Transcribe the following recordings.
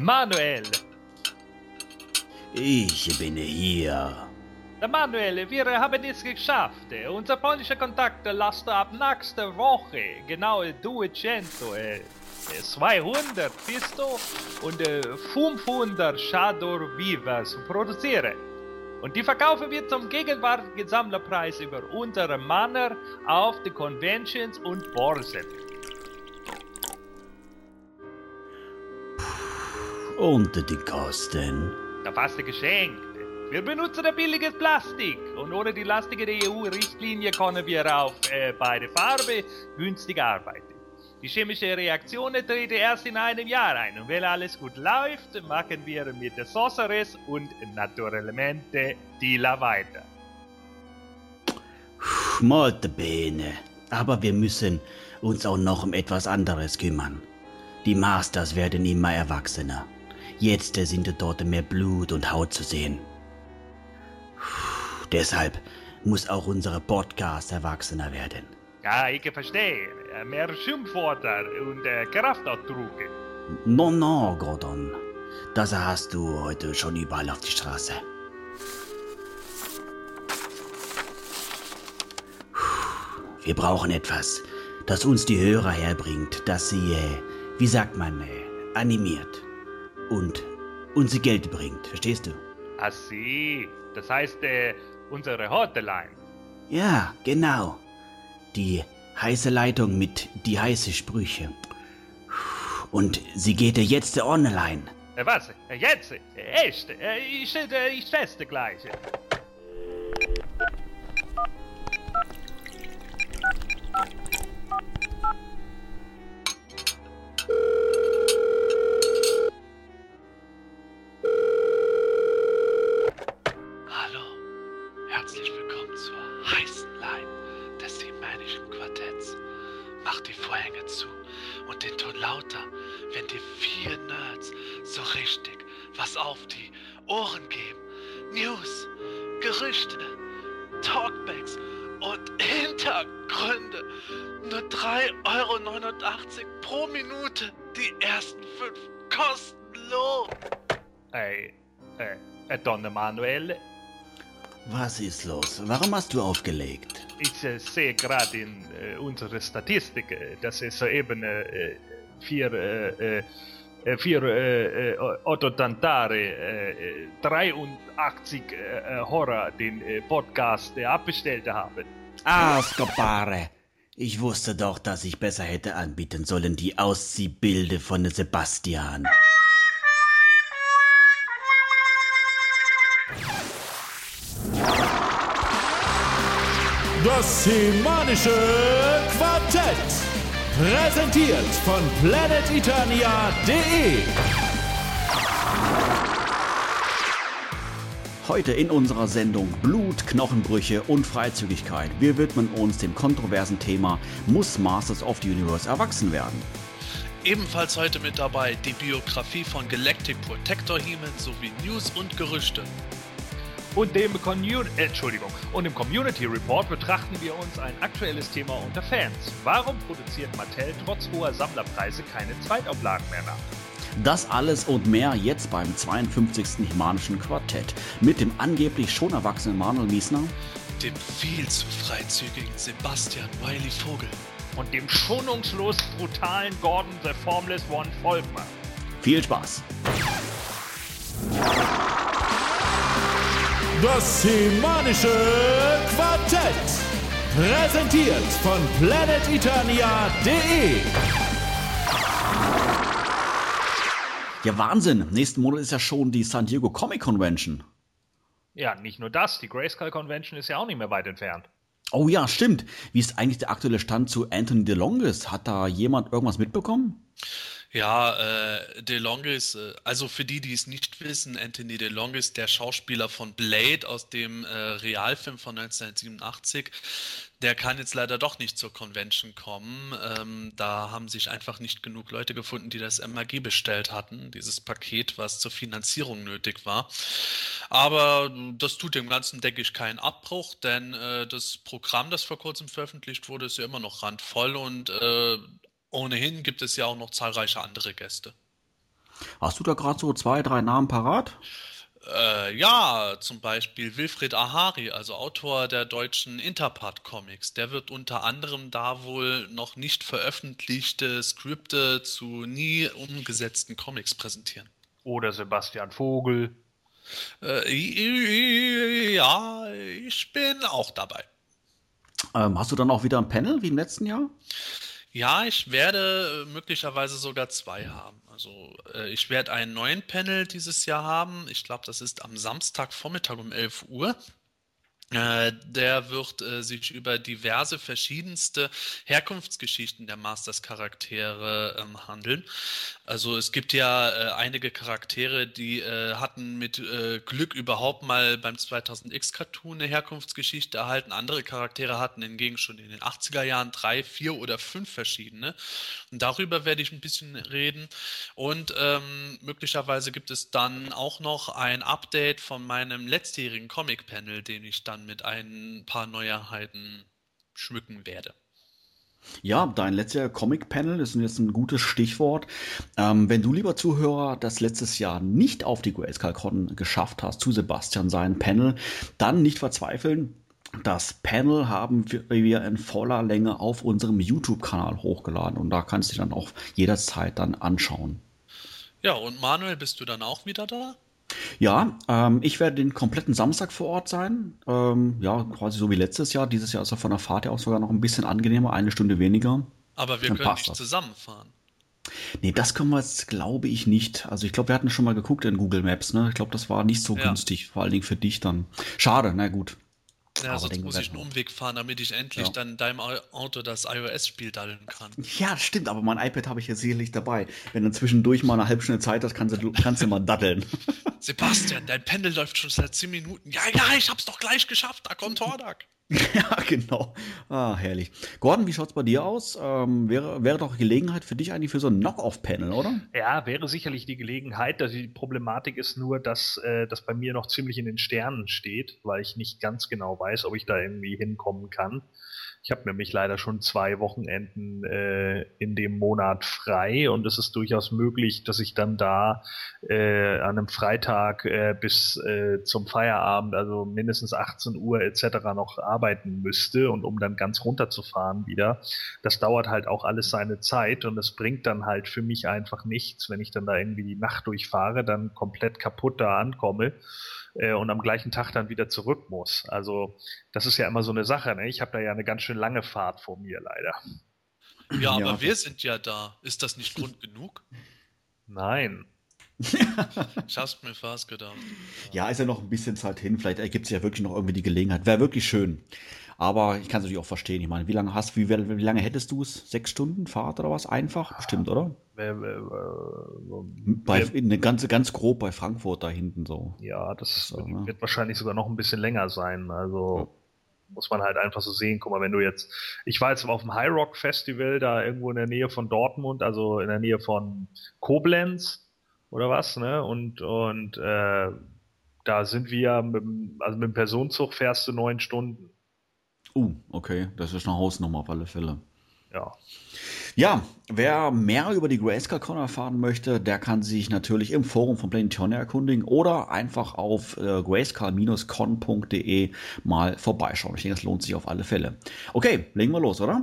Manuel. Ich bin hier. Manuel, wir haben es geschafft. Unser polnischer Kontakt lasst ab nächster Woche genau 200, 200 bist du und 500 Chador Vivas produzieren. Und die verkaufen wir zum gegenwärtigen Sammlerpreis über unsere Männer auf die Conventions und Börsen. Und die Kosten? Da fast geschenkt. Wir benutzen ein billiges Plastik und ohne die lastige EU-Richtlinie können wir auf äh, beide Farbe günstig arbeiten. Die chemische Reaktion tritt erst in einem Jahr ein und wenn alles gut läuft, machen wir mit der Sorceress und Naturelemente Tila weiter. Molte Bene. Aber wir müssen uns auch noch um etwas anderes kümmern. Die Masters werden immer erwachsener. Jetzt sind dort mehr Blut und Haut zu sehen. Deshalb muss auch unsere Podcast erwachsener werden. Ja, ich verstehe. Mehr Schimpfwörter und äh, Kraftausdrücke. No, no, Gordon. Das hast du heute schon überall auf die Straße. Wir brauchen etwas, das uns die Hörer herbringt, das sie, äh, wie sagt man, äh, animiert und uns Geld bringt. Verstehst du? Ah, sie. Das heißt, äh, unsere Hotline. Ja, genau. Die heiße Leitung mit die heiße Sprüche. Und sie geht jetzt online. Äh, was? Äh, Jetzt? Äh, Echt? Ich, äh, ich teste gleich. Don Emanuele, Was ist los? Warum hast du aufgelegt? ich äh, sehe gerade in äh, unserer Statistik, äh, dass es soeben äh, vier, äh, vier äh, äh, Otto Tantare, äh, 83 äh, äh, Horror den Podcast abbestellt haben. Ah, Scopare. Ich wusste doch, dass ich besser hätte anbieten sollen, die Ausziehbilde von Sebastian. Das semanische Quartett. Präsentiert von planeteternia.de. Heute in unserer Sendung Blut, Knochenbrüche und Freizügigkeit. Wir widmen uns dem kontroversen Thema Muss Masters of the Universe erwachsen werden? Ebenfalls heute mit dabei die Biografie von Galactic Protector He-Man sowie News und Gerüchte. Und dem, Commun äh, Entschuldigung, und im Community Report betrachten wir uns ein aktuelles Thema unter Fans. Warum produziert Mattel trotz hoher Sammlerpreise keine Zweitauflagen mehr nach? Das alles und mehr jetzt beim 52. Himanischen Quartett mit dem angeblich schon erwachsenen Manuel Miesner. Dem viel zu freizügigen Sebastian Wiley Vogel. Und dem schonungslos brutalen Gordon the Formless One Volkmar. Viel Spaß! Das semanische Quartett. Präsentiert von planeteternia.de. Ja, Wahnsinn! Nächsten Monat ist ja schon die San Diego Comic Convention. Ja, nicht nur das, die Grayskull Convention ist ja auch nicht mehr weit entfernt. Oh ja, stimmt. Wie ist eigentlich der aktuelle Stand zu Anthony DeLongis? Hat da jemand irgendwas mitbekommen? Ja, äh, DeLongis, äh, also für die, die es nicht wissen, Anthony DeLongis, der Schauspieler von Blade aus dem äh, Realfilm von 1987, der kann jetzt leider doch nicht zur Convention kommen. Ähm, da haben sich einfach nicht genug Leute gefunden, die das MAG bestellt hatten, dieses Paket, was zur Finanzierung nötig war. Aber das tut dem Ganzen, denke ich, keinen Abbruch, denn äh, das Programm, das vor kurzem veröffentlicht wurde, ist ja immer noch randvoll und äh, ohnehin gibt es ja auch noch zahlreiche andere Gäste. Hast du da gerade so zwei, drei Namen parat? Äh, ja, zum Beispiel Wilfried Ahari, also Autor der deutschen Interpart-Comics. Der wird unter anderem da wohl noch nicht veröffentlichte Skripte zu nie umgesetzten Comics präsentieren. Oder Sebastian Vogel. Äh, ja, ich bin auch dabei. Ähm, hast du dann auch wieder ein Panel wie im letzten Jahr? Ja, ich werde möglicherweise sogar zwei haben. Also äh, ich werde einen neuen Panel dieses Jahr haben. Ich glaube, das ist am Samstagvormittag um 11 Uhr. Äh, der wird äh, sich über diverse verschiedenste Herkunftsgeschichten der Masters-Charaktere ähm, handeln. Also es gibt ja äh, einige Charaktere, die äh, hatten mit äh, Glück überhaupt mal beim 2000X-Cartoon eine Herkunftsgeschichte erhalten. Andere Charaktere hatten hingegen schon in den 80er Jahren drei, vier oder fünf verschiedene. Und darüber werde ich ein bisschen reden. Und ähm, möglicherweise gibt es dann auch noch ein Update von meinem letztjährigen Comic-Panel, den ich dann mit ein paar Neuerheiten schmücken werde. Ja, dein letzter Comic-Panel ist jetzt ein gutes Stichwort. Ähm, wenn du, lieber Zuhörer, das letztes Jahr nicht auf die Grayscale-Con geschafft hast, zu Sebastian sein Panel, dann nicht verzweifeln. Das Panel haben wir in voller Länge auf unserem YouTube-Kanal hochgeladen und da kannst du dich dann auch jederzeit dann anschauen. Ja, und Manuel, bist du dann auch wieder da? Ja, ähm, ich werde den kompletten Samstag vor Ort sein. Ähm, ja, quasi so wie letztes Jahr. Dieses Jahr ist er von der Fahrt her auch sogar noch ein bisschen angenehmer, eine Stunde weniger. Aber wir Dann können nicht das. zusammenfahren. Nee, das können wir jetzt, glaube ich, nicht. Also ich glaube, wir hatten schon mal geguckt in Google Maps, ne? Ich glaube, das war nicht so Ja. günstig, vor allen Dingen für dich dann. Schade, na gut. Ja, sonst muss ich einen. Umweg fahren, damit ich endlich Ja. dann in deinem Au- Auto das iOS-Spiel daddeln kann. Ja, stimmt, aber mein iPad habe ich ja sicherlich dabei. Wenn du zwischendurch mal eine halbe Stunde Zeit hast, kannst du, kannst du mal daddeln. Sebastian, dein Pendel läuft schon seit 10 Minuten. Ja, ja, ich hab's doch gleich geschafft. Da kommt Hordak. ja, genau. Ah, herrlich. Gordon, wie schaut's bei dir aus? Ähm, wäre, wäre doch Gelegenheit für dich eigentlich für so ein Knock-Off-Panel, oder? Ja, wäre sicherlich die Gelegenheit. dass Die Problematik ist nur, dass äh, das bei mir noch ziemlich in den Sternen steht, weil ich nicht ganz genau weiß, ob ich da irgendwie hinkommen kann. Ich habe nämlich leider schon zwei Wochenenden äh, in dem Monat frei und es ist durchaus möglich, dass ich dann da äh, an einem Freitag äh, bis äh, zum Feierabend, also mindestens 18 Uhr etc. noch arbeiten müsste und um dann ganz runterzufahren wieder. Das dauert halt auch alles seine Zeit und es bringt dann halt für mich einfach nichts, wenn ich dann da irgendwie die Nacht durchfahre, dann komplett kaputt da ankomme äh, und am gleichen Tag dann wieder zurück muss. Also das ist ja immer so eine Sache. Ne? Ich habe da ja eine ganz schön lange Fahrt vor mir leider. Ja, aber Ja. wir sind ja da. Ist das nicht Grund genug? Nein. Ich hab's mir fast gedacht. Ja, ist ja noch ein bisschen Zeit hin. Vielleicht ergibt sich ja wirklich noch irgendwie die Gelegenheit. Wäre wirklich schön. Aber ich kann es natürlich auch verstehen. Ich meine, wie lange hast wie, wie lange hättest du es? Sechs Stunden Fahrt oder was? Einfach? Bestimmt, oder? Äh, Bei, eine ganz, ganz grob bei Frankfurt da hinten so. ja, das So, wird, ne? wahrscheinlich sogar noch ein bisschen länger sein. Also muss man halt einfach so sehen. Guck mal, wenn du jetzt, ich war jetzt auf dem High Rock Festival da irgendwo in der Nähe von Dortmund, also in der Nähe von Koblenz oder was, ne? Und und äh, da sind wir, mit, also mit dem Personenzug fährst du neun Stunden. Uh, okay. Das ist eine Hausnummer auf alle Fälle. Ja. Ja, wer mehr über die Grayscale-Con erfahren möchte, der kann sich natürlich im Forum von Planetonia erkundigen oder einfach auf äh, grayscale-con.de mal vorbeischauen. Ich denke, das lohnt sich auf alle Fälle. Okay, legen wir los, oder?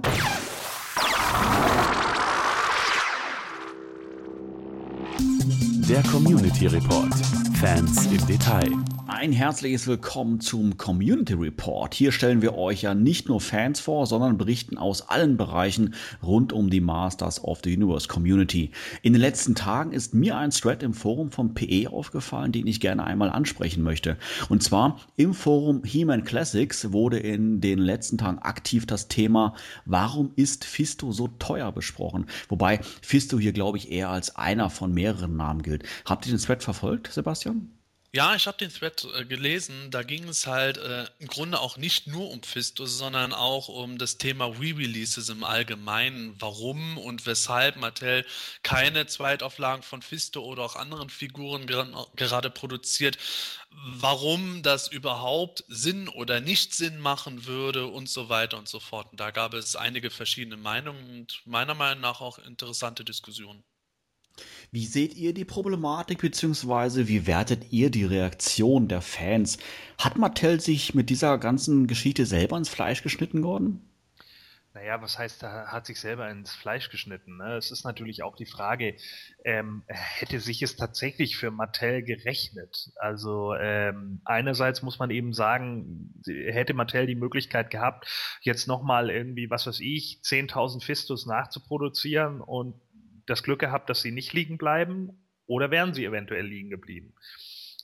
Der Community Report. Fans im Detail. Ein herzliches Willkommen zum Community Report. Hier stellen wir euch ja nicht nur Fans vor, sondern berichten aus allen Bereichen rund um die Masters of the Universe Community. In den letzten Tagen ist mir ein Thread im Forum vom PE aufgefallen, den ich gerne einmal ansprechen möchte. Und zwar im Forum He-Man Classics wurde in den letzten Tagen aktiv das Thema Warum ist Fisto so teuer besprochen? Wobei Fisto hier, glaube ich, eher als einer von mehreren Namen gilt. Habt ihr den Thread verfolgt, Sebastian? Ja, ich habe den Thread äh, gelesen. Da ging es halt äh, im Grunde auch nicht nur um Fistus, sondern auch um das Thema Re-Releases im Allgemeinen. Warum und weshalb Mattel keine Zweitauflagen von Fisto oder auch anderen Figuren ger gerade produziert. Warum das überhaupt Sinn oder nicht Sinn machen würde und so weiter und so fort. Und da gab es einige verschiedene Meinungen und meiner Meinung nach auch interessante Diskussionen. Wie seht ihr die Problematik, beziehungsweise wie wertet ihr die Reaktion der Fans? Hat Mattel sich mit dieser ganzen Geschichte selber ins Fleisch geschnitten, Gordon? Naja, was heißt, da hat sich selber ins Fleisch geschnitten. Ne? Es ist natürlich auch die Frage, ähm, hätte sich es tatsächlich für Mattel gerechnet? Also ähm, einerseits muss man eben sagen, hätte Mattel die Möglichkeit gehabt, jetzt nochmal irgendwie, was weiß ich, 10.000 Fistus nachzuproduzieren und das Glück gehabt, dass sie nicht liegen bleiben oder wären sie eventuell liegen geblieben.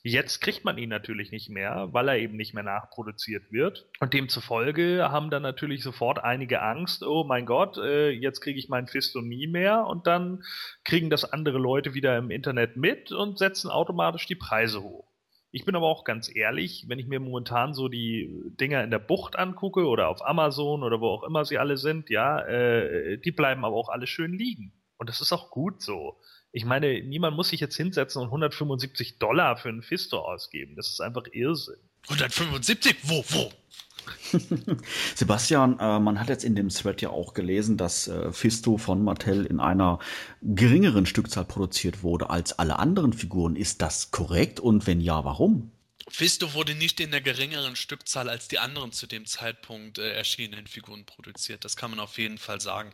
Jetzt kriegt man ihn natürlich nicht mehr, weil er eben nicht mehr nachproduziert wird. Und demzufolge haben dann natürlich sofort einige Angst, oh mein Gott, äh, jetzt kriege ich mein Fisto nie mehr. Und dann kriegen das andere Leute wieder im Internet mit und setzen automatisch die Preise hoch. Ich bin aber auch ganz ehrlich, wenn ich mir momentan so die Dinger in der Bucht angucke oder auf Amazon oder wo auch immer sie alle sind, ja, äh, die bleiben aber auch alle schön liegen. Und das ist auch gut so. Ich meine, niemand muss sich jetzt hinsetzen und 175 Dollar für einen Fisto ausgeben. Das ist einfach Irrsinn. 175? Wo, wo? Sebastian, äh, man hat jetzt in dem Thread ja auch gelesen, dass äh, Fisto von Mattel in einer geringeren Stückzahl produziert wurde als alle anderen Figuren. Ist das korrekt? Und wenn ja, warum? Fisto wurde nicht in der geringeren Stückzahl als die anderen zu dem Zeitpunkt äh, erschienenen Figuren produziert. Das kann man auf jeden Fall sagen.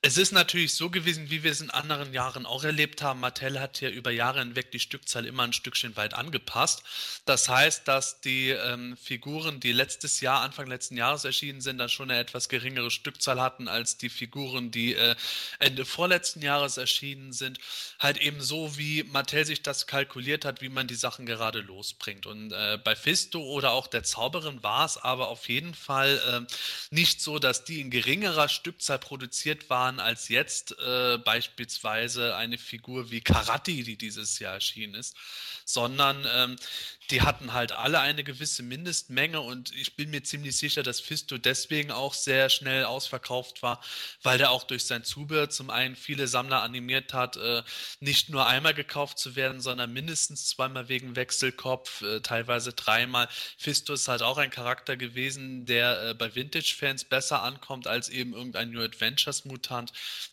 Es ist natürlich so gewesen, wie wir es in anderen Jahren auch erlebt haben. Mattel hat ja über Jahre hinweg die Stückzahl immer ein Stückchen weit angepasst. Das heißt, dass die ähm, Figuren, die letztes Jahr, Anfang letzten Jahres erschienen sind, dann schon eine etwas geringere Stückzahl hatten als die Figuren, die äh, Ende vorletzten Jahres erschienen sind. Halt eben so, wie Mattel sich das kalkuliert hat, wie man die Sachen gerade losbringt. Und äh, bei Fisto oder auch der Zauberin war es aber auf jeden Fall äh, nicht so, dass die in geringerer Stückzahl produziert waren waren als jetzt äh, beispielsweise eine Figur wie Karate, die dieses Jahr erschienen ist, sondern ähm, die hatten halt alle eine gewisse Mindestmenge und ich bin mir ziemlich sicher, dass Fisto deswegen auch sehr schnell ausverkauft war, weil der auch durch sein Zubehör zum einen viele Sammler animiert hat, äh, nicht nur einmal gekauft zu werden, sondern mindestens zweimal wegen Wechselkopf, äh, teilweise dreimal. Fisto ist halt auch ein Charakter gewesen, der äh, bei Vintage-Fans besser ankommt als eben irgendein New Adventures-Mutant.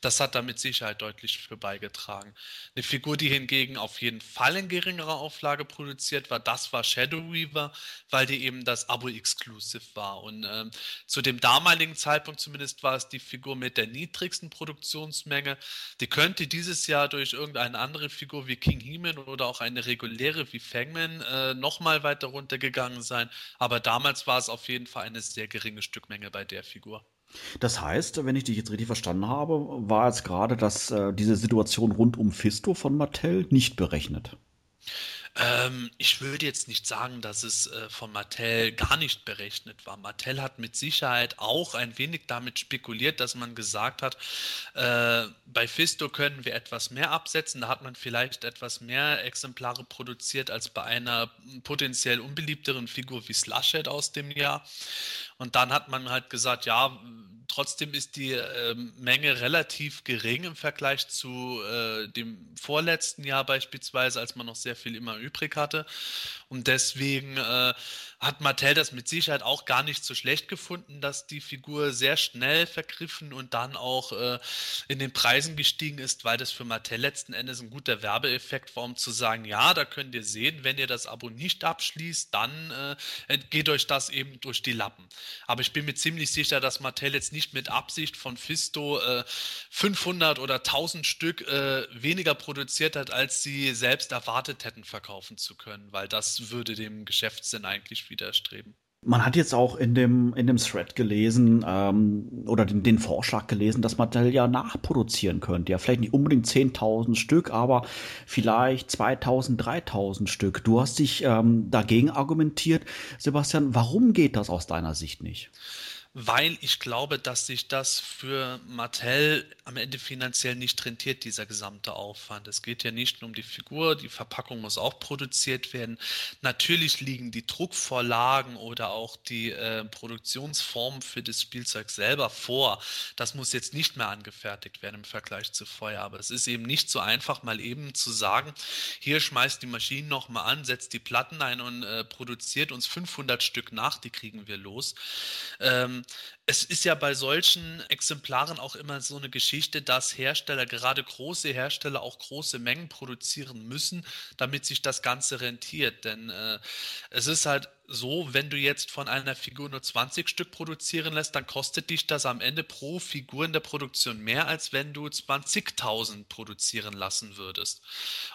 Das hat da mit Sicherheit deutlich für beigetragen. Eine Figur, die hingegen auf jeden Fall in geringerer Auflage produziert war, das war Shadow Reaver, weil die eben das Abo-Exclusive war. Und ähm, zu dem damaligen Zeitpunkt zumindest war es die Figur mit der niedrigsten Produktionsmenge. Die könnte dieses Jahr durch irgendeine andere Figur wie King He-Man oder auch eine reguläre wie Fangman äh, nochmal weiter runtergegangen sein. Aber damals war es auf jeden Fall eine sehr geringe Stückmenge bei der Figur. Das heißt, wenn ich dich jetzt richtig verstanden habe, war jetzt gerade, dass äh, diese Situation rund um Fisto von Mattel nicht berechnet. Ähm, ich würde jetzt nicht sagen, dass es äh, von Mattel gar nicht berechnet war. Mattel hat mit Sicherheit auch ein wenig damit spekuliert, dass man gesagt hat, äh, bei Fisto können wir etwas mehr absetzen, da hat man vielleicht etwas mehr Exemplare produziert als bei einer potenziell unbeliebteren Figur wie Slushhead aus dem Jahr. Und dann hat man halt gesagt, ja, trotzdem ist die äh, Menge relativ gering im Vergleich zu äh, dem vorletzten Jahr beispielsweise, als man noch sehr viel immer übrig hatte. Und deswegen äh, hat Mattel das mit Sicherheit auch gar nicht so schlecht gefunden, dass die Figur sehr schnell vergriffen und dann auch äh, in den Preisen gestiegen ist, weil das für Mattel letzten Endes ein guter Werbeeffekt war, um zu sagen, ja, da könnt ihr sehen, wenn ihr das Abo nicht abschließt, dann äh, geht euch das eben durch die Lappen. Aber ich bin mir ziemlich sicher, dass Mattel jetzt nicht mit Absicht von Fisto äh, 500 oder 1000 Stück äh, weniger produziert hat, als sie selbst erwartet hätten verkaufen zu können, weil das würde dem Geschäftssinn eigentlich widerstreben. Man hat jetzt auch in dem, in dem Thread gelesen ähm, oder den, den Vorschlag gelesen, dass man ja nachproduzieren könnte. Ja, vielleicht nicht unbedingt 10.000 Stück, aber vielleicht 2.000, 3.000 Stück. Du hast dich ähm, dagegen argumentiert. Sebastian, warum geht das aus deiner Sicht nicht? Weil ich glaube, dass sich das für Mattel am Ende finanziell nicht rentiert, dieser gesamte Aufwand. Es geht ja nicht nur um die Figur, die Verpackung muss auch produziert werden. Natürlich liegen die Druckvorlagen oder auch die äh, Produktionsform für das Spielzeug selber vor. Das muss jetzt nicht mehr angefertigt werden im Vergleich zu vorher, aber es ist eben nicht so einfach, mal eben zu sagen, hier schmeißt die Maschine nochmal an, setzt die Platten ein und äh, produziert uns 500 Stück nach, die kriegen wir los. Ähm, es ist ja bei solchen Exemplaren auch immer so eine Geschichte, dass Hersteller, gerade große Hersteller, auch große Mengen produzieren müssen, damit sich das Ganze rentiert. Denn äh, es ist halt so, wenn du jetzt von einer Figur nur 20 Stück produzieren lässt, dann kostet dich das am Ende pro Figur in der Produktion mehr, als wenn du 20.000 produzieren lassen würdest.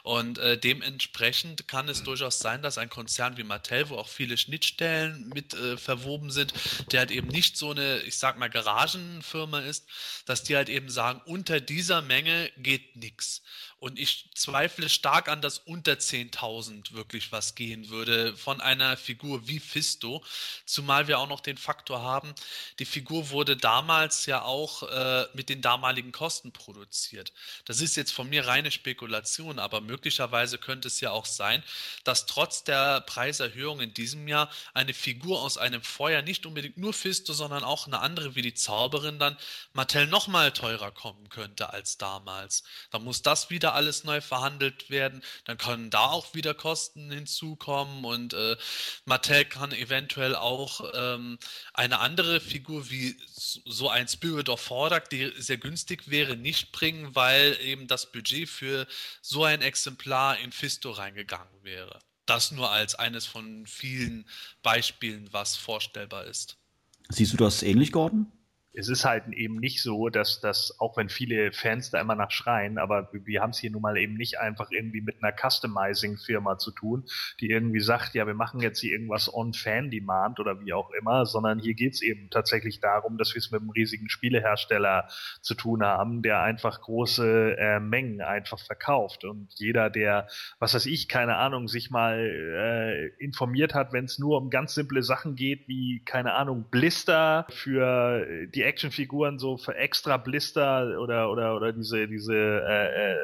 Und äh, dementsprechend kann es durchaus sein, dass ein Konzern wie Mattel, wo auch viele Schnittstellen mit äh, verwoben sind, der halt eben nicht so eine, ich sag mal, Garagenfirma ist, dass die halt eben sagen, unter dieser Menge geht nichts. Und ich zweifle stark an, dass unter 10.000 wirklich was gehen würde von einer Figur wie Fisto. Zumal wir auch noch den Faktor haben, die Figur wurde damals ja auch äh, mit den damaligen Kosten produziert. Das ist jetzt von mir reine Spekulation, aber möglicherweise könnte es ja auch sein, dass trotz der Preiserhöhung in diesem Jahr eine Figur aus einem Feuer nicht unbedingt nur Fisto, sondern auch eine andere wie die Zauberin dann Mattel nochmal teurer kommen könnte als damals. Da muss das wieder wieder alles neu verhandelt werden. Dann können da auch wieder Kosten hinzukommen und äh, Mattel kann eventuell auch ähm, eine andere Figur wie so ein Spirit of Fordak, die sehr günstig wäre, nicht bringen, weil eben das Budget für so ein Exemplar in Fisto reingegangen wäre. Das nur als eines von vielen Beispielen, was vorstellbar ist. Siehst du das ähnlich, Gordon? Es ist halt eben nicht so, dass das, auch wenn viele Fans da immer nach schreien, aber wir haben es hier nun mal eben nicht einfach irgendwie mit einer Customizing-Firma zu tun, die irgendwie sagt, ja, wir machen jetzt hier irgendwas on Fan-Demand oder wie auch immer, sondern hier geht's eben tatsächlich darum, dass wir es mit einem riesigen Spielehersteller zu tun haben, der einfach große äh, Mengen einfach verkauft. Und jeder, der, was weiß ich, keine Ahnung, sich mal äh, informiert hat, wenn es nur um ganz simple Sachen geht, wie, keine Ahnung, Blister für die die Actionfiguren so für extra Blister oder oder oder diese diese äh, äh,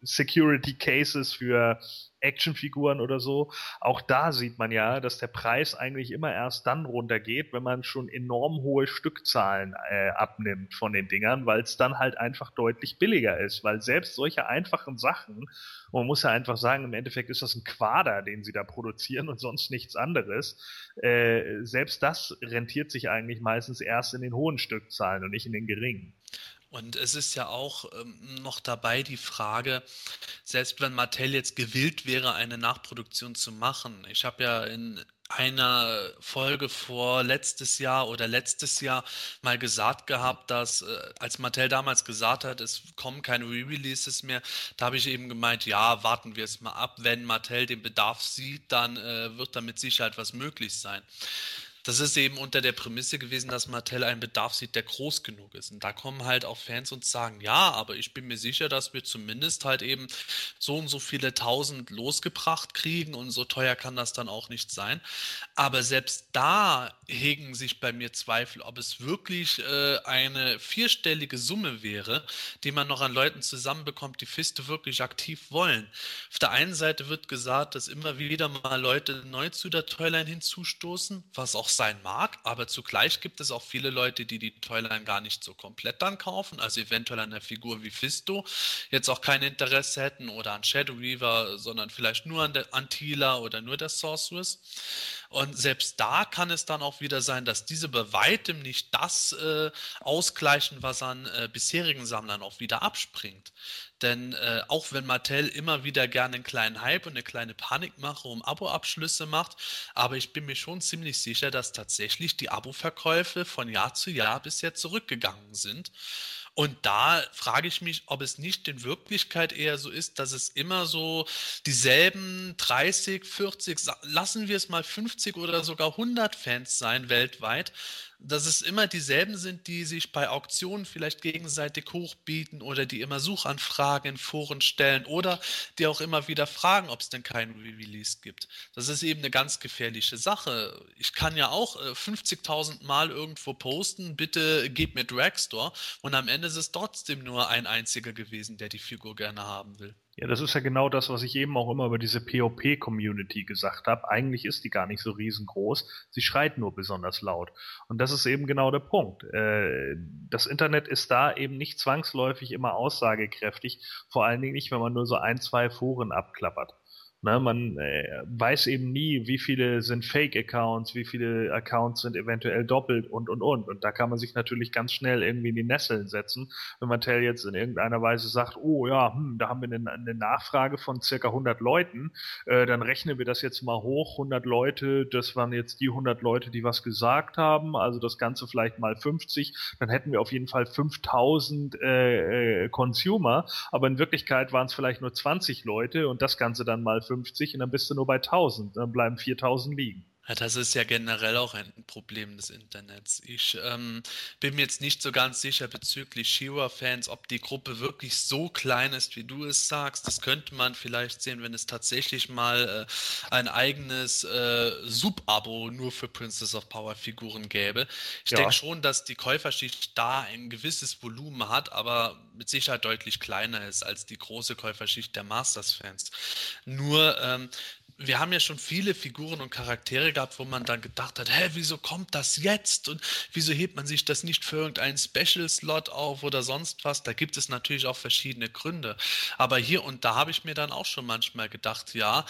Security Cases für Actionfiguren oder so. Auch da sieht man ja, dass der Preis eigentlich immer erst dann runtergeht, wenn man schon enorm hohe Stückzahlen äh, abnimmt von den Dingern, weil es dann halt einfach deutlich billiger ist. Weil selbst solche einfachen Sachen, man muss ja einfach sagen, im Endeffekt ist das ein Quader, den sie da produzieren und sonst nichts anderes. Äh, selbst das rentiert sich eigentlich meistens erst in den hohen Stückzahlen und nicht in den geringen. Und es ist ja auch ähm, noch dabei die Frage, selbst wenn Mattel jetzt gewillt wäre, eine Nachproduktion zu machen. Ich habe ja in einer Folge vor letztes Jahr oder letztes Jahr mal gesagt gehabt, dass äh, als Mattel damals gesagt hat, es kommen keine Re-Releases mehr, da habe ich eben gemeint, ja, warten wir es mal ab. Wenn Mattel den Bedarf sieht, dann äh, wird da mit Sicherheit was möglich sein. Das ist eben unter der Prämisse gewesen, dass Mattel einen Bedarf sieht, der groß genug ist. Und da kommen halt auch Fans und sagen, ja, aber ich bin mir sicher, dass wir zumindest halt eben so und so viele tausend losgebracht kriegen und so teuer kann das dann auch nicht sein. Aber selbst da hegen sich bei mir Zweifel, ob es wirklich äh, eine vierstellige Summe wäre, die man noch an Leuten zusammenbekommt, die Fiste wirklich aktiv wollen. Auf der einen Seite wird gesagt, dass immer wieder mal Leute neu zu der Toyline hinzustoßen, was auch sein mag, aber zugleich gibt es auch viele Leute, die die Toyline gar nicht so komplett dann kaufen, also eventuell an der Figur wie Fisto jetzt auch kein Interesse hätten oder an Shadow Weaver, sondern vielleicht nur an der Antila oder nur der Sorceress. Und selbst da kann es dann auch wieder sein, dass diese bei weitem nicht das äh, ausgleichen, was an äh, bisherigen Sammlern auch wieder abspringt. Denn äh, auch wenn Mattel immer wieder gerne einen kleinen Hype und eine kleine Panikmache um Abo-Abschlüsse macht, aber ich bin mir schon ziemlich sicher, dass tatsächlich die Abo-Verkäufe von Jahr zu Jahr bisher zurückgegangen sind. Und da frage ich mich, ob es nicht in Wirklichkeit eher so ist, dass es immer so dieselben 30, 40, lassen wir es mal 50 oder sogar 100 Fans sein weltweit, dass es immer dieselben sind, die sich bei Auktionen vielleicht gegenseitig hochbieten oder die immer Suchanfragen in Foren stellen oder die auch immer wieder fragen, ob es denn keinen Release gibt. Das ist eben eine ganz gefährliche Sache. Ich kann ja auch 50.000 äh, Mal irgendwo posten, bitte gib mir Dragstore und am Ende ist es trotzdem nur ein einziger gewesen, der die Figur gerne haben will. Ja, das ist ja genau das, was ich eben auch immer über diese POP-Community gesagt habe. Eigentlich ist die gar nicht so riesengroß. Sie schreit nur besonders laut. Und das ist eben genau der Punkt. Äh, das Internet ist da eben nicht zwangsläufig immer aussagekräftig. Vor allen Dingen nicht, wenn man nur so ein, zwei Foren abklappert. Ne, man äh, weiß eben nie, wie viele sind Fake-Accounts, wie viele Accounts sind eventuell doppelt und und und. Und da kann man sich natürlich ganz schnell irgendwie in die Nesseln setzen, wenn Mattel jetzt in irgendeiner Weise sagt, oh ja, hm, da haben wir eine, eine Nachfrage von circa 100 Leuten, äh, dann rechnen wir das jetzt mal hoch, 100 Leute, das waren jetzt die 100 Leute, die was gesagt haben, also das Ganze vielleicht mal 50, dann hätten wir auf jeden Fall 5000 äh, äh, Consumer, aber in Wirklichkeit waren es vielleicht nur 20 Leute und das Ganze dann mal 50 50 und dann bist du nur bei 1000. Dann bleiben 4000 liegen. Ja, das ist ja generell auch ein Problem des Internets. Ich ähm, bin mir jetzt nicht so ganz sicher bezüglich Shira-Fans, ob die Gruppe wirklich so klein ist, wie du es sagst. Das könnte man vielleicht sehen, wenn es tatsächlich mal äh, ein eigenes äh, Sub-Abo nur für Princess of Power Figuren gäbe. Ich ja. denke schon, dass die Käuferschicht da ein gewisses Volumen hat, aber mit Sicherheit deutlich kleiner ist als die große Käuferschicht der Masters-Fans. Nur ähm, wir haben ja schon viele Figuren und Charaktere gehabt, wo man dann gedacht hat, hä, wieso kommt das jetzt? Und wieso hebt man sich das nicht für irgendeinen Special-Slot auf oder sonst was? Da gibt es natürlich auch verschiedene Gründe. Aber hier und da habe ich mir dann auch schon manchmal gedacht, ja,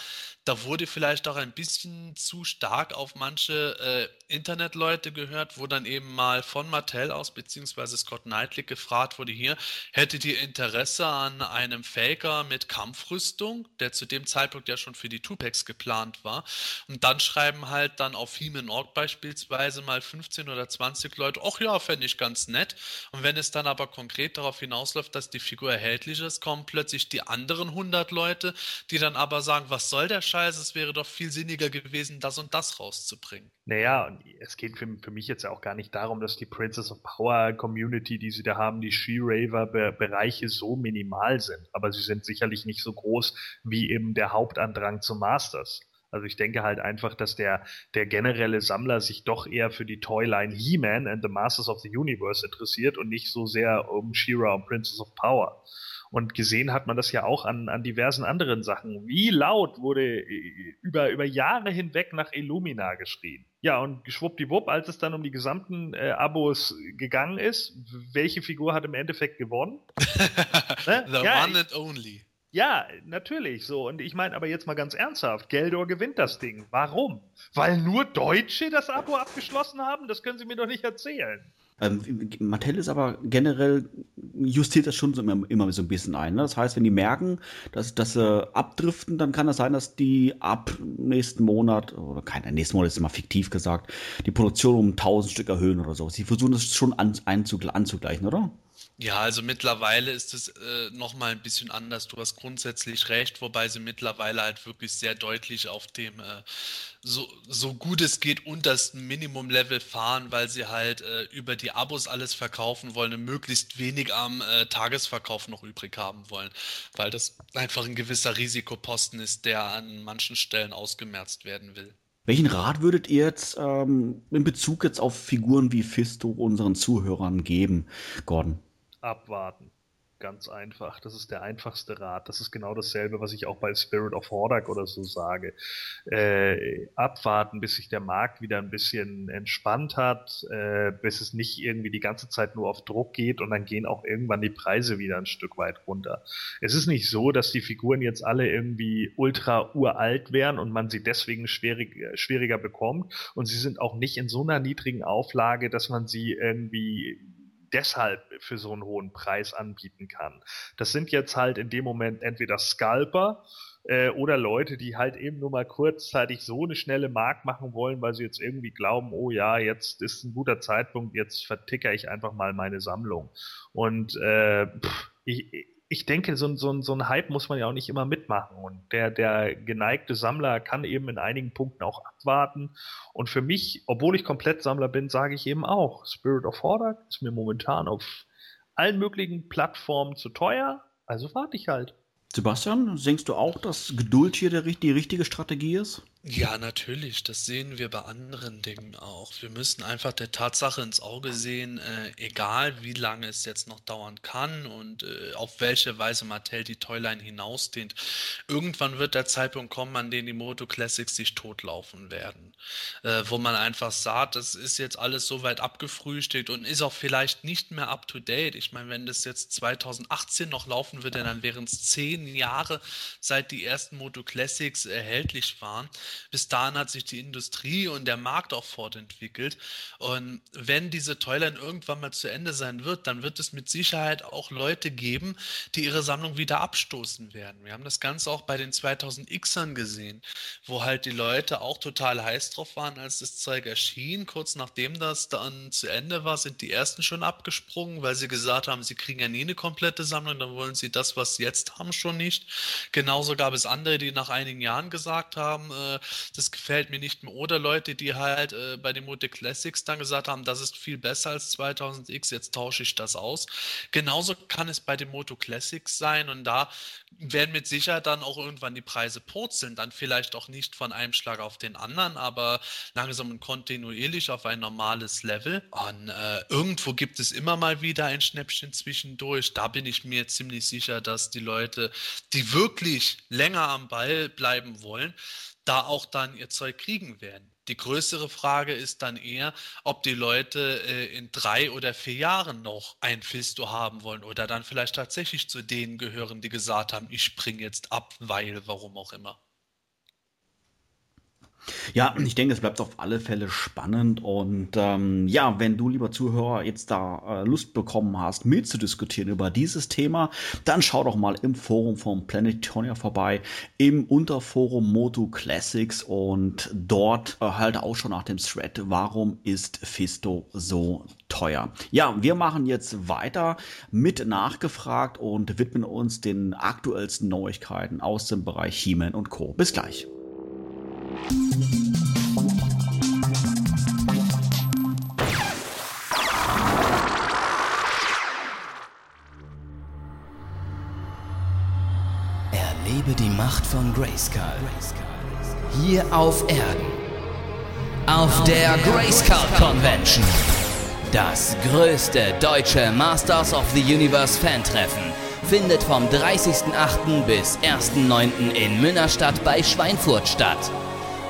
da wurde vielleicht auch ein bisschen zu stark auf manche äh, Internetleute gehört, wo dann eben mal von Mattel aus, beziehungsweise Scott Knightley gefragt wurde, hier, hättet ihr Interesse an einem Faker mit Kampfrüstung, der zu dem Zeitpunkt ja schon für die Tupacs geplant war. Und dann schreiben halt dann auf Heman Org beispielsweise mal 15 oder 20 Leute, ach ja, fände ich ganz nett. Und wenn es dann aber konkret darauf hinausläuft, dass die Figur erhältlich ist, kommen plötzlich die anderen 100 Leute, die dann aber sagen, was soll der Scheiß, es wäre doch viel sinniger gewesen, das und das rauszubringen. Naja, es geht für, für mich jetzt auch gar nicht darum, dass die Princess of Power Community, die sie da haben, die She-Raver-Bereiche so minimal sind. Aber sie sind sicherlich nicht so groß wie eben der Hauptandrang zum Masters. Also ich denke halt einfach, dass der, der generelle Sammler sich doch eher für die Toyline He-Man and the Masters of the Universe interessiert und nicht so sehr um She-Ra und Princess of Power. Und gesehen hat man das ja auch an, an diversen anderen Sachen. Wie laut wurde äh, über, über Jahre hinweg nach Illumina geschrien. Ja, und schwuppdiwupp, als es dann um die gesamten äh, Abos gegangen ist, welche Figur hat im Endeffekt gewonnen? ne? The ja, one and only. Ja, natürlich so. Und ich meine aber jetzt mal ganz ernsthaft, Geldor gewinnt das Ding. Warum? Weil nur Deutsche das Abo abgeschlossen haben? Das können Sie mir doch nicht erzählen. Ähm, Mattel ist aber generell, justiert das schon so immer, immer so ein bisschen ein. Ne? Das heißt, wenn die merken, dass, dass sie abdriften, dann kann das sein, dass die ab nächsten Monat, oder kein, nächsten Monat ist immer fiktiv gesagt, die Produktion um 1000 Stück erhöhen oder so. Sie versuchen das schon an, anzugleichen, oder? Ja, also mittlerweile ist es äh, nochmal ein bisschen anders. Du hast grundsätzlich recht, wobei sie mittlerweile halt wirklich sehr deutlich auf dem äh, so, so gut es geht untersten Minimum-Level fahren, weil sie halt äh, über die Abos alles verkaufen wollen und möglichst wenig am äh, Tagesverkauf noch übrig haben wollen, weil das einfach ein gewisser Risikoposten ist, der an manchen Stellen ausgemerzt werden will. Welchen Rat würdet ihr jetzt ähm, in Bezug jetzt auf Figuren wie Fisto unseren Zuhörern geben, Gordon? Abwarten. Ganz einfach. Das ist der einfachste Rat. Das ist genau dasselbe, was ich auch bei Spirit of Hordak oder so sage. Äh, abwarten, bis sich der Markt wieder ein bisschen entspannt hat, äh, bis es nicht irgendwie die ganze Zeit nur auf Druck geht und dann gehen auch irgendwann die Preise wieder ein Stück weit runter. Es ist nicht so, dass die Figuren jetzt alle irgendwie ultra uralt wären und man sie deswegen schwierig, schwieriger bekommt und sie sind auch nicht in so einer niedrigen Auflage, dass man sie irgendwie deshalb für so einen hohen Preis anbieten kann. Das sind jetzt halt in dem Moment entweder Scalper äh, oder Leute, die halt eben nur mal kurzzeitig so eine schnelle Mark machen wollen, weil sie jetzt irgendwie glauben, oh ja, jetzt ist ein guter Zeitpunkt, jetzt verticker ich einfach mal meine Sammlung. Und äh, pff, ich, ich denke, so, so, so ein Hype muss man ja auch nicht immer mitmachen. Und der, der geneigte Sammler kann eben in einigen Punkten auch abwarten. Und für mich, obwohl ich komplett Sammler bin, sage ich eben auch, Spirit of Hordak ist mir momentan auf allen möglichen Plattformen zu teuer. Also warte ich halt. Sebastian, denkst du auch, dass Geduld hier die richtige Strategie ist? Ja, natürlich. Das sehen wir bei anderen Dingen auch. Wir müssen einfach der Tatsache ins Auge sehen, äh, egal wie lange es jetzt noch dauern kann und äh, auf welche Weise Mattel die Toyline hinausdehnt. Irgendwann wird der Zeitpunkt kommen, an dem die Moto Classics sich totlaufen werden. Äh, wo man einfach sagt, das ist jetzt alles so weit abgefrühstückt und ist auch vielleicht nicht mehr up to date. Ich meine, wenn das jetzt 2018 noch laufen würde, dann wären es zehn Jahre, seit die ersten Moto Classics erhältlich waren bis dahin hat sich die Industrie und der Markt auch fortentwickelt. Und wenn diese Toyline irgendwann mal zu Ende sein wird, dann wird es mit Sicherheit auch Leute geben, die ihre Sammlung wieder abstoßen werden. Wir haben das Ganze auch bei den 2000Xern gesehen, wo halt die Leute auch total heiß drauf waren, als das Zeug erschien. Kurz nachdem das dann zu Ende war, sind die ersten schon abgesprungen, weil sie gesagt haben, sie kriegen ja nie eine komplette Sammlung, dann wollen sie das, was sie jetzt haben, schon nicht. Genauso gab es andere, die nach einigen Jahren gesagt haben, äh, das gefällt mir nicht mehr. Oder Leute, die halt äh, bei den Mote Classics dann gesagt haben, das ist viel besser als 2000X, jetzt tausche ich das aus. Genauso kann es bei den Moto Classics sein und da werden mit Sicherheit dann auch irgendwann die Preise purzeln. Dann vielleicht auch nicht von einem Schlag auf den anderen, aber langsam und kontinuierlich auf ein normales Level. Und äh, irgendwo gibt es immer mal wieder ein Schnäppchen zwischendurch. Da bin ich mir ziemlich sicher, dass die Leute, die wirklich länger am Ball bleiben wollen, da auch dann ihr Zeug kriegen werden. Die größere Frage ist dann eher, ob die Leute äh, in drei oder vier Jahren noch ein Fisto haben wollen oder dann vielleicht tatsächlich zu denen gehören, die gesagt haben, ich springe jetzt ab, weil, warum auch immer. Ja, ich denke, es bleibt auf alle Fälle spannend. Und ähm, ja, wenn du, lieber Zuhörer, jetzt da äh, Lust bekommen hast, mitzudiskutieren über dieses Thema, dann schau doch mal im Forum vom Planetonia vorbei, im Unterforum Moto Classics und dort äh, halt auch schon nach dem Thread, warum ist Fisto so teuer? Ja, wir machen jetzt weiter mit nachgefragt und widmen uns den aktuellsten Neuigkeiten aus dem Bereich He-Man und Co. Bis gleich. Erlebe die Macht von Grayskull. Hier auf Erden. Auf der Grayskull Convention. Das größte deutsche Masters of the Universe Fan-Treffen findet vom 30.08. bis 1.09. in Münnerstadt bei Schweinfurt statt.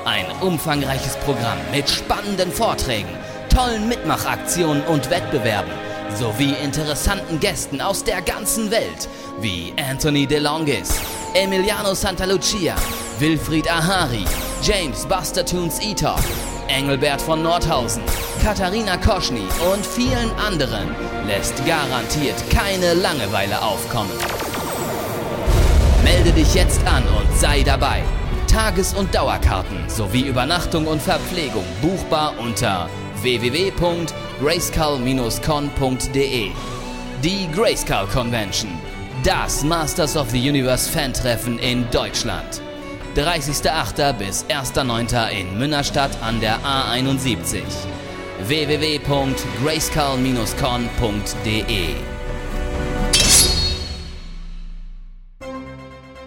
Ein umfangreiches Programm mit spannenden Vorträgen, tollen Mitmachaktionen und Wettbewerben sowie interessanten Gästen aus der ganzen Welt wie Anthony DeLongis, Emiliano Santalucia, Wilfried Ahari, James Buster Tunes Etalk, Engelbert von Nordhausen, Katharina Koschny und vielen anderen lässt garantiert keine Langeweile aufkommen. Melde dich jetzt an und sei dabei. Tages- und Dauerkarten sowie Übernachtung und Verpflegung buchbar unter www.grayskull-con.de. Die Grayskull Convention. Das Masters of the Universe Fan-Treffen in Deutschland. 30.08. bis 1.09. in Münnerstadt an der A71. www.grayskull-con.de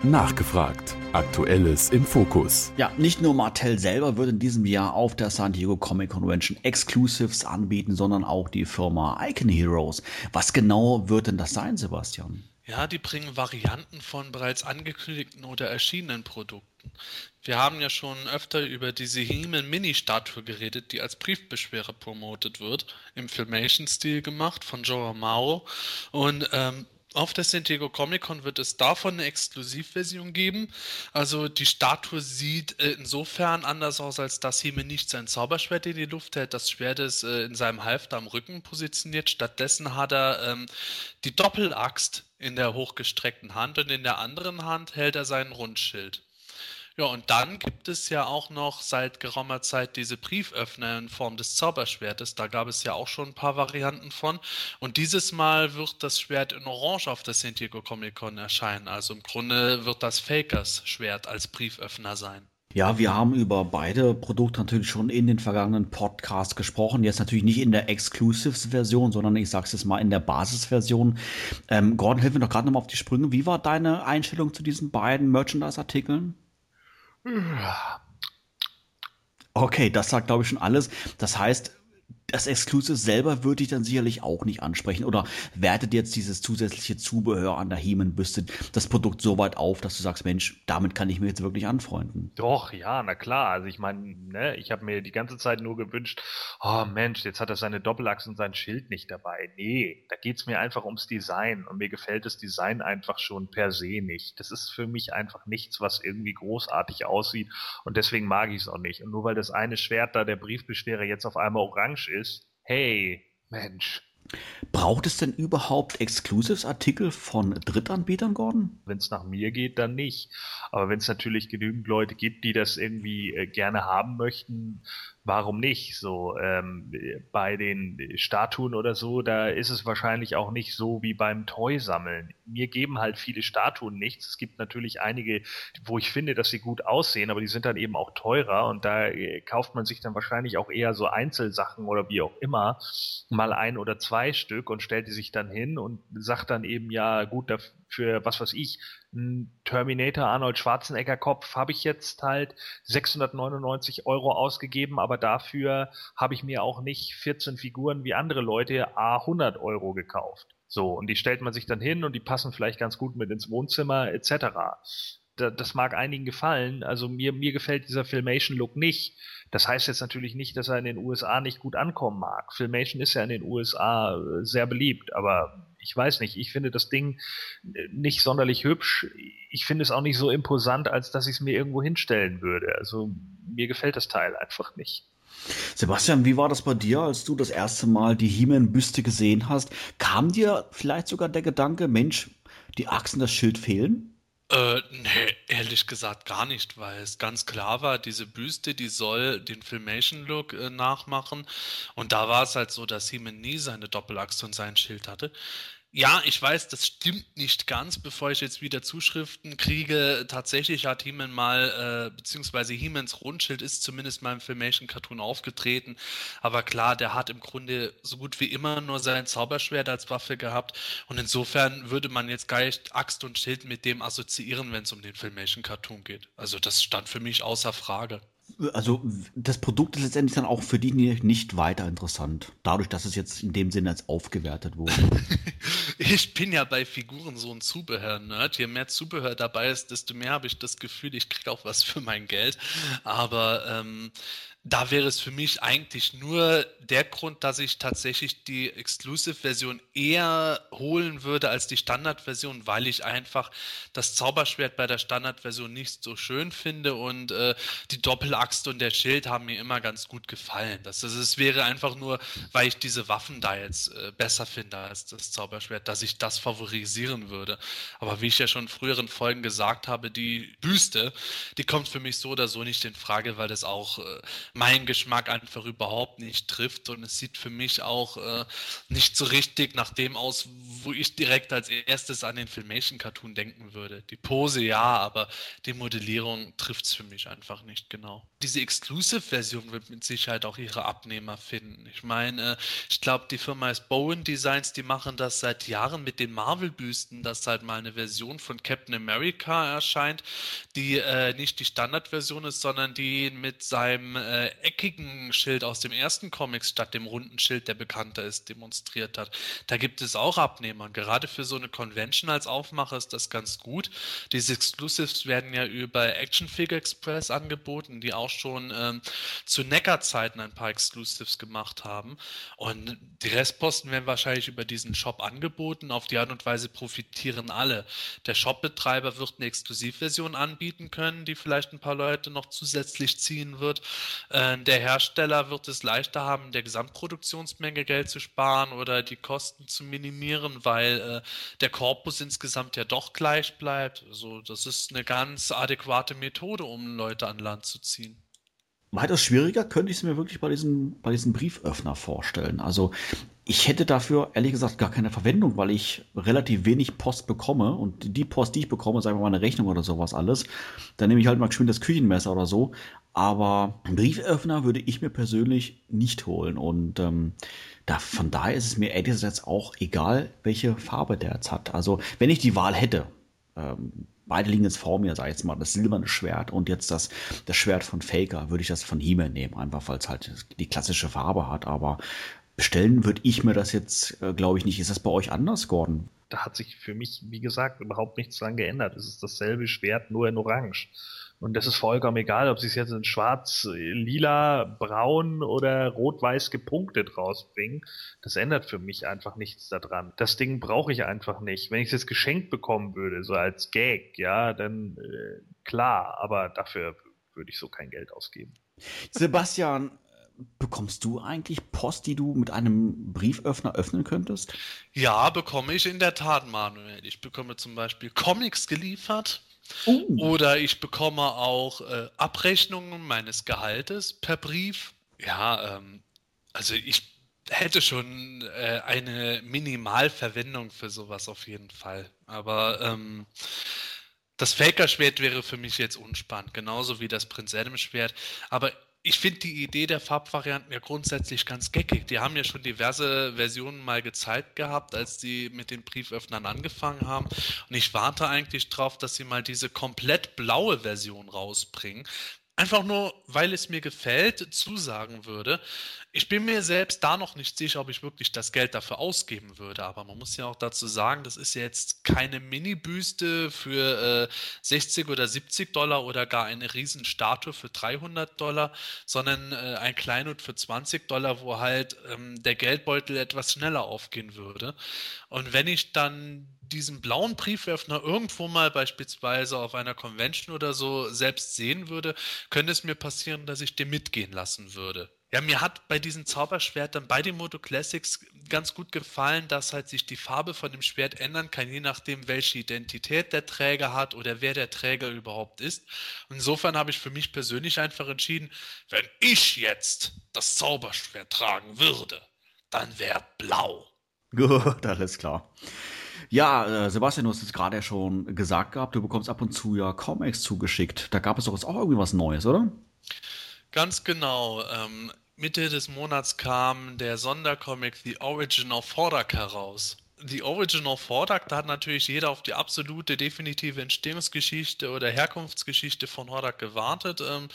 Nachgefragt. Aktuelles im Fokus. Ja, nicht nur Martell selber wird in diesem Jahr auf der San Diego Comic Convention Exclusives anbieten, sondern auch die Firma Icon Heroes. Was genau wird denn das sein, Sebastian? Ja, die bringen Varianten von bereits angekündigten oder erschienenen Produkten. Wir haben ja schon öfter über diese He-Man Mini-Statue geredet, die als Briefbeschwerer promotet wird, im Filmation-Stil gemacht von Joe Amaro. Und ähm, auf der San Diego Comic Con wird es davon eine Exklusivversion geben. Also die Statue sieht äh, insofern anders aus, als dass Hime nicht sein Zauberschwert in die Luft hält. Das Schwert ist äh, in seinem Halfter am Rücken positioniert. Stattdessen hat er ähm, die Doppelaxt in der hochgestreckten Hand und in der anderen Hand hält er seinen Rundschild. Ja, und dann gibt es ja auch noch seit geraumer Zeit diese Brieföffner in Form des Zauberschwertes. Da gab es ja auch schon ein paar Varianten von. Und dieses Mal wird das Schwert in Orange auf der San Diego Comic Con erscheinen. Also im Grunde wird das Fakers Schwert als Brieföffner sein. Ja, wir haben über beide Produkte natürlich schon in den vergangenen Podcasts gesprochen. Jetzt natürlich nicht in der Exclusives-Version, sondern ich sag's jetzt mal in der Basisversion. Ähm, Gordon, hilf mir doch gerade nochmal auf die Sprünge. Wie war deine Einstellung zu diesen beiden Merchandise-Artikeln? Okay, das sagt, glaube ich, schon alles. Das heißt, das Exclusive selber würde ich dann sicherlich auch nicht ansprechen. Oder wertet jetzt dieses zusätzliche Zubehör an der He-Man-Büste das Produkt so weit auf, dass du sagst, Mensch, damit kann ich mir jetzt wirklich anfreunden? Doch, ja, na klar. Also ich meine, ne, ich habe mir die ganze Zeit nur gewünscht, oh Mensch, jetzt hat er seine Doppelachse und sein Schild nicht dabei. Nee, da geht's mir einfach ums Design. Und mir gefällt das Design einfach schon per se nicht. Das ist für mich einfach nichts, was irgendwie großartig aussieht. Und deswegen mag ich es auch nicht. Und nur weil das eine Schwert da, der Briefbeschwerer, jetzt auf einmal orange ist, ist, hey, Mensch. Braucht es denn überhaupt Exclusives-Artikel von Drittanbietern, Gordon? Wenn es nach mir geht, dann nicht. Aber wenn es natürlich genügend Leute gibt, die das irgendwie äh, gerne haben möchten, warum nicht? So ähm, bei den Statuen oder so, da ist es wahrscheinlich auch nicht so wie beim Toy-Sammeln. Mir geben halt viele Statuen nichts. Es gibt natürlich einige, wo ich finde, dass sie gut aussehen, aber die sind dann eben auch teurer und da äh, kauft man sich dann wahrscheinlich auch eher so Einzelsachen oder wie auch immer, mal ein oder zwei Stück und stellt die sich dann hin und sagt dann eben, ja gut, dafür, was weiß ich, Terminator Arnold Schwarzenegger Kopf habe ich jetzt halt 699 Euro ausgegeben, aber dafür habe ich mir auch nicht 14 Figuren wie andere Leute a 100 Euro gekauft. So, und die stellt man sich dann hin und die passen vielleicht ganz gut mit ins Wohnzimmer etc. Das mag einigen gefallen, also mir, mir gefällt dieser Filmation-Look nicht. Das heißt jetzt natürlich nicht, dass er in den USA nicht gut ankommen mag. Filmation ist ja in den USA äh, sehr beliebt, aber ich weiß nicht, ich finde das Ding äh, nicht sonderlich hübsch. Ich finde es auch nicht so imposant, als dass ich es mir irgendwo hinstellen würde. Also mir gefällt das Teil einfach nicht. Sebastian, wie war das bei dir, als du das erste Mal die He-Man-Büste gesehen hast? Kam dir vielleicht sogar der Gedanke, Mensch, die Achsen, das Schild fehlen? Äh, nee, ehrlich gesagt gar nicht, weil es ganz klar war, diese Büste, die soll den Filmation-Look äh, nachmachen. Und da war es halt so, dass He-Man nie seine Doppelachse und sein Schild hatte. Ja, ich weiß, das stimmt nicht ganz, bevor ich jetzt wieder Zuschriften kriege. Tatsächlich hat He-Man mal, äh, beziehungsweise He-Mans Rundschild ist zumindest mal im Filmation-Cartoon aufgetreten. Aber klar, der hat im Grunde so gut wie immer nur sein Zauberschwert als Waffe gehabt. Und insofern würde man jetzt gar nicht Axt und Schild mit dem assoziieren, wenn es um den Filmation-Cartoon geht. Also das stand für mich außer Frage also das Produkt ist letztendlich dann auch für die nicht weiter interessant, dadurch, dass es jetzt in dem Sinne als aufgewertet wurde. ich bin ja bei Figuren so ein Zubehör-Nerd. Je mehr Zubehör dabei ist, desto mehr habe ich das Gefühl, ich kriege auch was für mein Geld. Aber ähm, da wäre es für mich eigentlich nur der Grund, dass ich tatsächlich die Exclusive-Version eher holen würde als die Standard-Version, weil ich einfach das Zauberschwert bei der Standard-Version nicht so schön finde und äh, die Doppelaxt und der Schild haben mir immer ganz gut gefallen. Das, das, es wäre einfach nur, weil ich diese Waffen da jetzt äh, besser finde als das Zauberschwert, dass ich das favorisieren würde. Aber wie ich ja schon in früheren Folgen gesagt habe, die Büste, die kommt für mich so oder so nicht in Frage, weil das auch äh, mein Geschmack einfach überhaupt nicht trifft und es sieht für mich auch äh, nicht so richtig nach dem aus, wo ich direkt als erstes an den Filmation-Cartoon denken würde. Die Pose ja, aber die Modellierung trifft es für mich einfach nicht genau. Diese Exclusive-Version wird mit Sicherheit auch ihre Abnehmer finden. Ich meine, äh, ich glaube, die Firma ist Bowen Designs, die machen das seit Jahren mit den Marvel-Büsten, dass halt mal eine Version von Captain America erscheint, die äh, nicht die Standardversion ist, sondern die mit seinem äh, äh, eckigen Schild aus dem ersten Comics statt dem runden Schild, der bekannter ist, demonstriert hat. Da gibt es auch Abnehmer. Gerade für so eine Convention als Aufmacher ist das ganz gut. Diese Exclusives werden ja über Action Figure Express angeboten, die auch schon ähm, zu Neckar-Zeiten ein paar Exclusives gemacht haben. Und die Restposten werden wahrscheinlich über diesen Shop angeboten. Auf die Art und Weise profitieren alle. Der Shopbetreiber wird eine Exklusivversion anbieten können, die vielleicht ein paar Leute noch zusätzlich ziehen wird. Äh, der Hersteller wird es leichter haben, der Gesamtproduktionsmenge Geld zu sparen oder die Kosten zu minimieren, weil äh, der Korpus insgesamt ja doch gleich bleibt. Also das ist eine ganz adäquate Methode, um Leute an Land zu ziehen. Weitaus schwieriger könnte ich es mir wirklich bei diesem, bei diesem Brieföffner vorstellen. Also ich hätte dafür ehrlich gesagt gar keine Verwendung, weil ich relativ wenig Post bekomme und die Post, die ich bekomme, sagen wir mal eine Rechnung oder sowas alles, dann nehme ich halt mal geschwind das Küchenmesser oder so. Aber einen Brieföffner würde ich mir persönlich nicht holen und ähm, da, von daher ist es mir ehrlich gesagt auch egal, welche Farbe der jetzt hat. Also wenn ich die Wahl hätte, ähm, beide liegen jetzt vor mir, sag ich jetzt mal, das silberne Schwert und jetzt das, das Schwert von Faker, würde ich das von he nehmen, einfach weil es halt die klassische Farbe hat. Aber bestellen würde ich mir das jetzt, äh, glaube ich, nicht. Ist das bei euch anders, Gordon? Da hat sich für mich, wie gesagt, überhaupt nichts dran geändert. Es ist dasselbe Schwert, nur in Orange. Und das ist vollkommen egal, ob sie es jetzt in schwarz, lila, braun oder rot-weiß gepunktet rausbringen. Das ändert für mich einfach nichts daran. Das Ding brauche ich einfach nicht. Wenn ich es geschenkt bekommen würde, so als Gag, ja, dann äh, klar, aber dafür würde ich so kein Geld ausgeben. Sebastian, bekommst du eigentlich Post, die du mit einem Brieföffner öffnen könntest? Ja, bekomme ich in der Tat, Manuel. Ich bekomme zum Beispiel Comics geliefert Uh. Oder ich bekomme auch äh, Abrechnungen meines Gehaltes per Brief. Ja, ähm, also ich hätte schon äh, eine Minimalverwendung für sowas auf jeden Fall. Aber ähm, das Faker-Schwert wäre für mich jetzt unspannend, genauso wie das Prinz Adam-Schwert. Aber ich finde die Idee der Farbvarianten ja grundsätzlich ganz geckig. Die haben ja schon diverse Versionen mal gezeigt gehabt, als die mit den Brieföffnern angefangen haben. Und ich warte eigentlich drauf, dass sie mal diese komplett blaue Version rausbringen. Einfach nur, weil es mir gefällt, zusagen würde. Ich bin mir selbst da noch nicht sicher, ob ich wirklich das Geld dafür ausgeben würde. Aber man muss ja auch dazu sagen, das ist jetzt keine Mini-Büste für äh, 60 oder 70 Dollar oder gar eine Riesenstatue für 300 Dollar, sondern äh, ein Kleinod für 20 Dollar, wo halt ähm, der Geldbeutel etwas schneller aufgehen würde. Und wenn ich dann diesen blauen Brieföffner irgendwo mal beispielsweise auf einer Convention oder so selbst sehen würde, könnte es mir passieren, dass ich den mitgehen lassen würde. Ja, mir hat bei diesen Zauberschwertern bei den Moto Classics ganz gut gefallen, dass halt sich die Farbe von dem Schwert ändern kann, je nachdem, welche Identität der Träger hat oder wer der Träger überhaupt ist. Insofern habe ich für mich persönlich einfach entschieden, wenn ich jetzt das Zauberschwert tragen würde, dann wäre blau. Gut, alles klar. Ja, äh, Sebastian, du hast es gerade ja schon gesagt gehabt, du bekommst ab und zu ja Comics zugeschickt. Da gab es doch jetzt auch irgendwie was Neues, oder? Ganz genau. Ähm, Mitte des Monats kam der Sondercomic The Origin of Hordak heraus. The Origin of Hordak, da hat natürlich jeder auf die absolute, definitive Entstehungsgeschichte oder Herkunftsgeschichte von Hordak gewartet. Ähm,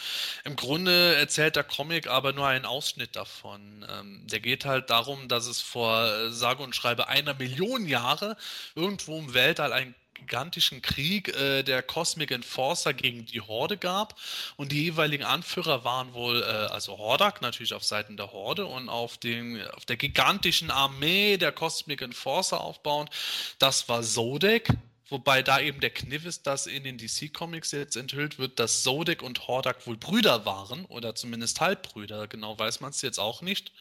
Im Grunde erzählt der Comic aber nur einen Ausschnitt davon. Ähm, der geht halt darum, dass es vor äh, sage und schreibe einer Million Jahre irgendwo im Weltall ein gigantischen Krieg äh, der Cosmic Enforcer gegen die Horde gab. Und die jeweiligen Anführer waren wohl, äh, also Hordak natürlich auf Seiten der Horde und auf, den, auf der gigantischen Armee der Cosmic Enforcer aufbauend. Das war Zodek, Wobei da eben der Kniff ist, dass in den DC-Comics jetzt enthüllt wird, dass Zodek und Hordak wohl Brüder waren oder zumindest Halbbrüder. Genau weiß man es jetzt auch nicht.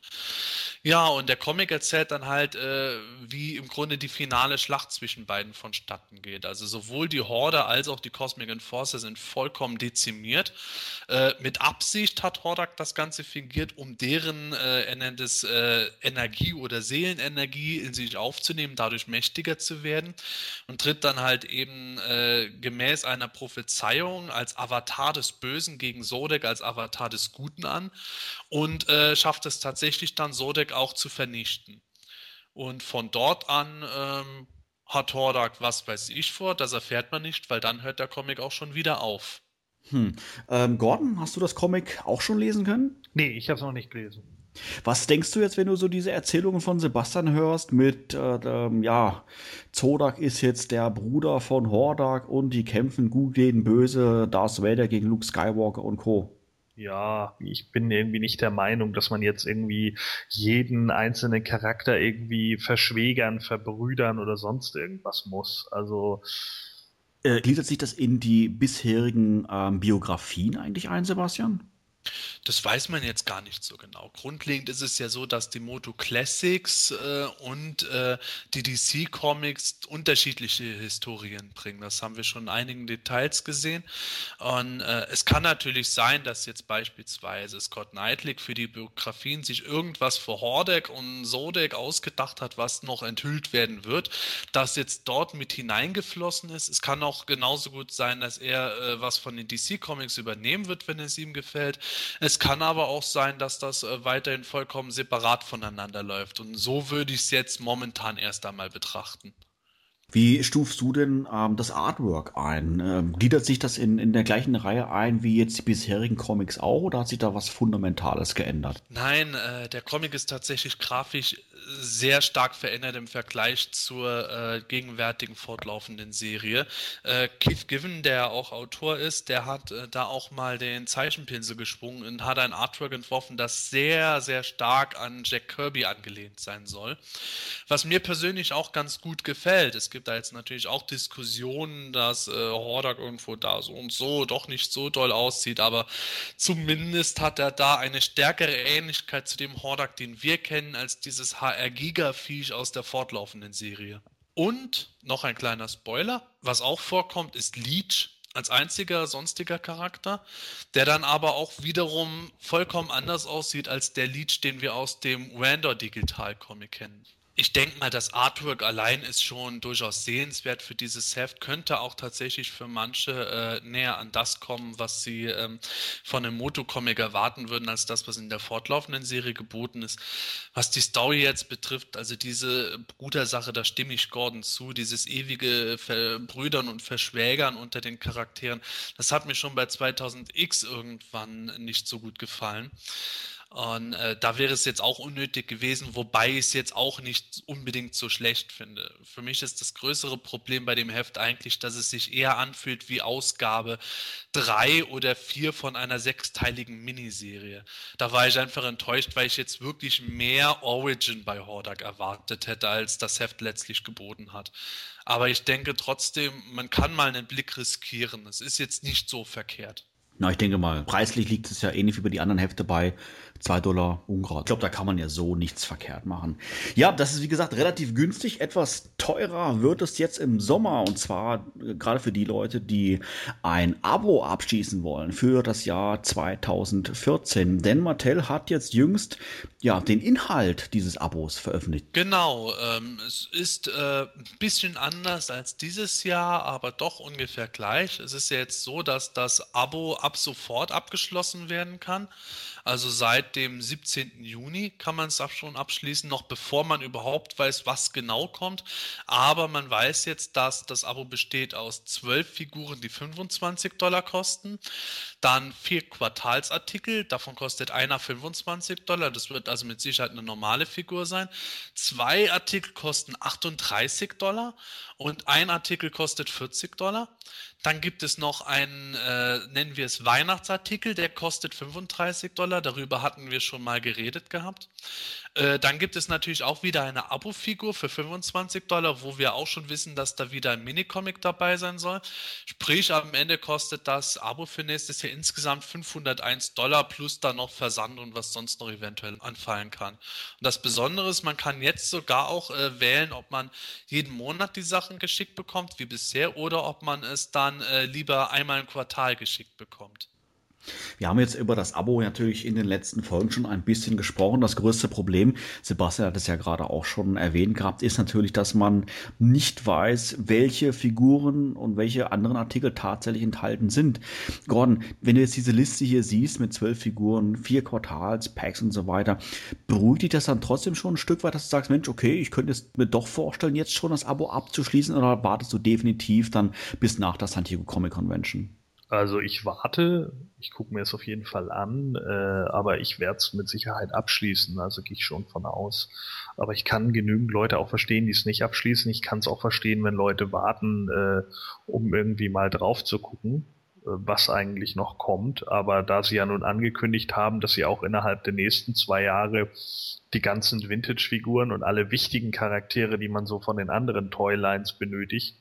Ja, und der Comic erzählt dann halt, äh, wie im Grunde die finale Schlacht zwischen beiden vonstatten geht. Also sowohl die Horde als auch die Cosmic Enforcer sind vollkommen dezimiert. Äh, mit Absicht hat Hordak das Ganze fingiert, um deren äh, er nennt es, äh, Energie oder Seelenenergie in sich aufzunehmen, dadurch mächtiger zu werden und tritt dann halt eben äh, gemäß einer Prophezeiung als Avatar des Bösen gegen Sodek als Avatar des Guten an und äh, schafft es tatsächlich dann Sodek auch zu vernichten. Und von dort an ähm, hat Hordak was weiß ich vor, das erfährt man nicht, weil dann hört der Comic auch schon wieder auf. Hm. Ähm, Gordon, hast du das Comic auch schon lesen können? Nee, ich habe es noch nicht gelesen. Was denkst du jetzt, wenn du so diese Erzählungen von Sebastian hörst mit, äh, ähm, ja, Zodak ist jetzt der Bruder von Hordak und die kämpfen gut gegen böse Darth Vader gegen Luke Skywalker und Co ja, ich bin irgendwie nicht der Meinung, dass man jetzt irgendwie jeden einzelnen Charakter irgendwie verschwägern, verbrüdern oder sonst irgendwas muss. Also. Äh, gliedert sich das in die bisherigen ähm, Biografien eigentlich ein, Sebastian? Das weiß man jetzt gar nicht so genau. Grundlegend ist es ja so, dass die Moto Classics äh, und äh, die DC Comics unterschiedliche Historien bringen. Das haben wir schon in einigen Details gesehen. Und äh, es kann natürlich sein, dass jetzt beispielsweise Scott Knightley für die Biografien sich irgendwas für Hordek und Sodek ausgedacht hat, was noch enthüllt werden wird, das jetzt dort mit hineingeflossen ist. Es kann auch genauso gut sein, dass er äh, was von den DC Comics übernehmen wird, wenn es ihm gefällt. Es kann aber auch sein, dass das äh, weiterhin vollkommen separat voneinander läuft. Und so würde ich es jetzt momentan erst einmal betrachten. Wie stufst du denn ähm, das Artwork ein? Ähm, gliedert sich das in, in der gleichen Reihe ein wie jetzt die bisherigen Comics auch oder hat sich da was Fundamentales geändert? Nein, äh, der Comic ist tatsächlich grafisch sehr stark verändert im Vergleich zur äh, gegenwärtigen fortlaufenden Serie. Äh, Keith Given, der auch Autor ist, der hat äh, da auch mal den Zeichenpinsel geschwungen und hat ein Artwork entworfen, das sehr, sehr stark an Jack Kirby angelehnt sein soll. Was mir persönlich auch ganz gut gefällt. Es gibt da jetzt natürlich auch Diskussionen, dass äh, Hordak irgendwo da so und so doch nicht so doll aussieht, aber zumindest hat er da eine stärkere Ähnlichkeit zu dem Hordak, den wir kennen, als dieses HR-Giga-Viech aus der fortlaufenden Serie. Und noch ein kleiner Spoiler, was auch vorkommt, ist Leech als einziger sonstiger Charakter, der dann aber auch wiederum vollkommen anders aussieht als der Leech, den wir aus dem Randor Digital Comic kennen ich denke mal, das Artwork allein ist schon durchaus sehenswert für dieses Heft, könnte auch tatsächlich für manche äh, näher an das kommen, was sie ähm, von einem Moto-Comic erwarten würden, als das, was in der fortlaufenden Serie geboten ist. Was die Story jetzt betrifft, also diese Brudersache, da stimme ich Gordon zu, dieses ewige Verbrüdern und Verschwägern unter den Charakteren, das hat mir schon bei 2000X irgendwann nicht so gut gefallen. Und äh, da wäre es jetzt auch unnötig gewesen, wobei ich es jetzt auch nicht unbedingt so schlecht finde. Für mich ist das größere Problem bei dem Heft eigentlich, dass es sich eher anfühlt wie Ausgabe drei oder vier von einer sechsteiligen Miniserie. Da war ich einfach enttäuscht, weil ich jetzt wirklich mehr Origin bei Hordak erwartet hätte, als das Heft letztlich geboten hat. Aber ich denke trotzdem, man kann mal einen Blick riskieren. Es ist jetzt nicht so verkehrt. Na, ich denke mal, preislich liegt es ja ähnlich wie bei die anderen Hefte bei 2 Dollar Ungrad. Ich glaube, da kann man ja so nichts verkehrt machen. Ja, das ist wie gesagt relativ günstig. Etwas teurer wird es jetzt im Sommer und zwar äh, gerade für die Leute, die ein Abo abschließen wollen für das Jahr 2014. Denn Mattel hat jetzt jüngst ja den Inhalt dieses Abos veröffentlicht. Genau, ähm, es ist äh, ein bisschen anders als dieses Jahr, aber doch ungefähr gleich. Es ist jetzt so, dass das Abo ab sofort abgeschlossen werden kann. Also seit dem 17. Juni kann man es schon abschließen, noch bevor man überhaupt weiß, was genau kommt. Aber man weiß jetzt, dass das Abo besteht aus zwölf Figuren, die 25 Dollar kosten. Dann vier Quartalsartikel, davon kostet einer 25 Dollar. Das wird also mit Sicherheit eine normale Figur sein. Zwei Artikel kosten 38 Dollar und ein Artikel kostet 40 Dollar. Dann gibt es noch einen, äh, nennen wir es Weihnachtsartikel, der kostet 35 Dollar. Darüber hatten wir schon mal geredet gehabt. Äh, dann gibt es natürlich auch wieder eine Abo-Figur für 25 Dollar, wo wir auch schon wissen, dass da wieder ein Minicomic dabei sein soll. Sprich, am Ende kostet das Abo für nächstes Jahr insgesamt 501 Dollar plus dann noch Versand und was sonst noch eventuell anfallen kann. Und das Besondere ist, man kann jetzt sogar auch äh, wählen, ob man jeden Monat die Sachen geschickt bekommt, wie bisher, oder ob man es dann äh, lieber einmal im Quartal geschickt bekommt. Wir haben jetzt über das Abo natürlich in den letzten Folgen schon ein bisschen gesprochen. Das größte Problem, Sebastian hat es ja gerade auch schon erwähnt gehabt, ist natürlich, dass man nicht weiß, welche Figuren und welche anderen Artikel tatsächlich enthalten sind. Gordon, wenn du jetzt diese Liste hier siehst mit zwölf Figuren, vier Quartals, Packs und so weiter, beruhigt dich das dann trotzdem schon ein Stück weit, dass du sagst, Mensch, okay, ich könnte es mir doch vorstellen, jetzt schon das Abo abzuschließen oder wartest du definitiv dann bis nach der San Diego Comic Convention? Also ich warte, ich gucke mir es auf jeden Fall an, äh, aber ich werde es mit Sicherheit abschließen, also gehe ich schon von aus. Aber ich kann genügend Leute auch verstehen, die es nicht abschließen. Ich kann es auch verstehen, wenn Leute warten, äh, um irgendwie mal drauf zu gucken, was eigentlich noch kommt. Aber da sie ja nun angekündigt haben, dass sie auch innerhalb der nächsten zwei Jahre die ganzen Vintage-Figuren und alle wichtigen Charaktere, die man so von den anderen Toylines benötigt,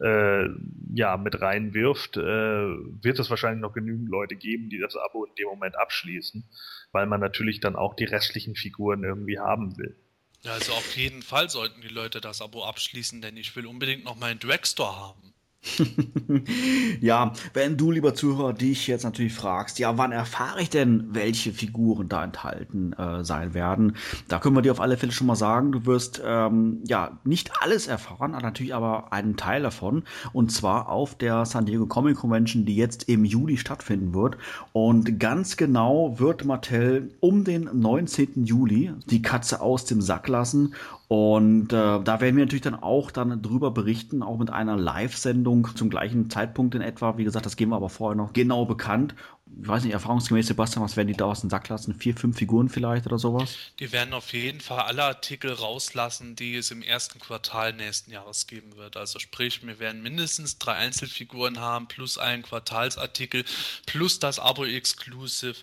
äh, ja, mit reinwirft, äh, wird es wahrscheinlich noch genügend Leute geben, die das Abo in dem Moment abschließen, weil man natürlich dann auch die restlichen Figuren irgendwie haben will. Ja, also auf jeden Fall sollten die Leute das Abo abschließen, denn ich will unbedingt noch meinen Dragstore haben. ja, wenn du, lieber Zuhörer, dich jetzt natürlich fragst, ja, wann erfahre ich denn, welche Figuren da enthalten äh, sein werden? Da können wir dir auf alle Fälle schon mal sagen, du wirst ähm, ja nicht alles erfahren, natürlich aber einen Teil davon. Und zwar auf der San Diego Comic Convention, die jetzt im Juli stattfinden wird. Und ganz genau wird Mattel um den 19. Juli die Katze aus dem Sack lassen Und äh, da werden wir natürlich dann auch dann drüber berichten, auch mit einer Live-Sendung zum gleichen Zeitpunkt in etwa. Wie gesagt, das geben wir aber vorher noch genau bekannt. Ich weiß nicht, erfahrungsgemäß, Sebastian, was werden die da aus dem Sack lassen? Vier, fünf Figuren vielleicht oder sowas? Die werden auf jeden Fall alle Artikel rauslassen, die es im ersten Quartal nächsten Jahres geben wird. Also sprich, wir werden mindestens drei Einzelfiguren haben, plus einen Quartalsartikel, plus das Abo-Exclusive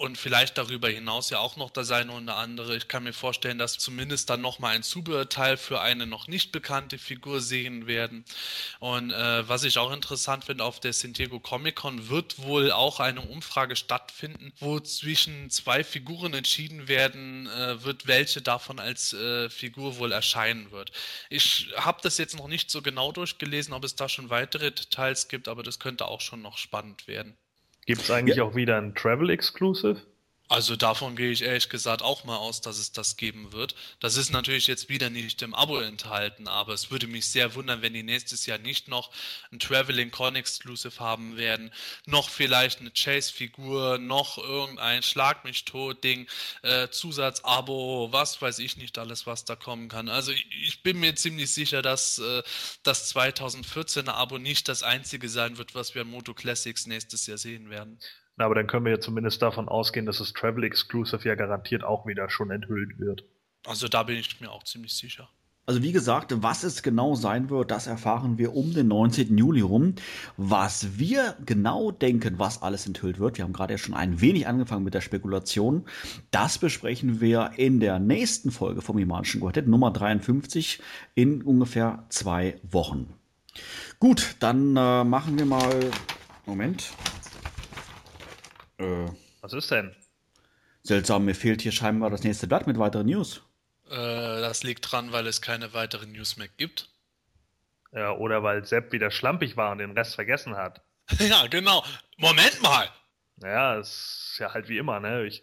und vielleicht darüber hinaus ja auch noch das eine oder andere. Ich kann mir vorstellen, dass zumindest dann nochmal ein Zubehörteil für eine noch nicht bekannte Figur sehen werden. Und äh, was ich auch interessant finde, auf der San Diego Comic Con wird wohl auch eine Umfrage stattfinden, wo zwischen zwei Figuren entschieden werden äh, wird, welche davon als äh, Figur wohl erscheinen wird. Ich habe das jetzt noch nicht so genau durchgelesen, ob es da schon weitere Details gibt, aber das könnte auch schon noch spannend werden. Gibt es eigentlich ja. auch wieder ein Travel Exclusive? Also davon gehe ich ehrlich gesagt auch mal aus, dass es das geben wird. Das ist natürlich jetzt wieder nicht im Abo enthalten, aber es würde mich sehr wundern, wenn die nächstes Jahr nicht noch ein Traveling Con Exclusive haben werden, noch vielleicht eine Chase-Figur, noch irgendein Schlag mich tot Ding, äh, Zusatz-Abo, was weiß ich nicht alles, was da kommen kann. Also ich, bin mir ziemlich sicher, dass äh, das 2014er Abo nicht das einzige sein wird, was wir an Moto Classics nächstes Jahr sehen werden. Na, aber dann können wir ja zumindest davon ausgehen, dass das Travel Exclusive ja garantiert auch wieder schon enthüllt wird. Also da bin ich mir auch ziemlich sicher. Also wie gesagt, was es genau sein wird, das erfahren wir um den 19. Juli rum. Was wir genau denken, was alles enthüllt wird, wir haben gerade ja schon ein wenig angefangen mit der Spekulation, das besprechen wir in der nächsten Folge vom Imanischen Quartett Nummer 53 in ungefähr zwei Wochen. Gut, dann äh, machen wir mal, Moment, äh, Was ist denn? Seltsam, mir fehlt hier scheinbar das nächste Blatt mit weiteren News. Äh, das liegt dran, weil es keine weiteren News mehr gibt. Ja, oder weil Sepp wieder schlampig war und den Rest vergessen hat. ja, genau. Moment mal! Naja, ist ja halt wie immer, ne? Ich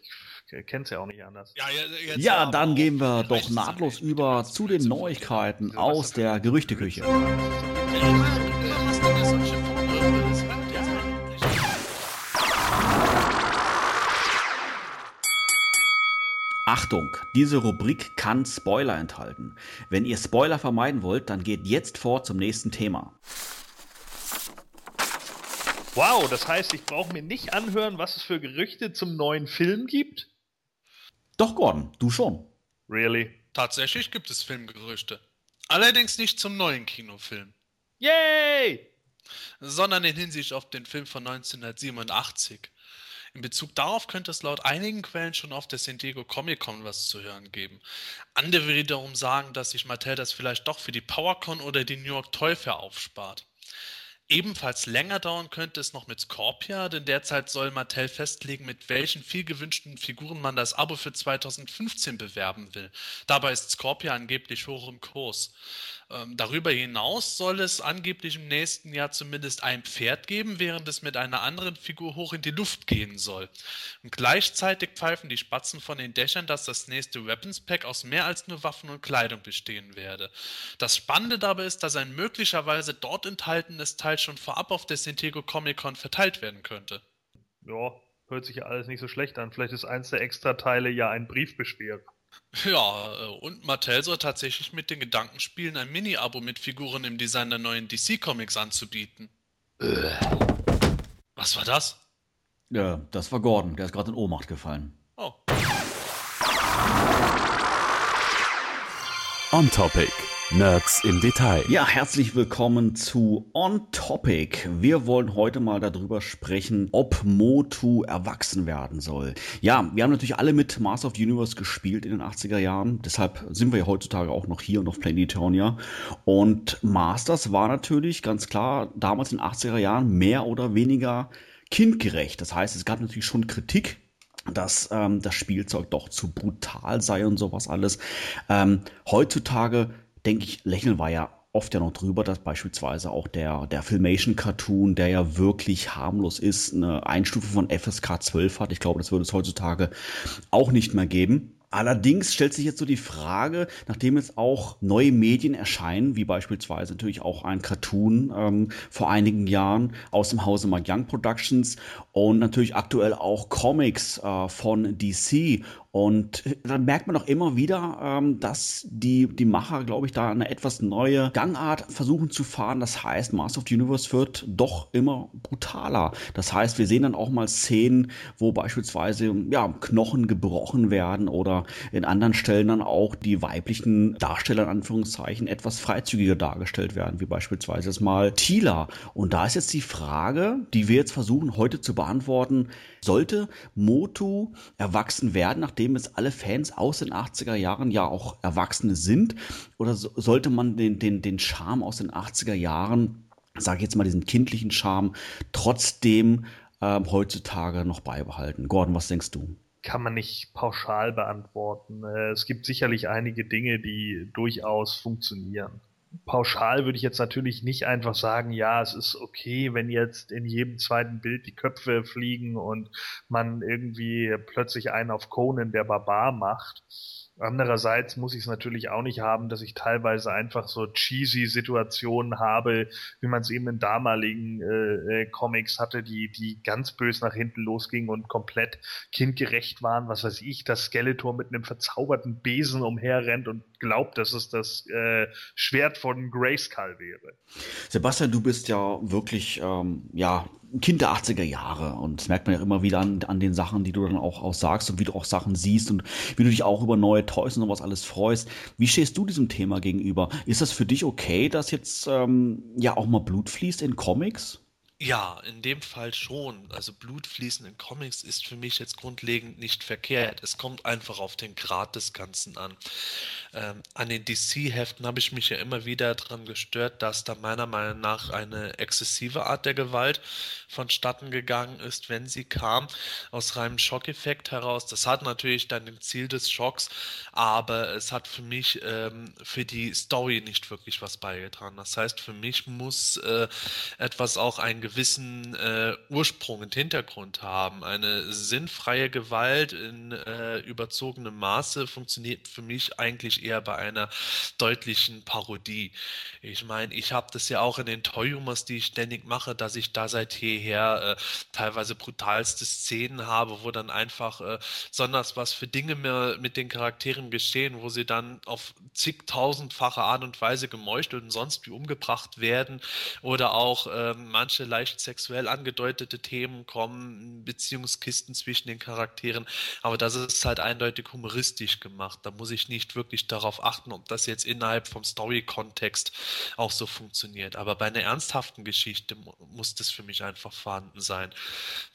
kenn's ja auch nicht anders. Ja, jetzt, ja dann gehen wir doch nahtlos über zu den Neuigkeiten aus der Gerüchteküche. Achtung, diese Rubrik kann Spoiler enthalten. Wenn ihr Spoiler vermeiden wollt, dann geht jetzt vor zum nächsten Thema. Wow, das heißt, ich brauche mir nicht anhören, was es für Gerüchte zum neuen Film gibt? Doch, Gordon, du schon. Really? Tatsächlich gibt es Filmgerüchte. Allerdings nicht zum neuen Kinofilm. Yay! Sondern in Hinsicht auf den Film von 1987. In Bezug darauf könnte es laut einigen Quellen schon auf der San Diego Comic Con was zu hören geben. Andere wiederum sagen, dass sich Mattel das vielleicht doch für die PowerCon oder die New York Toy Fair aufspart. Ebenfalls länger dauern könnte es noch mit Scorpia, denn derzeit soll Mattel festlegen, mit welchen viel gewünschten Figuren man das Abo für 2015 bewerben will. Dabei ist Scorpia angeblich hoch im Kurs. Ähm, darüber hinaus soll es angeblich im nächsten Jahr zumindest ein Pferd geben, während es mit einer anderen Figur hoch in die Luft gehen soll. Und gleichzeitig pfeifen die Spatzen von den Dächern, dass das nächste Weapons Pack aus mehr als nur Waffen und Kleidung bestehen werde. Das Spannende dabei ist, dass ein möglicherweise dort enthaltenes Teil schon vorab auf der Sintego Comic Con verteilt werden könnte. Ja, hört sich ja alles nicht so schlecht an. Vielleicht ist eins der Extrateile ja ein Briefbeschwerer. Ja, äh, und Mattel soll tatsächlich mit den Gedanken spielen, ein Mini-Abo mit Figuren im Design der neuen DC-Comics anzubieten. Äh. Was war das? Ja, das war Gordon. Der ist gerade in Ohnmacht gefallen. Oh. On Topic. Nerds im Detail. Ja, herzlich willkommen zu On Topic. Wir wollen heute mal darüber sprechen, ob Motu erwachsen werden soll. Ja, wir haben natürlich alle mit Master of the Universe gespielt in den 80er Jahren. Deshalb sind wir ja heutzutage auch noch hier und auf Planetonia. Und Masters war natürlich ganz klar damals in den 80er Jahren mehr oder weniger kindgerecht. Das heißt, es gab natürlich schon Kritik dass ähm, das Spielzeug doch zu brutal sei und sowas alles. Ähm, heutzutage denke ich, lächeln war ja oft ja noch drüber, dass beispielsweise auch der, der Filmation-Cartoon, der ja wirklich harmlos ist, eine Einstufe von FSK 12 hat. Ich glaube, das würde es heutzutage auch nicht mehr geben. Allerdings stellt sich jetzt so die Frage, nachdem jetzt auch neue Medien erscheinen, wie beispielsweise natürlich auch ein Cartoon ähm, vor einigen Jahren aus dem Hause Young Productions und natürlich aktuell auch Comics äh, von DC Und dann merkt man auch immer wieder, ähm, dass die, die Macher, glaube ich, da eine etwas neue Gangart versuchen zu fahren. Das heißt, Master of the Universe wird doch immer brutaler. Das heißt, wir sehen dann auch mal Szenen, wo beispielsweise ja, Knochen gebrochen werden oder in anderen Stellen dann auch die weiblichen Darsteller in Anführungszeichen etwas freizügiger dargestellt werden, wie beispielsweise jetzt mal Tila. Und da ist jetzt die Frage, die wir jetzt versuchen heute zu beantworten, sollte Motu erwachsen werden, nachdem es alle Fans aus den 80er Jahren ja auch Erwachsene sind? Oder so, sollte man den, den, den Charme aus den 80er Jahren, sage ich jetzt mal diesen kindlichen Charme, trotzdem ähm, heutzutage noch beibehalten? Gordon, was denkst du? kann man nicht pauschal beantworten. Äh, es gibt sicherlich einige Dinge, die durchaus funktionieren pauschal würde ich jetzt natürlich nicht einfach sagen, ja, es ist okay, wenn jetzt in jedem zweiten Bild die Köpfe fliegen und man irgendwie plötzlich einen auf Conan der Barbar macht. Andererseits muss ich es natürlich auch nicht haben, dass ich teilweise einfach so cheesy Situationen habe, wie man es eben in damaligen äh, äh, Comics hatte, die, die ganz bös nach hinten losgingen und komplett kindgerecht waren. Was weiß ich, dass Skeletor mit einem verzauberten Besen umherrennt und glaubt, dass es das äh, Schwert von Grayskull wäre. Sebastian, du bist ja wirklich ähm, ja Kind der 80er Jahre und das merkt man ja immer wieder an, an den Sachen, die du dann auch, auch sagst und wie du auch Sachen siehst und wie du dich auch über neue Toys und sowas alles freust. Wie stehst du diesem Thema gegenüber? Ist das für dich okay, dass jetzt ähm, ja auch mal Blut fließt in Comics? Ja, in dem Fall schon. Also Blutfließen in Comics ist für mich jetzt grundlegend nicht verkehrt. Es kommt einfach auf den Grad des Ganzen an. Ähm, an den DC-Heften habe ich mich ja immer wieder daran gestört, dass da meiner Meinung nach eine exzessive Art der Gewalt vonstatten gegangen ist, wenn sie kam, aus reinem Schockeffekt heraus. Das hat natürlich dann den Ziel des Schocks, aber es hat für mich ähm, für die Story nicht wirklich was beigetragen. Das heißt, für mich muss äh, etwas auch ein gewissen äh, Ursprung und Hintergrund haben. Eine sinnfreie Gewalt in äh, überzogenem Maße funktioniert für mich eigentlich eher bei einer deutlichen Parodie. Ich meine, ich habe das ja auch in den Toy-Humors, die ich ständig mache, dass ich da seit jeher äh, teilweise brutalste Szenen habe, wo dann einfach äh, besonders was für Dinge mehr mit den Charakteren geschehen, wo sie dann auf zigtausendfache Art und Weise gemeuchtet und sonst wie umgebracht werden oder auch äh, manche leicht sexuell angedeutete Themen kommen, Beziehungskisten zwischen den Charakteren, aber das ist halt eindeutig humoristisch gemacht. Da muss ich nicht wirklich darauf achten, ob das jetzt innerhalb vom Story-Kontext auch so funktioniert. Aber bei einer ernsthaften Geschichte muss das für mich einfach vorhanden sein.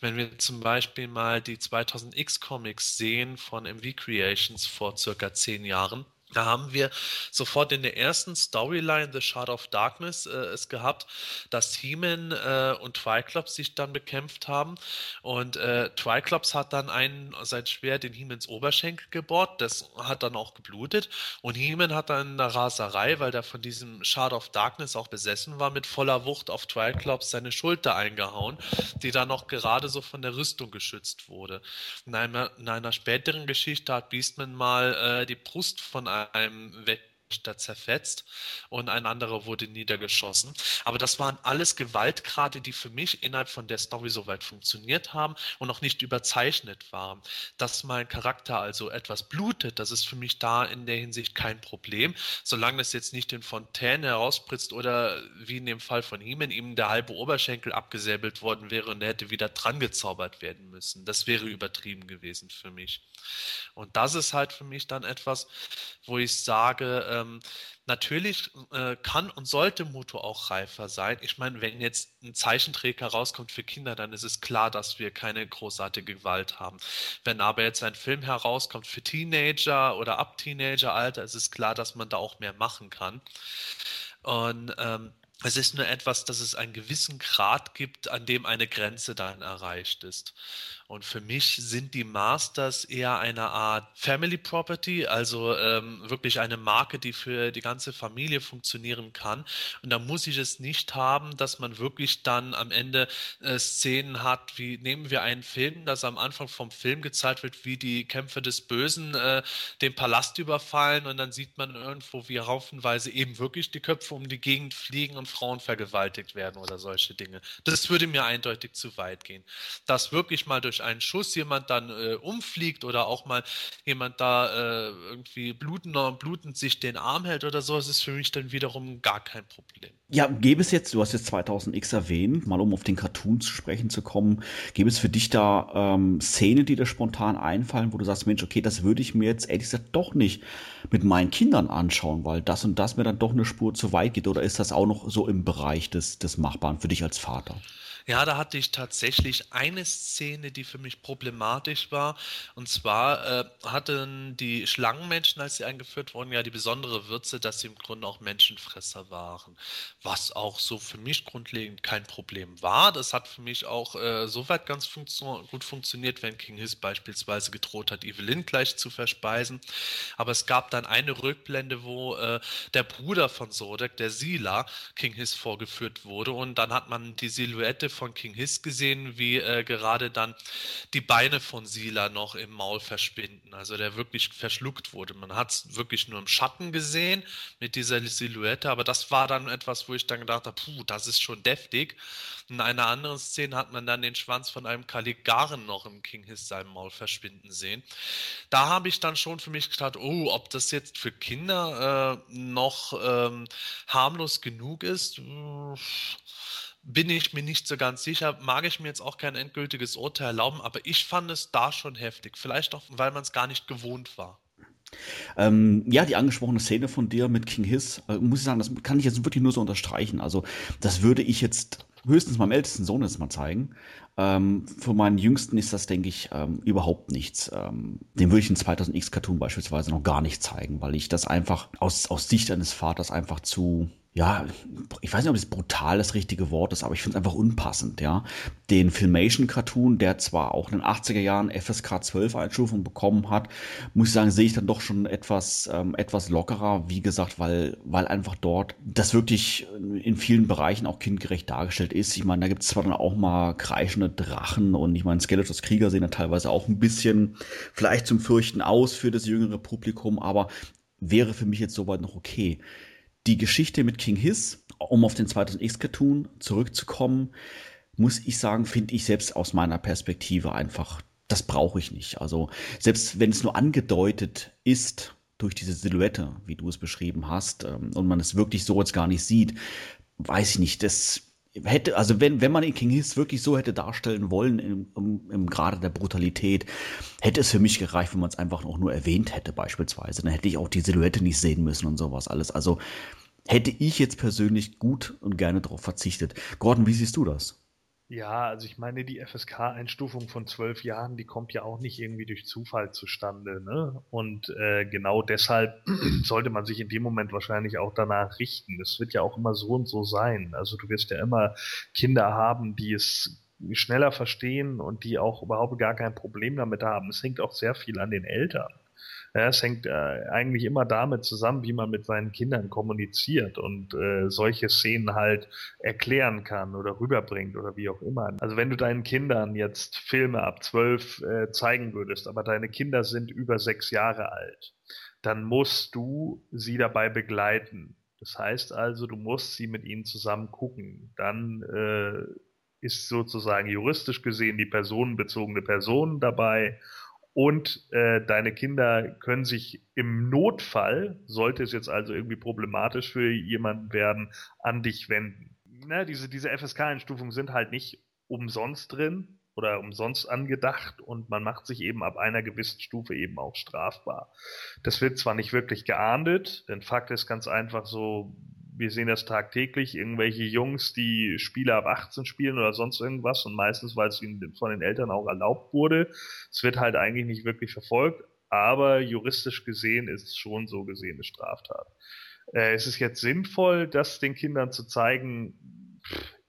Wenn wir zum Beispiel mal die 2000X Comics sehen von MV Creations vor circa zehn Jahren, da haben wir sofort in der ersten Storyline The Shard of Darkness äh, es gehabt, dass He-Man äh, und Triclops sich dann bekämpft haben. Und äh, Triclops hat dann einen sein Schwert in He-Mans Oberschenkel gebohrt, das hat dann auch geblutet. Und He-Man hat dann in der Raserei, weil der von diesem Shard of Darkness auch besessen war, mit voller Wucht auf Triclops seine Schulter eingehauen, die dann noch gerade so von der Rüstung geschützt wurde. In einer, in einer späteren Geschichte hat Beastman mal äh, die Brust von einem einem Wächter zerfetzt und ein anderer wurde niedergeschossen. Aber das waren alles Gewaltgrade, die für mich innerhalb von der Story soweit funktioniert haben und noch nicht überzeichnet waren. Dass mein Charakter also etwas blutet, das ist für mich da in der Hinsicht kein Problem, solange es jetzt nicht in Fontäne herausspritzt oder wie in dem Fall von ihm, ihm der halbe Oberschenkel abgesäbelt worden wäre und er hätte wieder dran gezaubert werden müssen. Das wäre übertrieben gewesen für mich. Und das ist halt für mich dann etwas, wo ich sage, ähm, natürlich äh, kann und sollte Moto auch reifer sein. Ich meine, wenn jetzt ein Zeichenträger rauskommt für Kinder, dann ist es klar, dass wir keine großartige Gewalt haben. Wenn aber jetzt ein Film herauskommt für Teenager oder ab Teenageralter, ist es klar, dass man da auch mehr machen kann. Und ähm, es ist nur etwas, dass es einen gewissen Grad gibt, an dem eine Grenze dann erreicht ist. Und für mich sind die Masters eher eine Art Family Property, also ähm, wirklich eine Marke, die für die ganze Familie funktionieren kann. Und da muss ich es nicht haben, dass man wirklich dann am Ende äh, Szenen hat, wie nehmen wir einen Film, dass am Anfang vom Film gezeigt wird, wie die Kämpfer des Bösen äh, den Palast überfallen und dann sieht man irgendwo, wie haufenweise eben wirklich die Köpfe um die Gegend fliegen und Frauen vergewaltigt werden oder solche Dinge. Das würde mir eindeutig zu weit gehen. Das wirklich mal durch durch einen Schuss jemand dann äh, umfliegt oder auch mal jemand da äh, irgendwie blutend, blutend sich den Arm hält oder so, das ist für mich dann wiederum gar kein Problem. Ja, gäbe es jetzt, du hast jetzt 2000X erwähnt, mal um auf den Cartoon zu sprechen zu kommen, gäbe es für dich da ähm, Szenen, die dir spontan einfallen, wo du sagst, Mensch, okay, das würde ich mir jetzt ehrlich gesagt doch nicht mit meinen Kindern anschauen, weil das und das mir dann doch eine Spur zu weit geht, oder ist das auch noch so im Bereich des, des Machbaren für dich als Vater? Ja, da hatte ich tatsächlich eine Szene, die für mich problematisch war. Und zwar äh, hatten die Schlangenmenschen, als sie eingeführt wurden, ja die besondere Würze, dass sie im Grunde auch Menschenfresser waren. Was auch so für mich grundlegend kein Problem war. Das hat für mich auch äh, soweit ganz funktio gut funktioniert, wenn King Hiss beispielsweise gedroht hat, Evelyn gleich zu verspeisen. Aber es gab dann eine Rückblende, wo äh, der Bruder von Sodek, der Sila, King Hiss vorgeführt wurde. Und dann hat man die Silhouette von King Hiss gesehen, wie äh, gerade dann die Beine von Sila noch im Maul verschwinden. Also der wirklich verschluckt wurde. Man hat es wirklich nur im Schatten gesehen mit dieser Silhouette, aber das war dann etwas, wo ich dann gedacht habe, puh, das ist schon deftig. In einer anderen Szene hat man dann den Schwanz von einem Kaligaren noch im King Hiss seinem Maul verschwinden sehen. Da habe ich dann schon für mich gedacht, oh, ob das jetzt für Kinder äh, noch ähm, harmlos genug ist bin ich mir nicht so ganz sicher. Mag ich mir jetzt auch kein endgültiges Urteil erlauben, aber ich fand es da schon heftig. Vielleicht auch, weil man es gar nicht gewohnt war. Ähm, ja, die angesprochene Szene von dir mit King Hiss, äh, muss ich sagen, das kann ich jetzt wirklich nur so unterstreichen. Also, das würde ich jetzt höchstens meinem ältesten Sohn jetzt mal zeigen. Ähm, für meinen Jüngsten ist das, denke ich, ähm, überhaupt nichts. Ähm, den würde ich in 2000X Cartoon beispielsweise noch gar nicht zeigen, weil ich das einfach aus, aus Sicht eines Vaters einfach zu, ja, ich weiß nicht, ob das brutal das richtige Wort ist, aber ich finde es einfach unpassend, ja. Den Filmation-Cartoon, der zwar auch in den 80er Jahren FSK 12 Einstufung bekommen hat, muss ich sagen, sehe ich dann doch schon etwas, ähm, etwas lockerer, wie gesagt, weil, weil einfach dort das wirklich in vielen Bereichen auch kindgerecht dargestellt ist. Ich meine, da gibt es zwar dann auch mal kreischende Drachen und ich meine, Skeletors Krieger sehen da teilweise auch ein bisschen vielleicht zum Fürchten aus für das jüngere Publikum, aber wäre für mich jetzt soweit noch okay die Geschichte mit King Hiss, um auf den 2000X-Cartoon zurückzukommen, muss ich sagen, finde ich selbst aus meiner Perspektive einfach, das brauche ich nicht. Also selbst wenn es nur angedeutet ist durch diese Silhouette, wie du es beschrieben hast, ähm, und man es wirklich so jetzt gar nicht sieht, weiß ich nicht, das hätte, also wenn, wenn man den King Hiss wirklich so hätte darstellen wollen, im, im, im Grade der Brutalität, hätte es für mich gereicht, wenn man es einfach auch nur erwähnt hätte, beispielsweise. Dann hätte ich auch die Silhouette nicht sehen müssen und sowas alles. Also hätte ich jetzt persönlich gut und gerne darauf verzichtet. Gordon, wie siehst du das? Ja, also ich meine, die FSK-Einstufung von zwölf Jahren, die kommt ja auch nicht irgendwie durch Zufall zustande. Ne? Und äh, genau deshalb sollte man sich in dem Moment wahrscheinlich auch danach richten. Es wird ja auch immer so und so sein. Also du wirst ja immer Kinder haben, die es schneller verstehen und die auch überhaupt gar kein Problem damit haben. Es hängt auch sehr viel an den Eltern. Ja, es hängt äh, eigentlich immer damit zusammen, wie man mit seinen Kindern kommuniziert und äh, solche Szenen halt erklären kann oder rüberbringt oder wie auch immer. Also wenn du deinen Kindern jetzt Filme ab zwölf äh, zeigen würdest, aber deine Kinder sind über sechs Jahre alt, dann musst du sie dabei begleiten. Das heißt also, du musst sie mit ihnen zusammen gucken. Dann äh, ist sozusagen juristisch gesehen die personenbezogene Person dabei und äh, deine Kinder können sich im Notfall, sollte es jetzt also irgendwie problematisch für jemanden werden, an dich wenden. Ne, diese diese FSK-Einstufungen sind halt nicht umsonst drin oder umsonst angedacht und man macht sich eben ab einer gewissen Stufe eben auch strafbar. Das wird zwar nicht wirklich geahndet, denn Fakt ist ganz einfach so, wir sehen das tagtäglich, irgendwelche Jungs, die Spiele ab 18 spielen oder sonst irgendwas und meistens, weil es ihnen von den Eltern auch erlaubt wurde. Es wird halt eigentlich nicht wirklich verfolgt, aber juristisch gesehen ist es schon so gesehen eine Straftat. Äh, es ist jetzt sinnvoll, das den Kindern zu zeigen.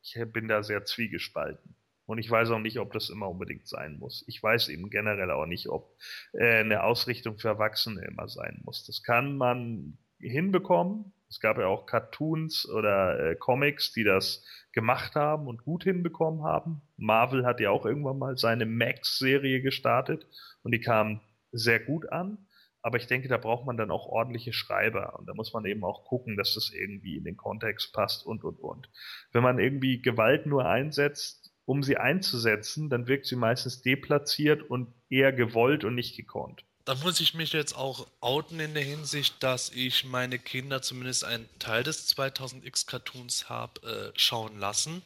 Ich bin da sehr zwiegespalten. Und ich weiß auch nicht, ob das immer unbedingt sein muss. Ich weiß eben generell auch nicht, ob äh, eine Ausrichtung für Erwachsene immer sein muss. Das kann man hinbekommen, es gab ja auch Cartoons oder äh, Comics, die das gemacht haben und gut hinbekommen haben. Marvel hat ja auch irgendwann mal seine Max-Serie gestartet und die kam sehr gut an. Aber ich denke, da braucht man dann auch ordentliche Schreiber und da muss man eben auch gucken, dass das irgendwie in den Kontext passt und und und. Wenn man irgendwie Gewalt nur einsetzt, um sie einzusetzen, dann wirkt sie meistens deplatziert und eher gewollt und nicht gekonnt. Da muss ich mich jetzt auch outen in der Hinsicht, dass ich meine Kinder zumindest einen Teil des 2000X Cartoons habe äh, schauen lassen.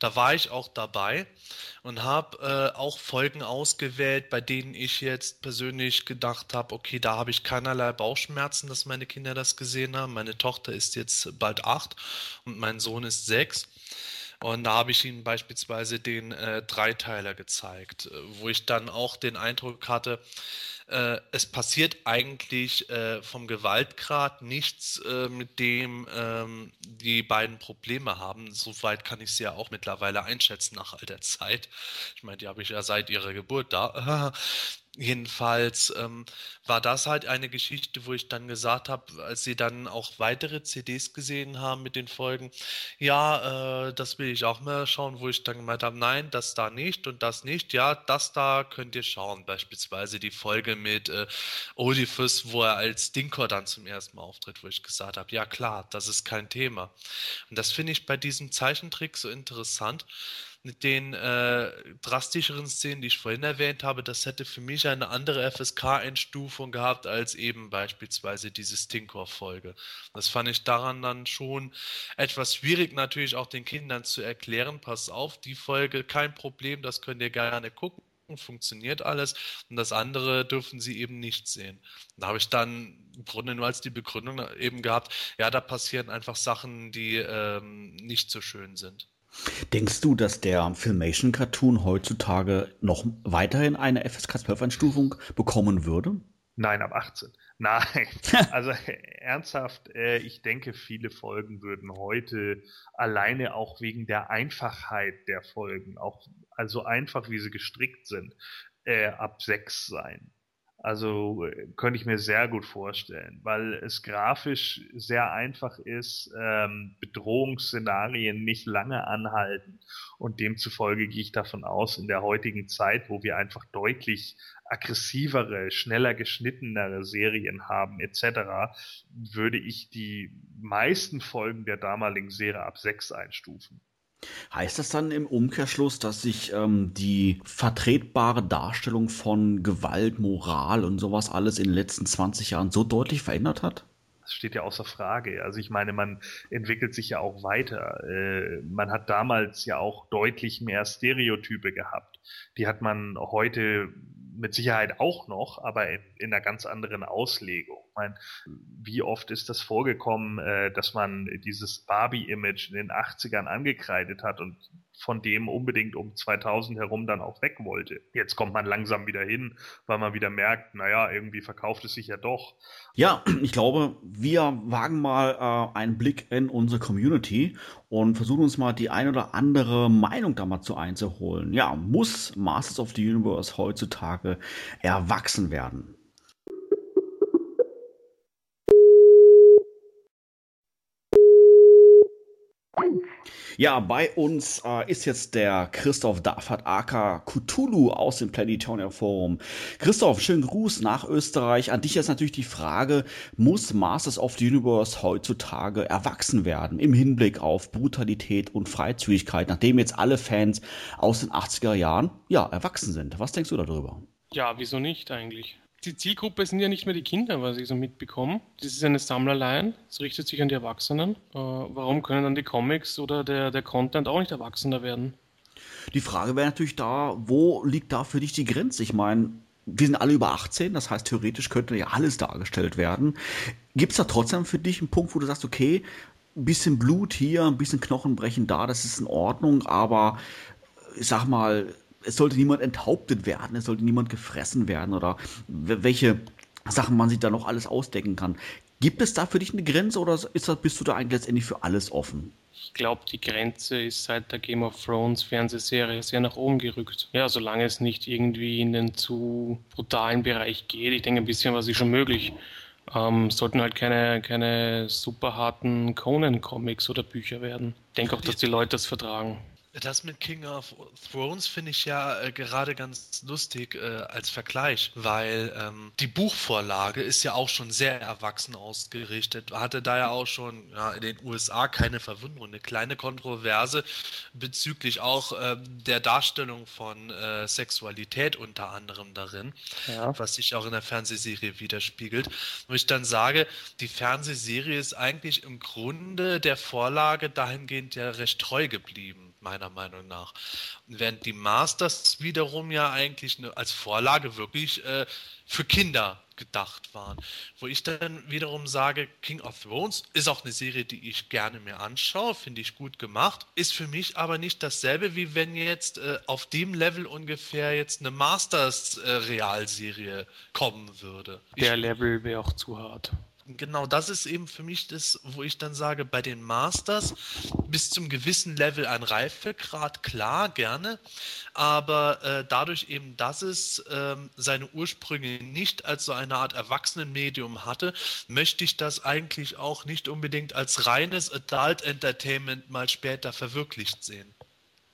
Da war ich auch dabei und habe äh, auch Folgen ausgewählt, bei denen ich jetzt persönlich gedacht habe, okay, da habe ich keinerlei Bauchschmerzen, dass meine Kinder das gesehen haben. Meine Tochter ist jetzt bald acht und mein Sohn ist sechs. Und da habe ich ihnen beispielsweise den äh, Dreiteiler gezeigt, äh, wo ich dann auch den Eindruck hatte, äh, es passiert eigentlich äh, vom Gewaltgrad nichts, äh, mit dem ähm, die beiden Probleme haben. Soweit kann ich sie ja auch mittlerweile einschätzen nach all der Zeit. Ich meine, die habe ich ja seit ihrer Geburt da. Jedenfalls ähm, war das halt eine Geschichte, wo ich dann gesagt habe, als sie dann auch weitere CDs gesehen haben mit den Folgen, ja, äh, das will ich auch mal schauen, wo ich dann gemeint habe, nein, das da nicht und das nicht, ja, das da könnt ihr schauen. Beispielsweise die Folge mit äh, Oedipus, wo er als Dinkor dann zum ersten Mal auftritt, wo ich gesagt habe, ja klar, das ist kein Thema. Und das finde ich bei diesem Zeichentrick so interessant, mit den äh, drastischeren Szenen, die ich vorhin erwähnt habe, das hätte für mich eine andere FSK-Einstufung gehabt als eben beispielsweise diese Stinkor-Folge. Das fand ich daran dann schon etwas schwierig, natürlich auch den Kindern zu erklären. Pass auf, die Folge, kein Problem, das könnt ihr gerne gucken funktioniert alles und das andere dürfen sie eben nicht sehen. Da habe ich dann im Grunde nur als die Begründung eben gehabt, ja, da passieren einfach Sachen, die ähm, nicht so schön sind. Denkst du, dass der Filmation-Cartoon heutzutage noch weiterhin eine FSK 12-Einstufung bekommen würde? Nein, ab 18. Nein, also ernsthaft, äh, ich denke, viele Folgen würden heute alleine auch wegen der Einfachheit der Folgen, auch also einfach wie sie gestrickt sind, äh, ab 6 sein. Also könnte ich mir sehr gut vorstellen, weil es grafisch sehr einfach ist, ähm, Bedrohungsszenarien nicht lange anhalten und demzufolge gehe ich davon aus, in der heutigen Zeit, wo wir einfach deutlich aggressivere, schneller geschnittenere Serien haben etc., würde ich die meisten Folgen der damaligen Serie ab 6 einstufen. Heißt das dann im Umkehrschluss, dass sich ähm, die vertretbare Darstellung von Gewalt, Moral und sowas alles in den letzten 20 Jahren so deutlich verändert hat? Das steht ja außer Frage. Also ich meine, man entwickelt sich ja auch weiter. Äh, man hat damals ja auch deutlich mehr Stereotype gehabt. Die hat man heute mit Sicherheit auch noch, aber in, in einer ganz anderen Auslegung. Meine, wie oft ist das vorgekommen, äh, dass man dieses Barbie-Image in den 80ern angekreidet hat und von dem unbedingt um 2000 herum dann auch weg wollte. Jetzt kommt man langsam wieder hin, weil man wieder merkt, naja, irgendwie verkauft es sich ja doch. Ja, ich glaube, wir wagen mal äh, einen Blick in unsere Community und versuchen uns mal die ein oder andere Meinung da mal zu einzuholen. Ja, muss Masters of the Universe heutzutage erwachsen werden? Ja, bei uns äh, ist jetzt der Christoph Dafat aka Cthulhu aus dem Planetonia Forum. Christoph, schönen Gruß nach Österreich. An dich jetzt natürlich die Frage, muss Masters of the Universe heutzutage erwachsen werden im Hinblick auf Brutalität und Freizügigkeit, nachdem jetzt alle Fans aus den 80er Jahren ja erwachsen sind? Was denkst du darüber? Ja, wieso nicht eigentlich? Die Zielgruppe sind ja nicht mehr die Kinder, was ich so mitbekomme. Das ist eine Sammlerlein, es richtet sich an die Erwachsenen. Äh, warum können dann die Comics oder der, der Content auch nicht erwachsener werden? Die Frage wäre natürlich da, wo liegt da für dich die Grenze? Ich meine, wir sind alle über 18, das heißt, theoretisch könnte ja alles dargestellt werden. Gibt es da trotzdem für dich einen Punkt, wo du sagst, okay, ein bisschen Blut hier, ein bisschen Knochenbrechen da, das ist in Ordnung, aber ich sag mal, es sollte niemand enthauptet werden, es sollte niemand gefressen werden oder welche Sachen man sich da noch alles ausdecken kann. Gibt es da für dich eine Grenze oder ist das, bist du da eigentlich letztendlich für alles offen? Ich glaube, die Grenze ist seit der Game of Thrones Fernsehserie sehr nach oben gerückt. Ja, solange es nicht irgendwie in den zu brutalen Bereich geht. Ich denke, ein bisschen was ist schon möglich. Ähm, sollten halt keine, keine super harten Conan-Comics oder Bücher werden. Ich denke auch, dass die Leute das vertragen. Das mit King of Thrones finde ich ja äh, gerade ganz lustig äh, als Vergleich, weil ähm, die Buchvorlage ist ja auch schon sehr erwachsen ausgerichtet. Hatte da ja auch schon ja, in den USA keine Verwunderung, eine kleine Kontroverse bezüglich auch ähm, der Darstellung von äh, Sexualität unter anderem darin, ja. was sich auch in der Fernsehserie widerspiegelt. Wo ich dann sage, die Fernsehserie ist eigentlich im Grunde der Vorlage dahingehend ja recht treu geblieben meiner Meinung nach. Während die Masters wiederum ja eigentlich ne, als Vorlage wirklich äh, für Kinder gedacht waren. Wo ich dann wiederum sage, King of Thrones ist auch eine Serie, die ich gerne mir anschaue, finde ich gut gemacht, ist für mich aber nicht dasselbe, wie wenn jetzt äh, auf dem Level ungefähr jetzt eine Masters äh, Realserie kommen würde. Der ich, Level wäre auch zu hart genau das ist eben für mich das, wo ich dann sage, bei den Masters bis zum gewissen Level ein Reifegrad, klar, gerne, aber äh, dadurch eben, dass es äh, seine Ursprünge nicht als so eine Art Erwachsenenmedium hatte, möchte ich das eigentlich auch nicht unbedingt als reines Adult Entertainment mal später verwirklicht sehen.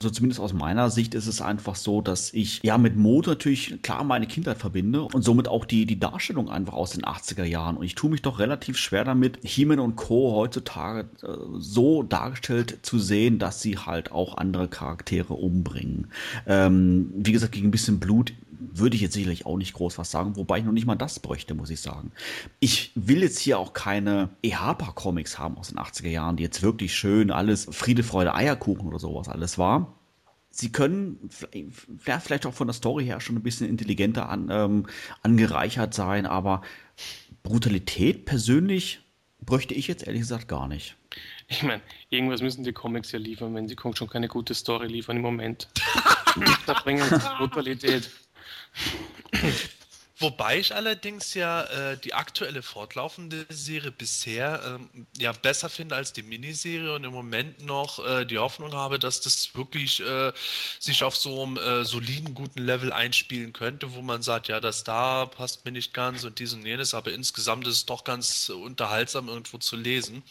Also zumindest aus meiner Sicht ist es einfach so, dass ich ja mit Mode natürlich klar meine Kindheit verbinde und somit auch die, die Darstellung einfach aus den 80er Jahren. Und ich tue mich doch relativ schwer damit, He-Man und Co. heutzutage äh, so dargestellt zu sehen, dass sie halt auch andere Charaktere umbringen. Ähm, wie gesagt, gegen ein bisschen Blut würde ich jetzt sicherlich auch nicht groß was sagen, wobei ich noch nicht mal das bräuchte, muss ich sagen. Ich will jetzt hier auch keine EHPA-Comics haben aus den 80er Jahren, die jetzt wirklich schön alles Friede, Freude, Eierkuchen oder sowas alles war. Sie können vielleicht auch von der Story her schon ein bisschen intelligenter an, ähm, angereichert sein, aber Brutalität persönlich bräuchte ich jetzt ehrlich gesagt gar nicht. Ich meine, irgendwas müssen die Comics ja liefern, wenn sie schon keine gute Story liefern im Moment. da bringen sie Brutalität. Wobei ich allerdings ja äh, die aktuelle fortlaufende Serie bisher ähm, ja besser finde als die Miniserie und im Moment noch äh, die Hoffnung habe, dass das wirklich äh, sich auf so einem äh, soliden, guten Level einspielen könnte, wo man sagt, ja, das da passt mir nicht ganz und dies und jenes, aber insgesamt ist es doch ganz unterhaltsam irgendwo zu lesen.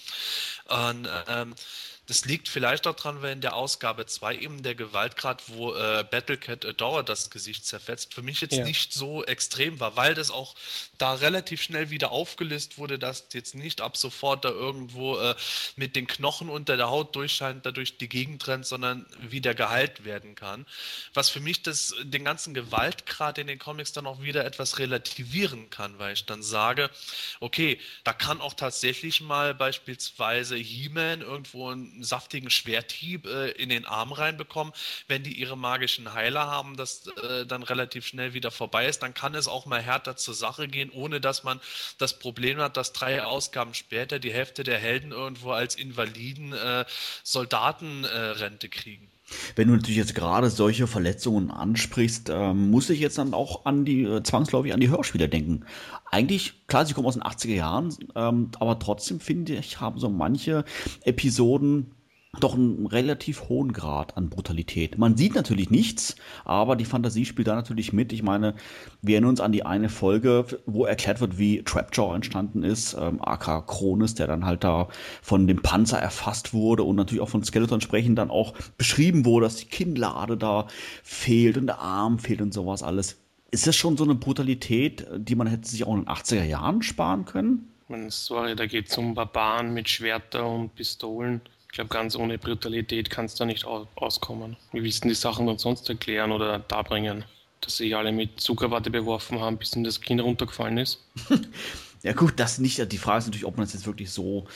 Und ähm, das liegt vielleicht auch dran, weil in der Ausgabe 2 eben der Gewaltgrad, wo äh, Battlecat Adore das Gesicht zerfetzt, für mich jetzt ja. nicht so extrem war, weil das auch da relativ schnell wieder aufgelöst wurde, dass jetzt nicht ab sofort da irgendwo äh, mit den Knochen unter der Haut durchscheint, dadurch die Gegend rennt, sondern wieder geheilt werden kann. Was für mich das, den ganzen Gewaltgrad in den Comics dann auch wieder etwas relativieren kann, weil ich dann sage, okay, da kann auch tatsächlich mal beispielsweise He-Man irgendwo ein saftigen Schwerthieb äh, in den Arm reinbekommen. Wenn die ihre magischen Heiler haben, das äh, dann relativ schnell wieder vorbei ist, dann kann es auch mal härter zur Sache gehen, ohne dass man das Problem hat, dass drei Ausgaben später die Hälfte der Helden irgendwo als Invaliden äh, Soldatenrente kriegen. Wenn du natürlich jetzt gerade solche Verletzungen ansprichst, ähm, muss ich jetzt dann auch an die, äh, zwangsläufig an die Hörspiele denken. Eigentlich, klar, sie kommen aus den 80er Jahren, ähm, aber trotzdem finde ich, haben so manche Episoden doch einen relativ hohen Grad an Brutalität. Man sieht natürlich nichts, aber die Fantasie spielt da natürlich mit. Ich meine, wir erinnern uns an die eine Folge, wo erklärt wird, wie Trapjaw entstanden ist, ähm, AK Kronis, der dann halt da von dem Panzer erfasst wurde und natürlich auch von Skeleton sprechen dann auch beschrieben wurde, dass die Kinnlade da fehlt und der Arm fehlt und sowas alles. Ist das schon so eine Brutalität, die man hätte sich auch in den 80er Jahren sparen können? Sorry, da geht es um Barbaren mit Schwerter und Pistolen. Ich glaube, ganz ohne Brutalität kannst du nicht auskommen. Wie willst du die Sachen dann sonst erklären oder darbringen? Dass sie alle mit Zuckerwatte beworfen haben, bis ihnen das Kind runtergefallen ist? ja gut, das nicht. Die Frage ist natürlich, ob man das jetzt wirklich so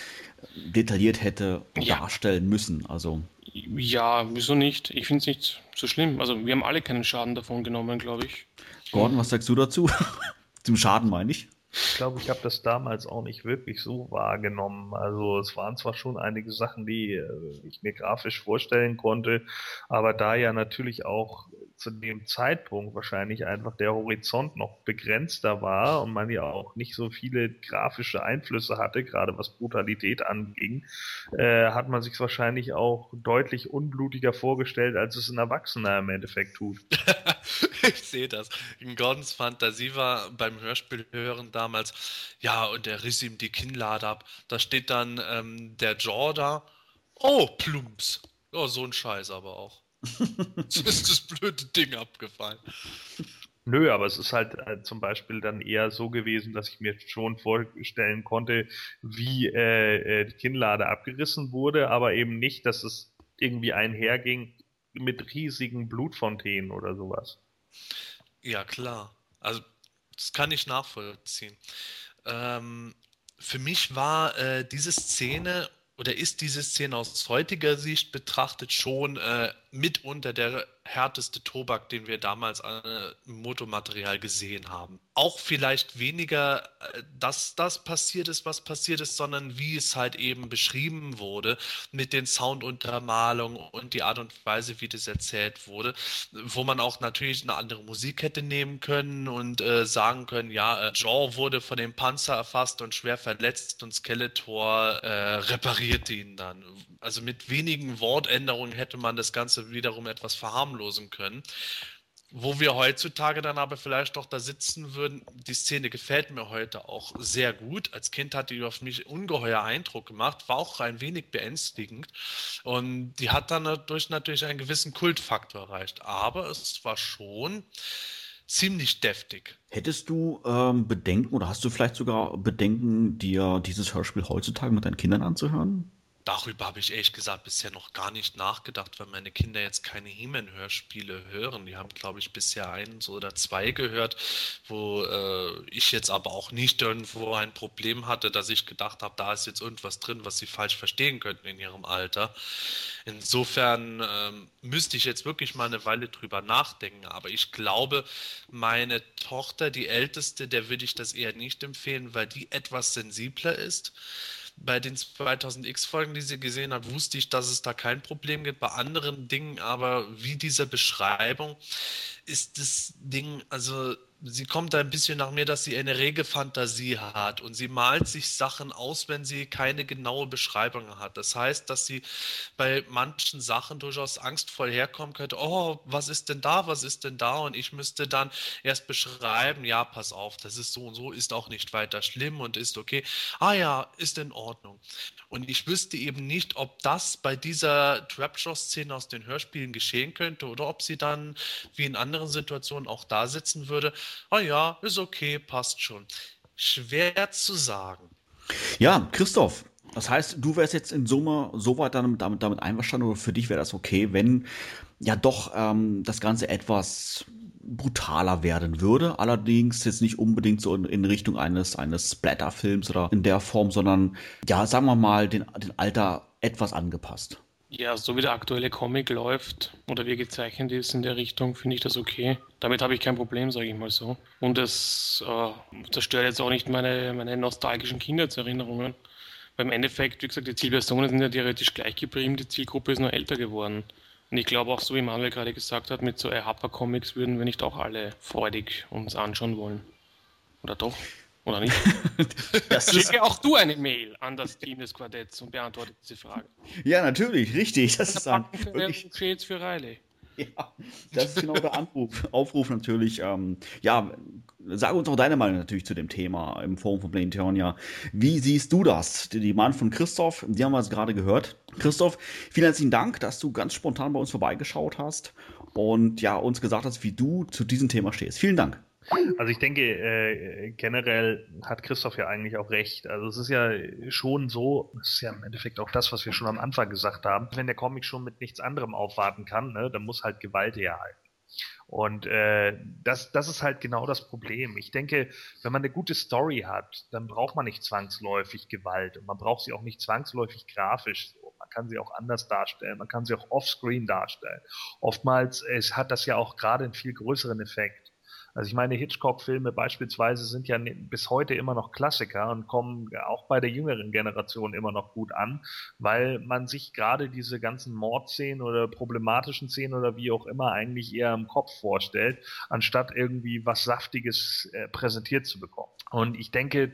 detailliert hätte ja. darstellen müssen. Also ja, wieso nicht? Ich finde es nicht so schlimm. Also wir haben alle keinen Schaden davon genommen, glaube ich. Gordon, was sagst du dazu? Zum Schaden meine ich. Ich glaube, ich habe das damals auch nicht wirklich so wahrgenommen. Also es waren zwar schon einige Sachen, die äh, ich mir grafisch vorstellen konnte, aber da ja natürlich auch zu dem Zeitpunkt wahrscheinlich einfach der Horizont noch begrenzter war und man ja auch nicht so viele grafische Einflüsse hatte, gerade was Brutalität anging, äh, hat man sich wahrscheinlich auch deutlich unblutiger vorgestellt, als es ein Erwachsener im Endeffekt tut. ich sehe das. In Gordons Fantasie war beim Hörspiel hören damals, ja, und er riss ihm die Kinnlade ab. Da steht dann ähm, der Jaw da. Oh, Plumps Ja, so ein Scheiß aber auch. Jetzt ist das blöde Ding abgefallen. Nö, aber es ist halt äh, zum Beispiel dann eher so gewesen, dass ich mir schon vorstellen konnte, wie äh, äh, die Kinnlade abgerissen wurde, aber eben nicht, dass es irgendwie einherging mit riesigen Blutfontänen oder sowas. Ja, klar. Also, das kann ich nachvollziehen. Ähm, für mich war äh, diese Szene oder ist diese Szene aus heutiger Sicht betrachtet schon äh, mitunter der härteste Tobak, den wir damals an Motomaterial gesehen haben. Auch vielleicht weniger, äh, dass das passiert ist, was passiert ist, sondern wie es halt eben beschrieben wurde mit den Sounduntermalungen und die Art und Weise, wie das erzählt wurde, wo man auch natürlich eine andere Musik hätte nehmen können und äh, sagen können, ja, äh, Jean wurde von dem Panzer erfasst und schwer verletzt und Skeletor äh, repariert ihn dann. Also mit wenigen Wortänderungen hätte man das Ganze wiederum etwas verharmlosen können. Wo wir heutzutage dann aber vielleicht doch da sitzen würden, die Szene gefällt mir heute auch sehr gut. Als Kind hat die auf mich ungeheuer Eindruck gemacht, war auch ein wenig beängstigend. Und die hat dann dadurch natürlich einen gewissen Kultfaktor erreicht. Aber es war schon ziemlich deftig. Hättest du ähm, Bedenken oder hast du vielleicht sogar Bedenken, dir dieses Hörspiel heutzutage mit deinen Kindern anzuhören? Darüber habe ich ehrlich gesagt bisher noch gar nicht nachgedacht, weil meine Kinder jetzt keine He-Man-Hörspiele hören. Die haben, glaube ich, bisher eins oder zwei gehört, wo äh, ich jetzt aber auch nicht irgendwo ein Problem hatte, dass ich gedacht habe, da ist jetzt irgendwas drin, was sie falsch verstehen könnten in ihrem Alter. Insofern ähm, müsste ich jetzt wirklich mal eine Weile drüber nachdenken. Aber ich glaube, meine Tochter, die älteste, der würde ich das eher nicht empfehlen, weil die etwas sensibler ist bei den 2000X-Folgen, die sie gesehen hat, wusste ich, dass es da kein Problem gibt. Bei anderen Dingen aber, wie diese Beschreibung, ist das Ding, also sie kommt ein bisschen nach mir, dass sie eine rege Fantasie hat und sie malt sich Sachen aus, wenn sie keine genaue Beschreibung hat. Das heißt, dass sie bei manchen Sachen durchaus angstvoll herkommen könnte. Oh, was ist denn da? Was ist denn da? Und ich müsste dann erst beschreiben, ja, pass auf, das ist so und so, ist auch nicht weiter schlimm und ist okay. Ah ja, ist in Ordnung. Und ich wüsste eben nicht, ob das bei dieser Trapjaw-Szene aus den Hörspielen geschehen könnte oder ob sie dann wie in anderen Situationen auch da sitzen würde. Ah ja, ist okay, passt schon. Schwer zu sagen. Ja, Christoph, das heißt, du wärst jetzt in Summe soweit damit, damit, damit einverstanden oder für dich wäre das okay, wenn ja doch ähm, das Ganze etwas brutaler werden würde. Allerdings jetzt nicht unbedingt so in, in Richtung eines, eines Splatter-Films oder in der Form, sondern ja, sagen wir mal, den, den Alter etwas angepasst. Ja, so wie der aktuelle Comic läuft oder wie er gezeichnet ist in der Richtung, finde ich das okay. Damit habe ich kein Problem, sage ich mal so. Und es äh, zerstört jetzt auch nicht meine, meine nostalgischen Kindheitserinnerungen. Im Endeffekt, wie gesagt, die Zielpersonen sind ja theoretisch gleich geblieben, die Zielgruppe ist nur älter geworden. Und ich glaube auch, so wie Manuel gerade gesagt hat, mit so Erhapper-Comics würden wir nicht auch alle freudig uns anschauen wollen. Oder doch? Oder nicht? das Schicke auch du eine Mail an das Team des Quartetts und beantworte diese Frage. Ja, natürlich, richtig. Das ist ein wirklich... Shades für Riley. Ja, das ist genau der Anruf, Aufruf natürlich. Ähm, ja, sag uns auch deine Meinung natürlich zu dem Thema im Forum von Planetonia. Wie siehst du das? Die Meinung von Christoph, die haben wir jetzt gerade gehört. Christoph, vielen herzlichen Dank, dass du ganz spontan bei uns vorbeigeschaut hast und ja, uns gesagt hast, wie du zu diesem Thema stehst. Vielen Dank. Also ich denke, äh, generell hat Christoph ja eigentlich auch recht. Also es ist ja schon so, es ist ja im Endeffekt auch das, was wir schon am Anfang gesagt haben, wenn der Comic schon mit nichts anderem aufwarten kann, ne, dann muss halt Gewalt herhalten. Und äh, das, das ist halt genau das Problem. Ich denke, wenn man eine gute Story hat, dann braucht man nicht zwangsläufig Gewalt und man braucht sie auch nicht zwangsläufig grafisch. Man kann sie auch anders darstellen, man kann sie auch offscreen darstellen. Oftmals es hat das ja auch gerade einen viel größeren Effekt. Also ich meine, Hitchcock-Filme beispielsweise sind ja bis heute immer noch Klassiker und kommen auch bei der jüngeren Generation immer noch gut an, weil man sich gerade diese ganzen Mordszenen oder problematischen Szenen oder wie auch immer eigentlich eher im Kopf vorstellt, anstatt irgendwie was Saftiges äh, präsentiert zu bekommen. Und ich denke,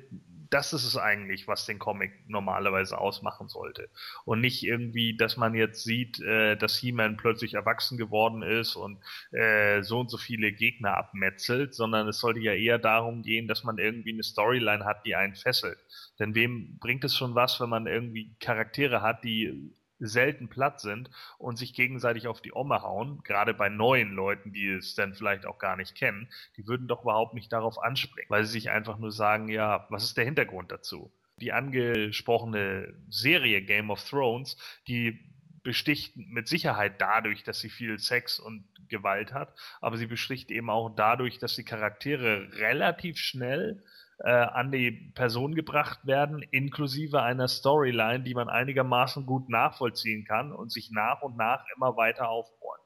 das ist es eigentlich, was den Comic normalerweise ausmachen sollte. Und nicht irgendwie, dass man jetzt sieht, äh, dass He-Man plötzlich erwachsen geworden ist und äh, so und so viele Gegner abmetzelt, sondern es sollte ja eher darum gehen, dass man irgendwie eine Storyline hat, die einen fesselt. Denn wem bringt es schon was, wenn man irgendwie Charaktere hat, die selten platt sind und sich gegenseitig auf die Omme hauen, gerade bei neuen Leuten, die es dann vielleicht auch gar nicht kennen, die würden doch überhaupt nicht darauf anspringen, weil sie sich einfach nur sagen, ja, was ist der Hintergrund dazu? Die angesprochene Serie Game of Thrones, die besticht mit Sicherheit dadurch, dass sie viel Sex und Gewalt hat, aber sie besticht eben auch dadurch, dass die Charaktere relativ schnell äh, an die Person gebracht werden, inklusive einer Storyline, die man einigermaßen gut nachvollziehen kann und sich nach und nach immer weiter aufbäumt.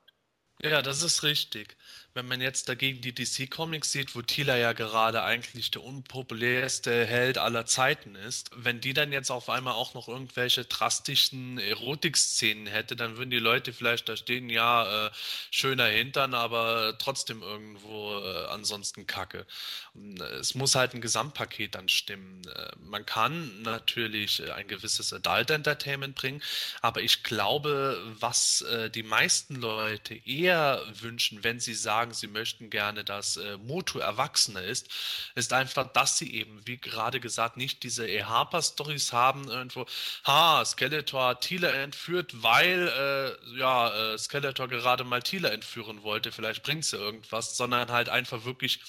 Ja, das ist richtig. Wenn man jetzt dagegen die DC Comics sieht, wo Tila ja gerade eigentlich der unpopulärste Held aller Zeiten ist, wenn die dann jetzt auf einmal auch noch irgendwelche drastischen Erotikszenen hätte, dann würden die Leute vielleicht da stehen, ja, äh, schöner Hintern, aber trotzdem irgendwo äh, ansonsten Kacke. Äh, es muss halt ein Gesamtpaket dann stimmen. Äh, man kann natürlich äh, ein gewisses Adult Entertainment bringen, aber ich glaube, was die meisten Leute eher wünschen, wenn sie sagen, sie möchten gerne, dass äh, Moto erwachsener ist, ist einfach, dass sie eben, wie gerade gesagt, nicht diese E-Harper-Stories haben, irgendwo, ha, Skeletor hat Tila entführt, weil, äh, ja, äh, Skeletor gerade mal Tila entführen wollte, vielleicht bringt sie irgendwas, sondern halt einfach wirklich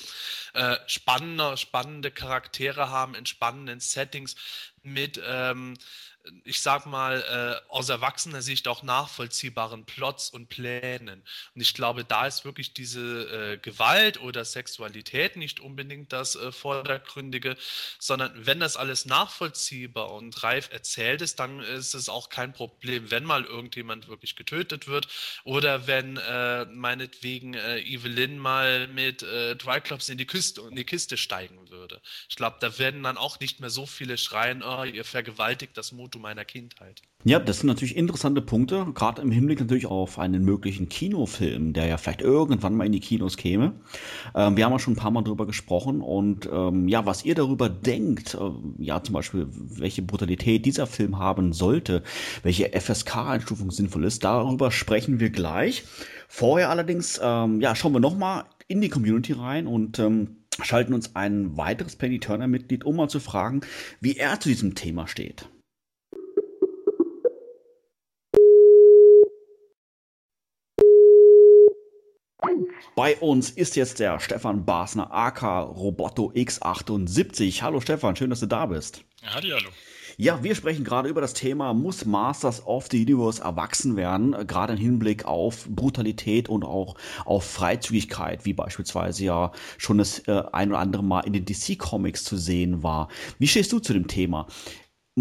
äh, spannende, spannende Charaktere haben in spannenden Settings mit, ähm, ich sag mal, äh, aus erwachsener Sicht auch nachvollziehbaren Plots und Plänen. Und ich glaube, da ist wirklich diese äh, Gewalt oder Sexualität nicht unbedingt das äh, Vordergründige, sondern wenn das alles nachvollziehbar und reif erzählt ist, dann ist es auch kein Problem, wenn mal irgendjemand wirklich getötet wird oder wenn äh, meinetwegen äh, Evelyn mal mit äh, Triclops in die, Küste, in die Kiste steigen würde. Ich glaube, da werden dann auch nicht mehr so viele schreien, oh, ihr vergewaltigt das Moto meiner Kindheit. Ja, das sind natürlich interessante Punkte, gerade im Hinblick natürlich auf einen möglichen Kinofilm, der ja vielleicht irgendwann mal in die Kinos käme. Ähm, wir haben ja schon ein paar Mal darüber gesprochen und ähm, ja, was ihr darüber denkt, äh, ja zum Beispiel, welche Brutalität dieser Film haben sollte, welche FSK-Einstufung sinnvoll ist, darüber sprechen wir gleich. Vorher allerdings, ähm, ja, schauen wir nochmal in die Community rein und ähm, schalten uns ein weiteres Penny Turner Mitglied, um mal zu fragen, wie er zu diesem Thema steht. Bei uns ist jetzt der Stefan Basner, AK Roboto X78. Hallo Stefan, schön, dass du da bist. Ja, hallo. Ja, wir sprechen gerade über das Thema, muss Masters of the Universe erwachsen werden, gerade im Hinblick auf Brutalität und auch auf Freizügigkeit, wie beispielsweise ja schon das äh, ein oder andere Mal in den DC-Comics zu sehen war. Wie stehst du zu dem Thema?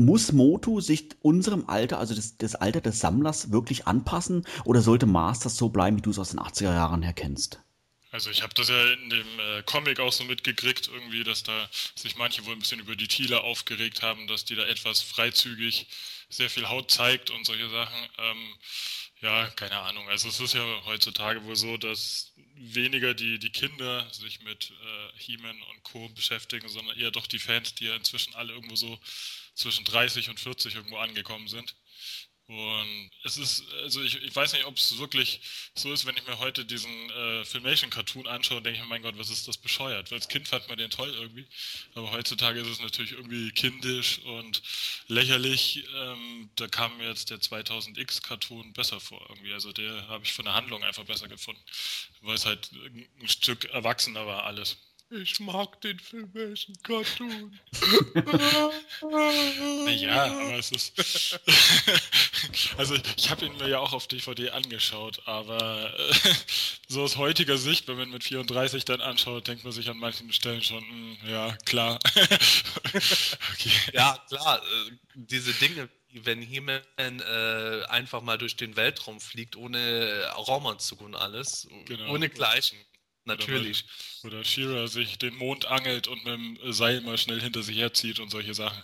Muss Motu sich unserem Alter, also das, das Alter des Sammlers, wirklich anpassen oder sollte Masters so bleiben, wie du es aus den 80er Jahren her kennst? Also ich habe das ja in dem äh, Comic auch so mitgekriegt, irgendwie, dass da sich manche wohl ein bisschen über die Thieler aufgeregt haben, dass die da etwas freizügig sehr viel Haut zeigt und solche Sachen. Ähm, ja, keine Ahnung. Also es ist ja heutzutage wohl so, dass weniger die, die Kinder sich mit äh, He-Man und Co. beschäftigen, sondern eher doch die Fans, die ja inzwischen alle irgendwo so zwischen 30 und 40 irgendwo angekommen sind. Und es ist, also ich, ich weiß nicht, ob es wirklich so ist, wenn ich mir heute diesen äh, Filmation-Cartoon anschaue, denke ich mir, mein Gott, was ist das bescheuert? Weil als Kind fand man den toll irgendwie. Aber heutzutage ist es natürlich irgendwie kindisch und lächerlich. Ähm, da kam mir jetzt der 2000X-Cartoon besser vor irgendwie. Also der habe ich von der Handlung einfach besser gefunden. Weil es halt ein Stück erwachsener war alles. Ich mag den filmischen Cartoon. naja, aber es ist. also, ich habe ihn mir ja auch auf DVD angeschaut, aber so aus heutiger Sicht, wenn man mit 34 dann anschaut, denkt man sich an manchen Stellen schon, mh, hm, ja, klar. okay. Ja, klar. Äh, diese Dinge, wenn He-Man äh, einfach mal durch den Weltraum fliegt, ohne Raumanzug und alles, genau. ohne Gleichen. Natürlich. Oder, oder Shira sich den Mond angelt und mit dem Seil mal schnell hinter sich herzieht und solche Sachen.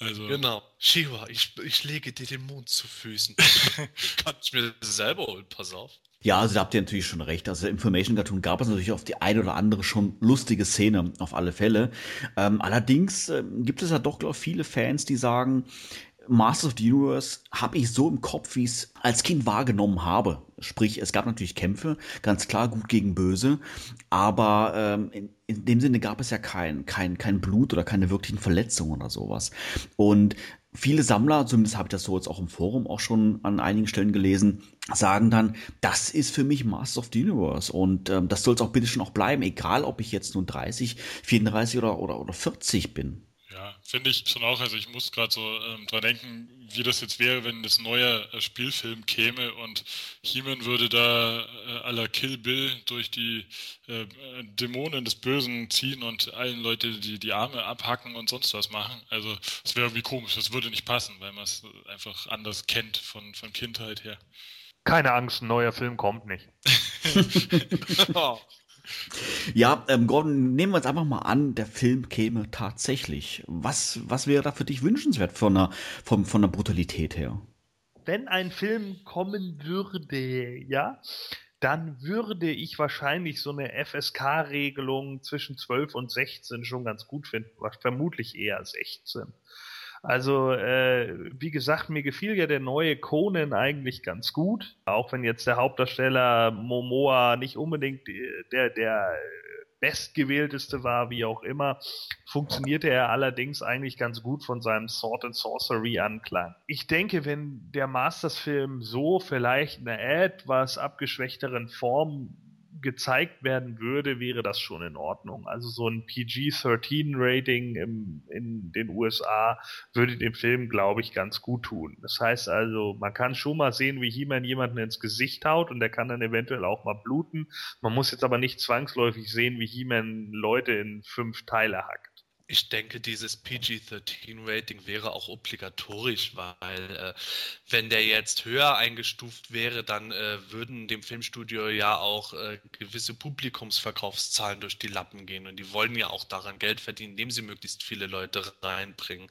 Also. Genau. Shira, ich, ich lege dir den Mond zu Füßen. Kann ich mir selber holen, pass auf. Ja, also da habt ihr natürlich schon recht. Also Information Cartoon gab es natürlich auf die eine oder andere schon lustige Szene, auf alle Fälle. Ähm, allerdings äh, gibt es ja doch, glaube ich, viele Fans, die sagen, Masters of the Universe habe ich so im Kopf, wie ich es als Kind wahrgenommen habe. Sprich, es gab natürlich Kämpfe, ganz klar gut gegen böse, aber ähm, in, in dem Sinne gab es ja kein, kein, kein Blut oder keine wirklichen Verletzungen oder sowas. Und viele Sammler, zumindest habe ich das so jetzt auch im Forum auch schon an einigen Stellen gelesen, sagen dann, das ist für mich Masters of the Universe und ähm, das soll es auch bitte schon auch bleiben, egal ob ich jetzt nun 30, 34 oder, oder, oder 40 bin. Ja, finde ich schon auch. Also ich muss gerade so ähm, dran denken, wie das jetzt wäre, wenn das neue äh, Spielfilm käme und He-Man würde da äh, aller Kill Bill durch die äh, Dämonen des Bösen ziehen und allen Leute die, die Arme abhacken und sonst was machen. Also es wäre irgendwie komisch, das würde nicht passen, weil man es einfach anders kennt von, von Kindheit her. Keine Angst, ein neuer Film kommt nicht. oh. Ja, ähm, Gordon, nehmen wir uns einfach mal an, der Film käme tatsächlich. Was, was wäre da für dich wünschenswert von der, von, von der Brutalität her? Wenn ein Film kommen würde, ja, dann würde ich wahrscheinlich so eine FSK-Regelung zwischen 12 und 16 schon ganz gut finden. Vermutlich eher 16. Also, äh, wie gesagt, mir gefiel ja der neue Conan eigentlich ganz gut. Auch wenn jetzt der Hauptdarsteller Momoa nicht unbedingt der, der bestgewählteste war, wie auch immer, funktionierte er allerdings eigentlich ganz gut von seinem Sword and Sorcery Anklang. Ich denke, wenn der Masters-Film so vielleicht in einer etwas abgeschwächteren Form gezeigt werden würde, wäre das schon in Ordnung. Also so ein PG-13-Rating in den USA würde dem Film, glaube ich, ganz gut tun. Das heißt also, man kann schon mal sehen, wie He-Man jemanden ins Gesicht haut und der kann dann eventuell auch mal bluten. Man muss jetzt aber nicht zwangsläufig sehen, wie He-Man Leute in fünf Teile hackt. Ich denke, dieses PG-13-Rating wäre auch obligatorisch, weil äh, wenn der jetzt höher eingestuft wäre, dann äh, würden dem Filmstudio ja auch äh, gewisse Publikumsverkaufszahlen durch die Lappen gehen. Und die wollen ja auch daran Geld verdienen, indem sie möglichst viele Leute reinbringen.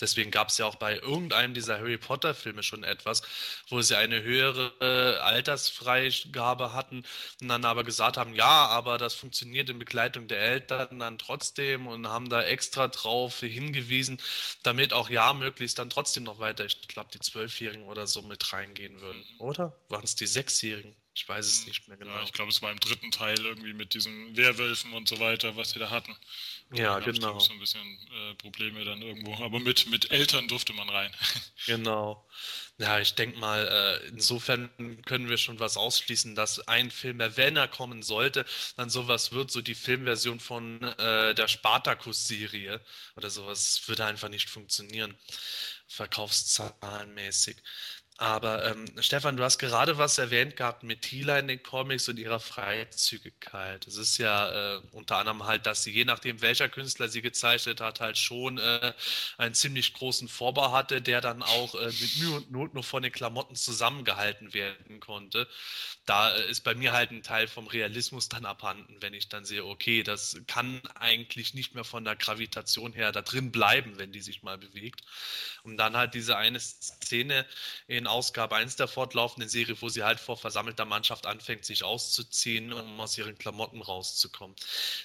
Deswegen gab es ja auch bei irgendeinem dieser Harry Potter-Filme schon etwas, wo sie eine höhere äh, Altersfreigabe hatten und dann aber gesagt haben, ja, aber das funktioniert in Begleitung der Eltern dann trotzdem und haben da extra drauf hingewiesen, damit auch ja möglichst dann trotzdem noch weiter, ich glaube, die Zwölfjährigen oder so mit reingehen würden. Oder? Waren es die Sechsjährigen? Ich weiß es nicht mehr genau. Ja, ich glaube, es war im dritten Teil irgendwie mit diesen Werwölfen und so weiter, was sie da hatten. Ja, da genau. so ein bisschen äh, Probleme dann irgendwo. Aber mit, mit Eltern durfte man rein. genau. Ja, ich denke mal, äh, insofern können wir schon was ausschließen, dass ein Film, wenn er kommen sollte, dann sowas wird, so die Filmversion von äh, der Spartacus-Serie oder sowas, würde einfach nicht funktionieren, verkaufszahlenmäßig. Aber ähm, Stefan, du hast gerade was erwähnt gehabt mit Tila in den Comics und ihrer Freizügigkeit. Es ist ja äh, unter anderem halt, dass sie je nachdem, welcher Künstler sie gezeichnet hat, halt schon äh, einen ziemlich großen Vorbau hatte, der dann auch äh, mit Mühe und Not nur von den Klamotten zusammengehalten werden konnte da ist bei mir halt ein Teil vom Realismus dann abhanden, wenn ich dann sehe, okay, das kann eigentlich nicht mehr von der Gravitation her da drin bleiben, wenn die sich mal bewegt. Und dann halt diese eine Szene in Ausgabe 1 der fortlaufenden Serie, wo sie halt vor versammelter Mannschaft anfängt, sich auszuziehen, um aus ihren Klamotten rauszukommen.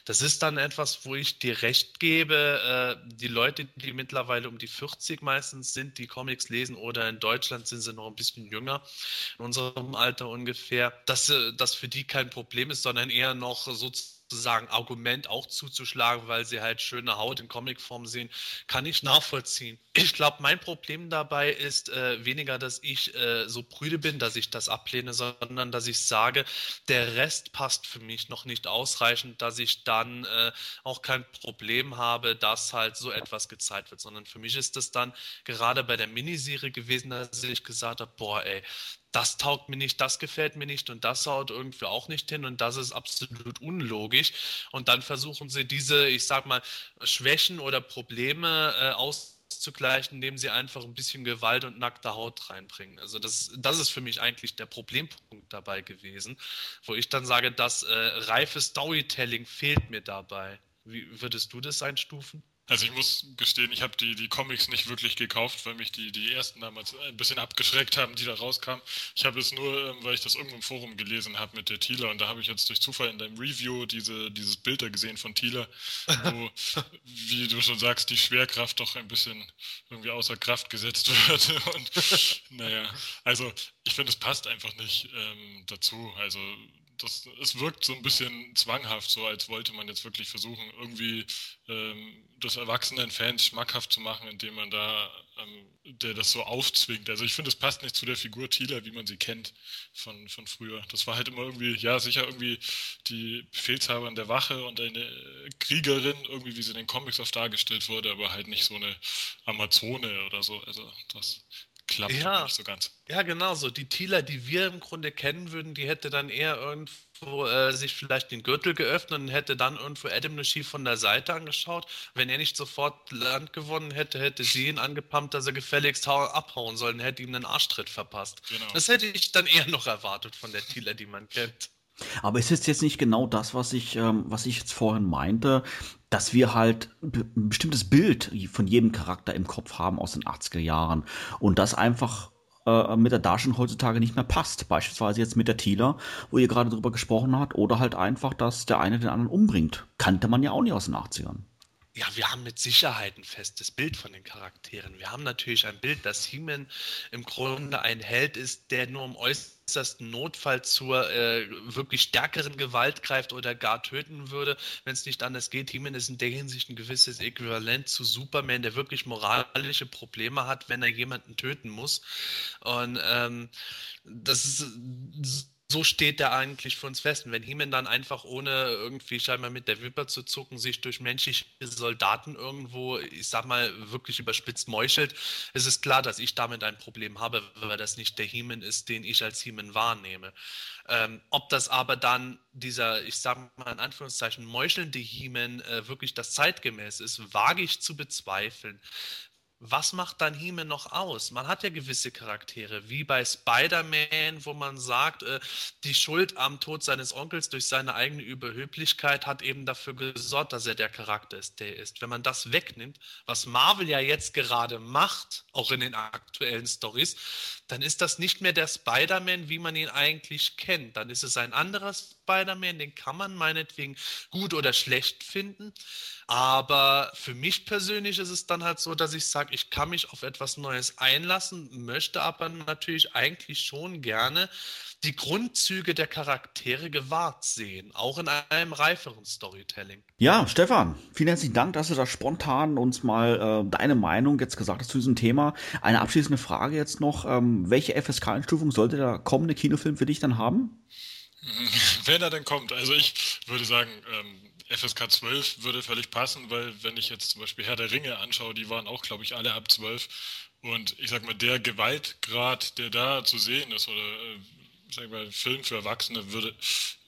Das ist dann etwas, wo ich dir recht gebe. Äh, die Leute, die mittlerweile um die 40 meistens sind, die Comics lesen oder in Deutschland sind sie noch ein bisschen jünger, in unserem Alter ungefähr, dass äh, das für die kein Problem ist, sondern eher noch sozusagen Argument auch zuzuschlagen, weil sie halt schöne Haut in Comicform sehen, kann ich nachvollziehen. Ich glaube, mein Problem dabei ist äh, weniger, dass ich äh, so prüde bin, dass ich das ablehne, sondern dass ich sage, der Rest passt für mich noch nicht ausreichend, dass ich dann äh, auch kein Problem habe, dass halt so etwas gezeigt wird, sondern für mich ist es dann gerade bei der Miniserie gewesen, dass ich gesagt habe, boah, ey, das taugt mir nicht, das gefällt mir nicht und das haut irgendwie auch nicht hin und das ist absolut unlogisch. Und dann versuchen sie diese, ich sag mal, Schwächen oder Probleme äh, auszugleichen, indem sie einfach ein bisschen Gewalt und nackte Haut reinbringen. Also das, das ist für mich eigentlich der Problempunkt dabei gewesen, wo ich dann sage, das äh, reife Storytelling fehlt mir dabei. Wie würdest du das einstufen? Also ich muss gestehen, ich habe die, die Comics nicht wirklich gekauft, weil mich die, die ersten damals ein bisschen abgeschreckt haben, die da rauskamen. Ich habe es nur, ähm, weil ich das irgendwo im Forum gelesen habe mit der Thieler und da habe ich jetzt durch Zufall in deinem Review diese, dieses Bild da gesehen von Thieler, wo, wie du schon sagst, die Schwerkraft doch ein bisschen irgendwie außer Kraft gesetzt wird. Und naja, also ich finde, es passt einfach nicht ähm, dazu. Also das, es wirkt so ein bisschen zwanghaft, so als wollte man jetzt wirklich versuchen, irgendwie ähm, das erwachsenen Fans schmackhaft zu machen, indem man da, ähm, der das so aufzwingt. Also ich finde, es passt nicht zu der Figur Thieler, wie man sie kennt von, von früher. Das war halt immer irgendwie, ja, sicher irgendwie die Befehlshaberin der Wache und eine Kriegerin, irgendwie wie sie in den Comics oft dargestellt wurde, aber halt nicht so eine Amazone oder so. Also das klappt Ja. nicht so ganz. Ja, genau so. Die Thieler, die wir im Grunde kennen würden, die hätte dann eher irgendwo äh, sich vielleicht den Gürtel geöffnet und hätte dann irgendwo Adam nur schief von der Seite angeschaut. Wenn er nicht sofort Land gewonnen hätte, hätte sie ihn angepumpt, dass er gefälligst hau- abhauen soll und hätte ihm einen Arschtritt verpasst. Genau. Das hätte ich dann eher noch erwartet von der Thieler, die man kennt. Aber ist es jetzt nicht genau das, was ich, ähm, was ich jetzt vorhin meinte, dass wir halt ein bestimmtes Bild von jedem Charakter im Kopf haben aus den 80er Jahren und das einfach äh, mit der Darstellung heutzutage nicht mehr passt. Beispielsweise jetzt mit der Thieler, wo ihr gerade drüber gesprochen habt, oder halt einfach, dass der eine den anderen umbringt. Kannte man ja auch nicht aus den 80ern. Ja, wir haben mit Sicherheit ein festes Bild von den Charakteren. Wir haben natürlich ein Bild, dass He-Man im Grunde ein Held ist, der nur im äußersten Notfall zur äh, wirklich stärkeren Gewalt greift oder gar töten würde, wenn es nicht anders geht. He-Man ist in der Hinsicht ein gewisses Äquivalent zu Superman, der wirklich moralische Probleme hat, wenn er jemanden töten muss. Und ähm, das ist so steht er eigentlich für uns fest. Und wenn He-Man dann einfach ohne irgendwie scheinbar mit der Wimper zu zucken sich durch menschliche Soldaten irgendwo, ich sag mal, wirklich überspitzt meuchelt, ist es klar, dass ich damit ein Problem habe, weil das nicht der He-Man ist, den ich als He-Man wahrnehme. Ähm, ob das aber dann dieser, ich sag mal in Anführungszeichen, meuchelnde He-Man äh, wirklich das zeitgemäß ist, wage ich zu bezweifeln was macht dann He-Man noch aus? Man hat ja gewisse Charaktere, wie bei Spider-Man, wo man sagt, äh, die Schuld am Tod seines Onkels durch seine eigene Überheblichkeit hat eben dafür gesorgt, dass er der Charakter ist, der er ist. Wenn man das wegnimmt, was Marvel ja jetzt gerade macht, auch in den aktuellen Stories, dann ist das nicht mehr der Spider-Man, wie man ihn eigentlich kennt. Dann ist es ein anderer Spider-Man, den kann man meinetwegen gut oder schlecht finden. Aber für mich persönlich ist es dann halt so, dass ich sage, ich kann mich auf etwas Neues einlassen, möchte aber natürlich eigentlich schon gerne die Grundzüge der Charaktere gewahrt sehen, auch in einem reiferen Storytelling. Ja, Stefan, vielen herzlichen Dank, dass du da spontan uns mal äh, deine Meinung jetzt gesagt hast zu diesem Thema. Eine abschließende Frage jetzt noch. Ähm, welche FSK-Einstufung sollte der kommende Kinofilm für dich dann haben? Wenn er denn kommt, also ich würde sagen, ähm, FSK 12 würde völlig passen, weil wenn ich jetzt zum Beispiel Herr der Ringe anschaue, die waren auch, glaube ich, alle ab 12. Und ich sag mal, der Gewaltgrad, der da zu sehen ist, oder äh, sag ich mal, Film für Erwachsene, würde,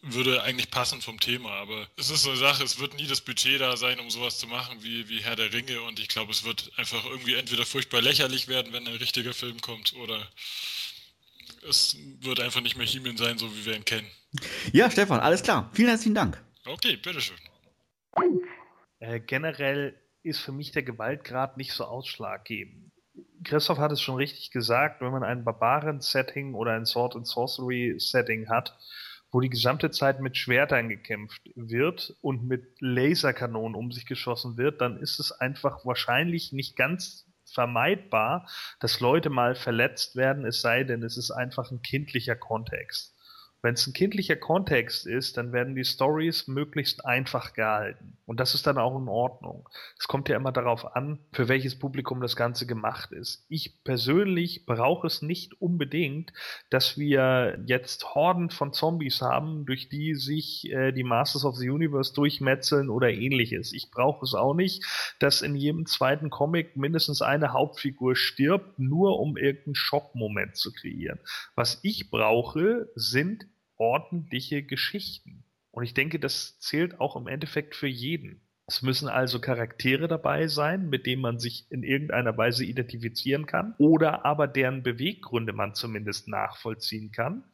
würde eigentlich passen vom Thema. Aber es ist so eine Sache, es wird nie das Budget da sein, um sowas zu machen wie, wie Herr der Ringe. Und ich glaube, es wird einfach irgendwie entweder furchtbar lächerlich werden, wenn ein richtiger Film kommt, oder es wird einfach nicht mehr He-Man sein, so wie wir ihn kennen. Ja, Stefan, alles klar. Vielen herzlichen Dank. Okay, bitteschön. Äh, generell ist für mich der Gewaltgrad nicht so ausschlaggebend. Christoph hat es schon richtig gesagt, wenn man ein Barbaren-Setting oder ein Sword and Sorcery-Setting hat, wo die gesamte Zeit mit Schwertern gekämpft wird und mit Laserkanonen um sich geschossen wird, dann ist es einfach wahrscheinlich nicht ganz vermeidbar, dass Leute mal verletzt werden, es sei denn, es ist einfach ein kindlicher Kontext. Wenn es ein kindlicher Kontext ist, dann werden die Stories möglichst einfach gehalten. Und das ist dann auch in Ordnung. Es kommt ja immer darauf an, für welches Publikum das Ganze gemacht ist. Ich persönlich brauche es nicht unbedingt, dass wir jetzt Horden von Zombies haben, durch die sich äh, die Masters of the Universe durchmetzeln oder ähnliches. Ich brauche es auch nicht, dass in jedem zweiten Comic mindestens eine Hauptfigur stirbt, nur um irgendeinen Schockmoment zu kreieren. Was ich brauche, sind ordentliche Geschichten. Und ich denke, das zählt auch im Endeffekt für jeden. Es müssen also Charaktere dabei sein, mit denen man sich in irgendeiner Weise identifizieren kann oder aber deren Beweggründe man zumindest nachvollziehen kann.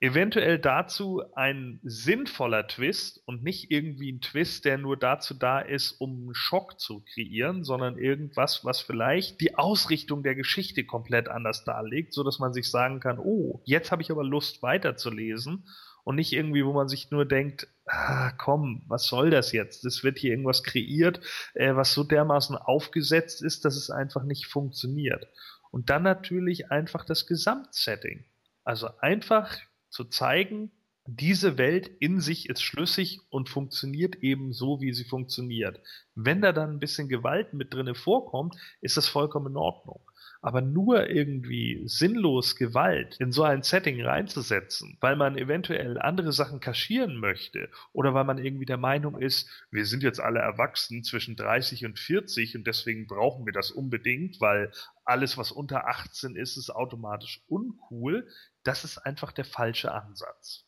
Eventuell dazu ein sinnvoller Twist und nicht irgendwie ein Twist, der nur dazu da ist, um einen Schock zu kreieren, sondern irgendwas, was vielleicht die Ausrichtung der Geschichte komplett anders darlegt, so dass man sich sagen kann, oh, jetzt habe ich aber Lust weiterzulesen und nicht irgendwie, wo man sich nur denkt, ah, komm, was soll das jetzt? Es wird hier irgendwas kreiert, äh, was so dermaßen aufgesetzt ist, dass es einfach nicht funktioniert. Und dann natürlich einfach das Gesamtsetting. Also einfach zu zeigen, diese Welt in sich ist schlüssig und funktioniert eben so, wie sie funktioniert. Wenn da dann ein bisschen Gewalt mit drinne vorkommt, ist das vollkommen in Ordnung. Aber nur irgendwie sinnlos Gewalt in so ein Setting reinzusetzen, weil man eventuell andere Sachen kaschieren möchte oder weil man irgendwie der Meinung ist, wir sind jetzt alle erwachsen zwischen 30 und 40 und deswegen brauchen wir das unbedingt, weil alles, was unter 18 ist, ist automatisch uncool, das ist einfach der falsche Ansatz.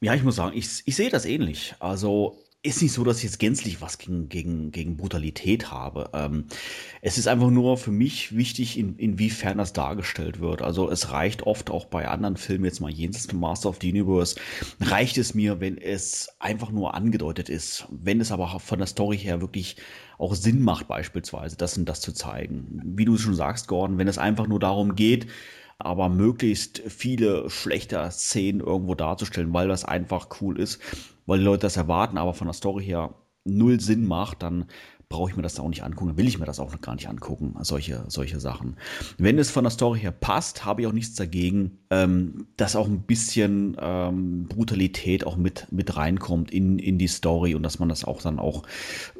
Ja, ich muss sagen, ich, ich sehe das ähnlich. Also ist nicht so, dass ich jetzt gänzlich was gegen, gegen, gegen Brutalität habe. Ähm, es ist einfach nur für mich wichtig, in, inwiefern das dargestellt wird. Also es reicht oft auch bei anderen Filmen, jetzt mal jenseits von Master of the Universe, reicht es mir, wenn es einfach nur angedeutet ist. Wenn es aber von der Story her wirklich auch Sinn macht, beispielsweise, das und das zu zeigen. Wie du schon sagst, Gordon, wenn es einfach nur darum geht, aber möglichst viele schlechter Szenen irgendwo darzustellen, weil das einfach cool ist, weil die Leute das erwarten, aber von der Story her null Sinn macht, dann brauche ich mir das da auch nicht angucken, will ich mir das auch gar nicht angucken, solche, solche Sachen. Wenn es von der Story her passt, habe ich auch nichts dagegen, ähm, dass auch ein bisschen ähm, Brutalität auch mit, mit reinkommt in, in die Story und dass man das auch dann auch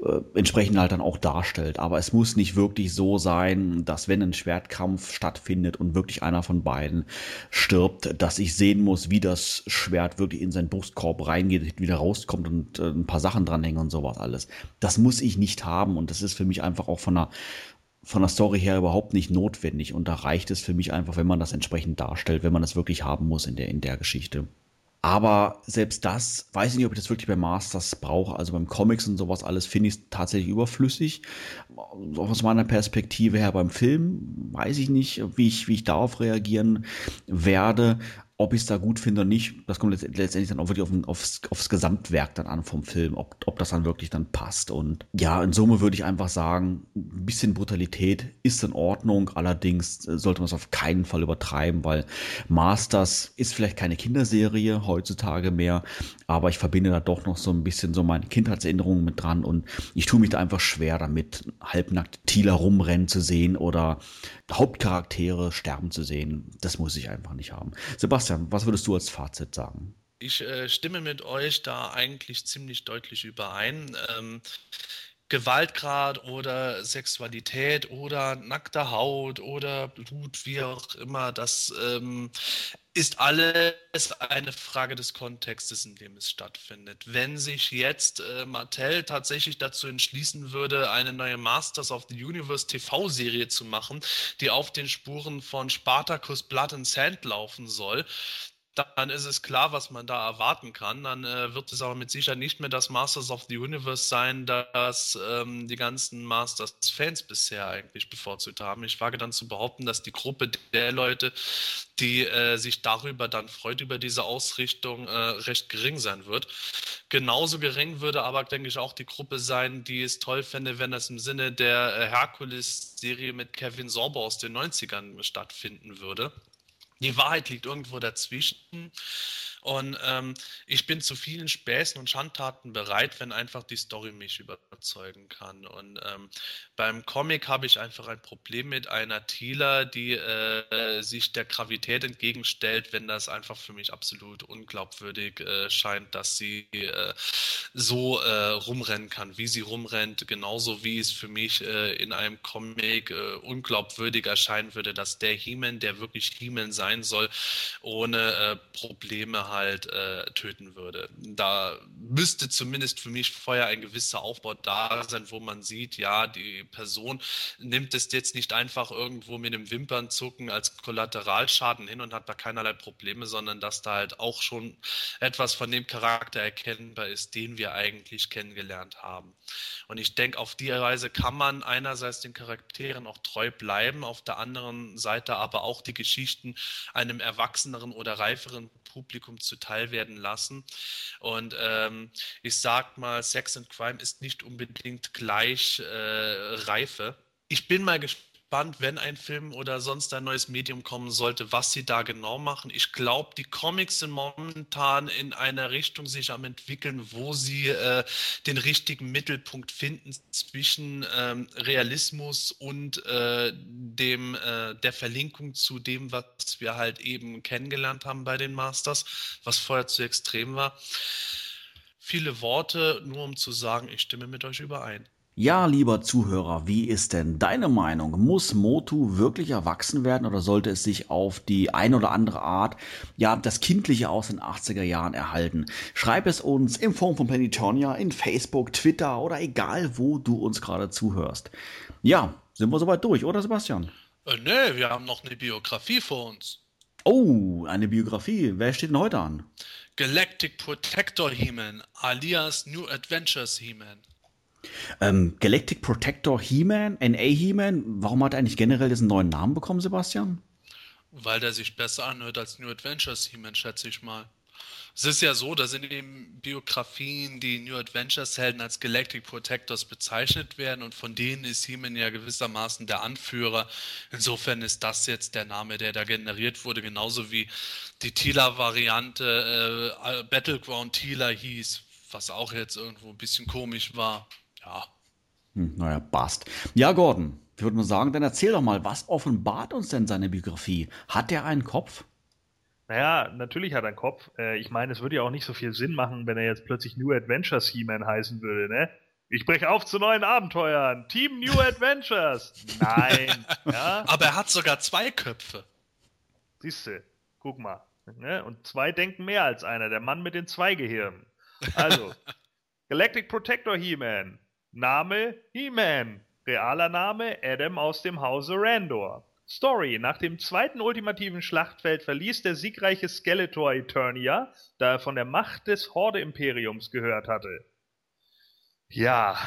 äh, entsprechend halt dann auch darstellt. Aber es muss nicht wirklich so sein, dass wenn ein Schwertkampf stattfindet und wirklich einer von beiden stirbt, dass ich sehen muss, wie das Schwert wirklich in seinen Brustkorb reingeht, wieder rauskommt und äh, ein paar Sachen dranhängen und sowas alles. Das muss ich nicht haben haben. Und das ist für mich einfach auch von der, von der Story her überhaupt nicht notwendig. Und da reicht es für mich einfach, wenn man das entsprechend darstellt, wenn man das wirklich haben muss in der, in der Geschichte. Aber selbst das, weiß ich nicht, ob ich das wirklich bei Masters brauche. Also beim Comics und sowas alles finde ich es tatsächlich überflüssig. Aus meiner Perspektive her beim Film weiß ich nicht, wie ich, wie ich darauf reagieren werde. Ob ich es da gut finde oder nicht, das kommt letztendlich dann auch wirklich auf, aufs, aufs Gesamtwerk dann an vom Film, ob, ob das dann wirklich dann passt. Und ja, in Summe würde ich einfach sagen, ein bisschen Brutalität ist in Ordnung, allerdings sollte man es auf keinen Fall übertreiben, weil Masters ist vielleicht keine Kinderserie heutzutage mehr, aber ich verbinde da doch noch so ein bisschen so meine Kindheitserinnerungen mit dran und ich tue mich da einfach schwer damit, halbnackt Tila rumrennen zu sehen oder Hauptcharaktere sterben zu sehen. Das muss ich einfach nicht haben. Sebastian, was würdest du als Fazit sagen? Ich äh, stimme mit euch da eigentlich ziemlich deutlich überein. Ähm, Gewaltgrad oder Sexualität oder nackte Haut oder Blut, wie auch immer, das ähm, ist alles eine Frage des Kontextes, in dem es stattfindet. Wenn sich jetzt äh, Mattel tatsächlich dazu entschließen würde, eine neue Masters of the Universe TV-Serie zu machen, die auf den Spuren von Spartacus Blood and Sand laufen soll, dann ist es klar, was man da erwarten kann. Dann äh, wird es aber mit Sicherheit nicht mehr das Masters of the Universe sein, das ähm, die ganzen Masters-Fans bisher eigentlich bevorzugt haben. Ich wage dann zu behaupten, dass die Gruppe der Leute, die äh, sich darüber dann freut, über diese Ausrichtung, äh, recht gering sein wird. Genauso gering würde aber, denke ich, auch die Gruppe sein, die es toll fände, wenn das im Sinne der äh, Herkules-Serie mit Kevin Sorbo aus den 90ern stattfinden würde. Die Wahrheit liegt irgendwo dazwischen. Und ähm, ich bin zu vielen Späßen und Schandtaten bereit, wenn einfach die Story mich überzeugen kann. Und ähm, beim Comic habe ich einfach ein Problem mit einer Thieler, die äh, sich der Gravität entgegenstellt, wenn das einfach für mich absolut unglaubwürdig äh, scheint, dass sie äh, so äh, rumrennen kann, wie sie rumrennt, genauso wie es für mich äh, in einem Comic äh, unglaubwürdig erscheinen würde, dass der He-Man, der wirklich He-Man sein soll, ohne Probleme hat halt äh, töten würde. Da müsste zumindest für mich vorher ein gewisser Aufbau da sein, wo man sieht, ja, die Person nimmt es jetzt nicht einfach irgendwo mit dem Wimpernzucken als Kollateralschaden hin und hat da keinerlei Probleme, sondern dass da halt auch schon etwas von dem Charakter erkennbar ist, den wir eigentlich kennengelernt haben. Und ich denke, auf die Weise kann man einerseits den Charakteren auch treu bleiben, auf der anderen Seite aber auch die Geschichten einem erwachseneren oder reiferen Publikum zuteil werden lassen. Und ähm, ich sag mal, Sex and Crime ist nicht unbedingt gleich äh, Reife. Ich bin mal gespannt gespannt, wenn ein Film oder sonst ein neues Medium kommen sollte, was sie da genau machen. Ich glaube, die Comics sind momentan in einer Richtung sich am entwickeln, wo sie äh, den richtigen Mittelpunkt finden zwischen ähm, Realismus und äh, dem äh, der Verlinkung zu dem, was wir halt eben kennengelernt haben bei den Masters, was vorher zu extrem war. Viele Worte, nur um zu sagen, ich stimme mit euch überein. Ja, lieber Zuhörer, wie ist denn deine Meinung? Muss Motu wirklich erwachsen werden oder sollte es sich auf die eine oder andere Art, ja, das Kindliche aus den 80er Jahren erhalten? Schreib es uns in Form von Penitonia, in Facebook, Twitter oder egal, wo du uns gerade zuhörst. Ja, sind wir soweit durch, oder Sebastian? Äh, nee, wir haben noch eine Biografie vor uns. Oh, eine Biografie. Wer steht denn heute an? Galactic Protector He-Man, alias New Adventures He-Man. Ähm, Galactic Protector He-Man, NA He-Man, warum hat er eigentlich generell diesen neuen Namen bekommen, Sebastian? Weil der sich besser anhört als New Adventures He-Man, schätze ich mal. Es ist ja so, dass in den Biografien die New Adventures Helden als Galactic Protectors bezeichnet werden und von denen ist He-Man ja gewissermaßen der Anführer. Insofern ist das jetzt der Name, der da generiert wurde, genauso wie die Tila-Variante äh, Battleground Tila hieß, was auch jetzt irgendwo ein bisschen komisch war. Ja. Hm, naja, passt. Ja, Gordon, ich würde mal sagen, dann erzähl doch mal, was offenbart uns denn seine Biografie? Hat er einen Kopf? Naja, natürlich hat er einen Kopf. Äh, ich meine, es würde ja auch nicht so viel Sinn machen, wenn er jetzt plötzlich New Adventures He-Man heißen würde, ne? Ich breche auf zu neuen Abenteuern. Team New Adventures. Nein. ja? Aber er hat sogar zwei Köpfe. Siehste, guck mal. Ne? Und zwei denken mehr als einer. Der Mann mit den zwei Gehirnen. Also, Galactic Protector He-Man. Name He-Man. Realer Name Adam aus dem Hause Randor. Story. Nach dem zweiten ultimativen Schlachtfeld verließ der siegreiche Skeletor Eternia, da er von der Macht des Horde-Imperiums gehört hatte. Ja,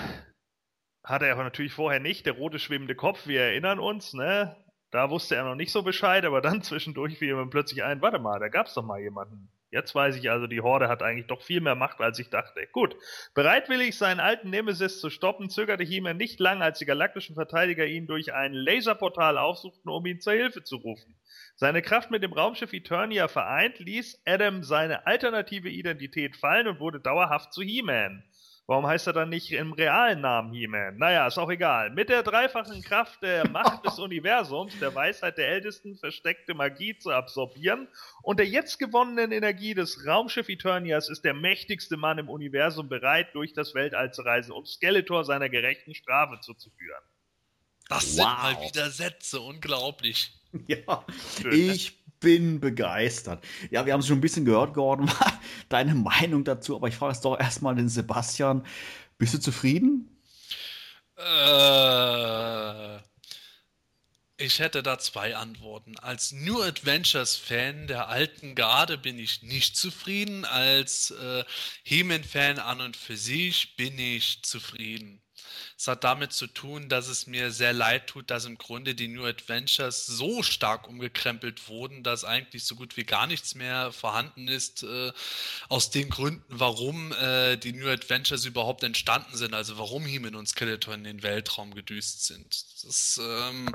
hatte er aber natürlich vorher nicht. Der rote schwebende Kopf, wir erinnern uns, ne? Da wusste er noch nicht so Bescheid, aber dann zwischendurch fiel ihm plötzlich ein, warte mal, da gab's doch mal jemanden. Jetzt weiß ich also, die Horde hat eigentlich doch viel mehr Macht, als ich dachte. Gut. Bereitwillig, seinen alten Nemesis zu stoppen, zögerte He-Man nicht lang, als die galaktischen Verteidiger ihn durch ein Laserportal aufsuchten, um ihn zur Hilfe zu rufen. Seine Kraft mit dem Raumschiff Eternia vereint, ließ Adam seine alternative Identität fallen und wurde dauerhaft zu He-Man. Warum heißt er dann nicht im realen Namen He-Man? Naja, ist auch egal. Mit der dreifachen Kraft der Macht des Universums, der Weisheit der Ältesten, versteckte Magie zu absorbieren und der jetzt gewonnenen Energie des Raumschiff Eternias ist der mächtigste Mann im Universum bereit, durch das Weltall zu reisen, um Skeletor seiner gerechten Strafe zuzuführen. Das wow. sind mal wieder Sätze, unglaublich. Ja, Schön, ich bin begeistert. Ja, wir haben es schon ein bisschen gehört, Gordon. Deine Meinung dazu, aber ich frage es doch erstmal den Sebastian. Bist du zufrieden? Äh, ich hätte da zwei Antworten. Als New Adventures Fan der alten Garde bin ich nicht zufrieden. Als äh, He-Man Fan an und für sich bin ich zufrieden. Es hat damit zu tun, dass es mir sehr leid tut, dass im Grunde die New Adventures so stark umgekrempelt wurden, dass eigentlich so gut wie gar nichts mehr vorhanden ist, äh, aus den Gründen, warum äh, die New Adventures überhaupt entstanden sind, also warum He-Man und Skeletor in den Weltraum gedüst sind. Das ähm,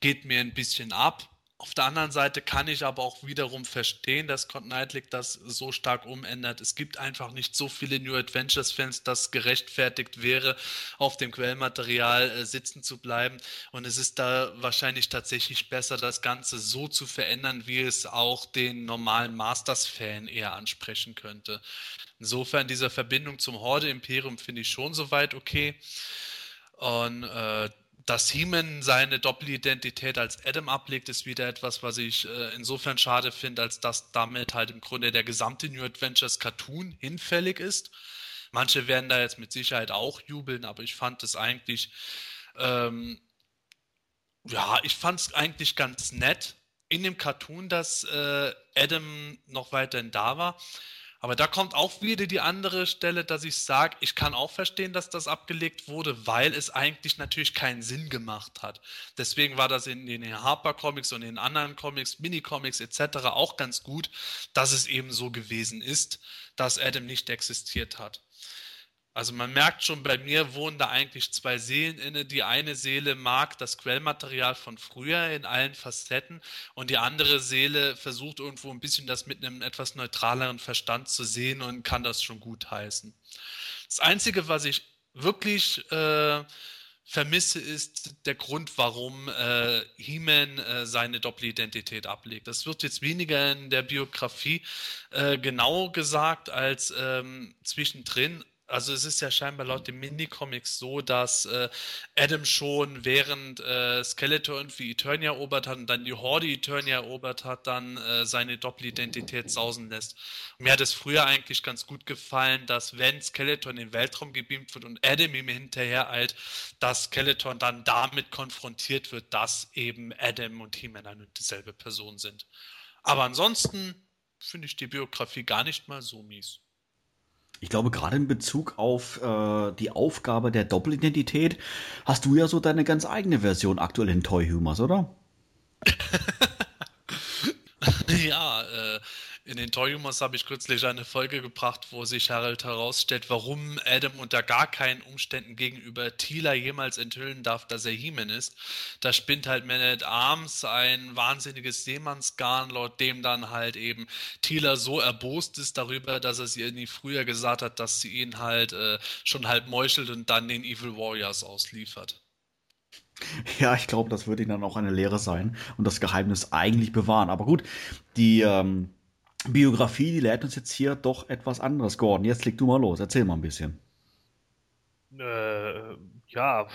geht mir ein bisschen ab. Auf der anderen Seite kann ich aber auch wiederum verstehen, dass Scott Knightley das so stark umändert. Es gibt einfach nicht so viele New Adventures-Fans, dass gerechtfertigt wäre, auf dem Quellmaterial äh, sitzen zu bleiben. Und es ist da wahrscheinlich tatsächlich besser, das Ganze so zu verändern, wie es auch den normalen Masters-Fan eher ansprechen könnte. Insofern diese Verbindung zum Horde-Imperium finde ich schon soweit okay. Und äh, dass Heeman seine Doppelidentität als Adam ablegt, ist wieder etwas, was ich äh, insofern schade finde, als dass damit halt im Grunde der gesamte New Adventures Cartoon hinfällig ist. Manche werden da jetzt mit Sicherheit auch jubeln, aber ich fand es eigentlich, ähm, ja, ich fand es eigentlich ganz nett in dem Cartoon, dass äh, Adam noch weiterhin da war. Aber da kommt auch wieder die andere Stelle, dass ich sage, ich kann auch verstehen, dass das abgelegt wurde, weil es eigentlich natürlich keinen Sinn gemacht hat. Deswegen war das in den Harper Comics und in anderen Comics, Mini-Comics etc. auch ganz gut, dass es eben so gewesen ist, dass Adam nicht existiert hat. Also man merkt schon, bei mir wohnen da eigentlich zwei Seelen inne. Die eine Seele mag das Quellmaterial von früher in allen Facetten und die andere Seele versucht irgendwo ein bisschen das mit einem etwas neutraleren Verstand zu sehen und kann das schon gut heißen. Das Einzige, was ich wirklich äh, vermisse, ist der Grund, warum äh, He-Man äh, seine Doppelidentität ablegt. Das wird jetzt weniger in der Biografie äh, genau gesagt als ähm, zwischendrin, also es ist ja scheinbar laut dem Minicomics so, dass äh, Adam schon während äh, Skeletor irgendwie Eternia erobert hat und dann die Horde Eternia erobert hat, dann äh, seine Doppelidentität sausen lässt. Und mir hat es früher eigentlich ganz gut gefallen, dass wenn Skeletor in den Weltraum gebeamt wird und Adam ihm hinterher eilt, dass Skeletor dann damit konfrontiert wird, dass eben Adam und He-Man eine dieselbe Person sind. Aber ansonsten finde ich die Biografie gar nicht mal so mies. Ich glaube, gerade in Bezug auf äh, die Aufgabe der Doppelidentität hast du ja so deine ganz eigene Version aktuell in Toy Humors, oder? ja, äh, in den Toy Humors habe ich kürzlich eine Folge gebracht, wo sich Harold herausstellt, warum Adam unter gar keinen Umständen gegenüber Tila jemals enthüllen darf, dass er He-Man ist. Da spinnt halt Man at Arms ein wahnsinniges Seemannsgarn, laut dem dann halt eben Tila so erbost ist darüber, dass er sie irgendwie früher gesagt hat, dass sie ihn halt äh, schon halb meuchelt und dann den Evil Warriors ausliefert. Ja, ich glaube, das würde ihn dann auch eine Lehre sein und das Geheimnis eigentlich bewahren. Aber gut, die ähm, Biografie, die lehrt uns jetzt hier doch etwas anderes. Gordon, jetzt leg du mal los, erzähl mal ein bisschen. Äh, ja,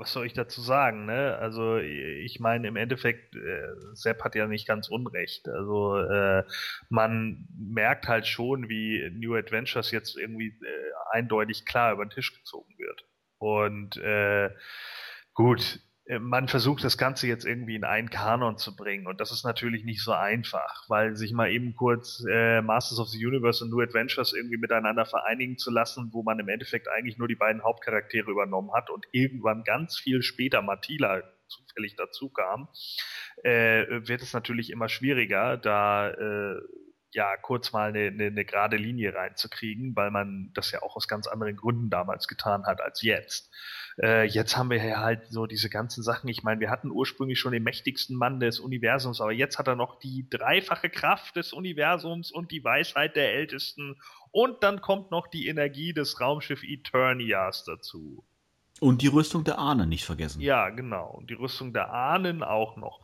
was soll ich dazu sagen, ne? Also ich meine, im Endeffekt, äh, Sepp hat ja nicht ganz unrecht. Also äh, man merkt halt schon, wie New Adventures jetzt irgendwie äh, eindeutig klar über den Tisch gezogen wird. Und äh, gut, man versucht das Ganze jetzt irgendwie in einen Kanon zu bringen. Und das ist natürlich nicht so einfach, weil sich mal eben kurz äh, Masters of the Universe und New Adventures irgendwie miteinander vereinigen zu lassen, wo man im Endeffekt eigentlich nur die beiden Hauptcharaktere übernommen hat und irgendwann ganz viel später Matila zufällig dazu kam, äh, wird es natürlich immer schwieriger, da äh, ja kurz mal eine, eine, eine gerade Linie reinzukriegen, weil man das ja auch aus ganz anderen Gründen damals getan hat als jetzt. Äh, jetzt haben wir ja halt so diese ganzen Sachen. Ich meine, wir hatten ursprünglich schon den mächtigsten Mann des Universums, aber jetzt hat er noch die dreifache Kraft des Universums und die Weisheit der Ältesten. Und dann kommt noch die Energie des Raumschiff Eternias dazu. Und die Rüstung der Ahnen nicht vergessen. Ja, genau. Und die Rüstung der Ahnen auch noch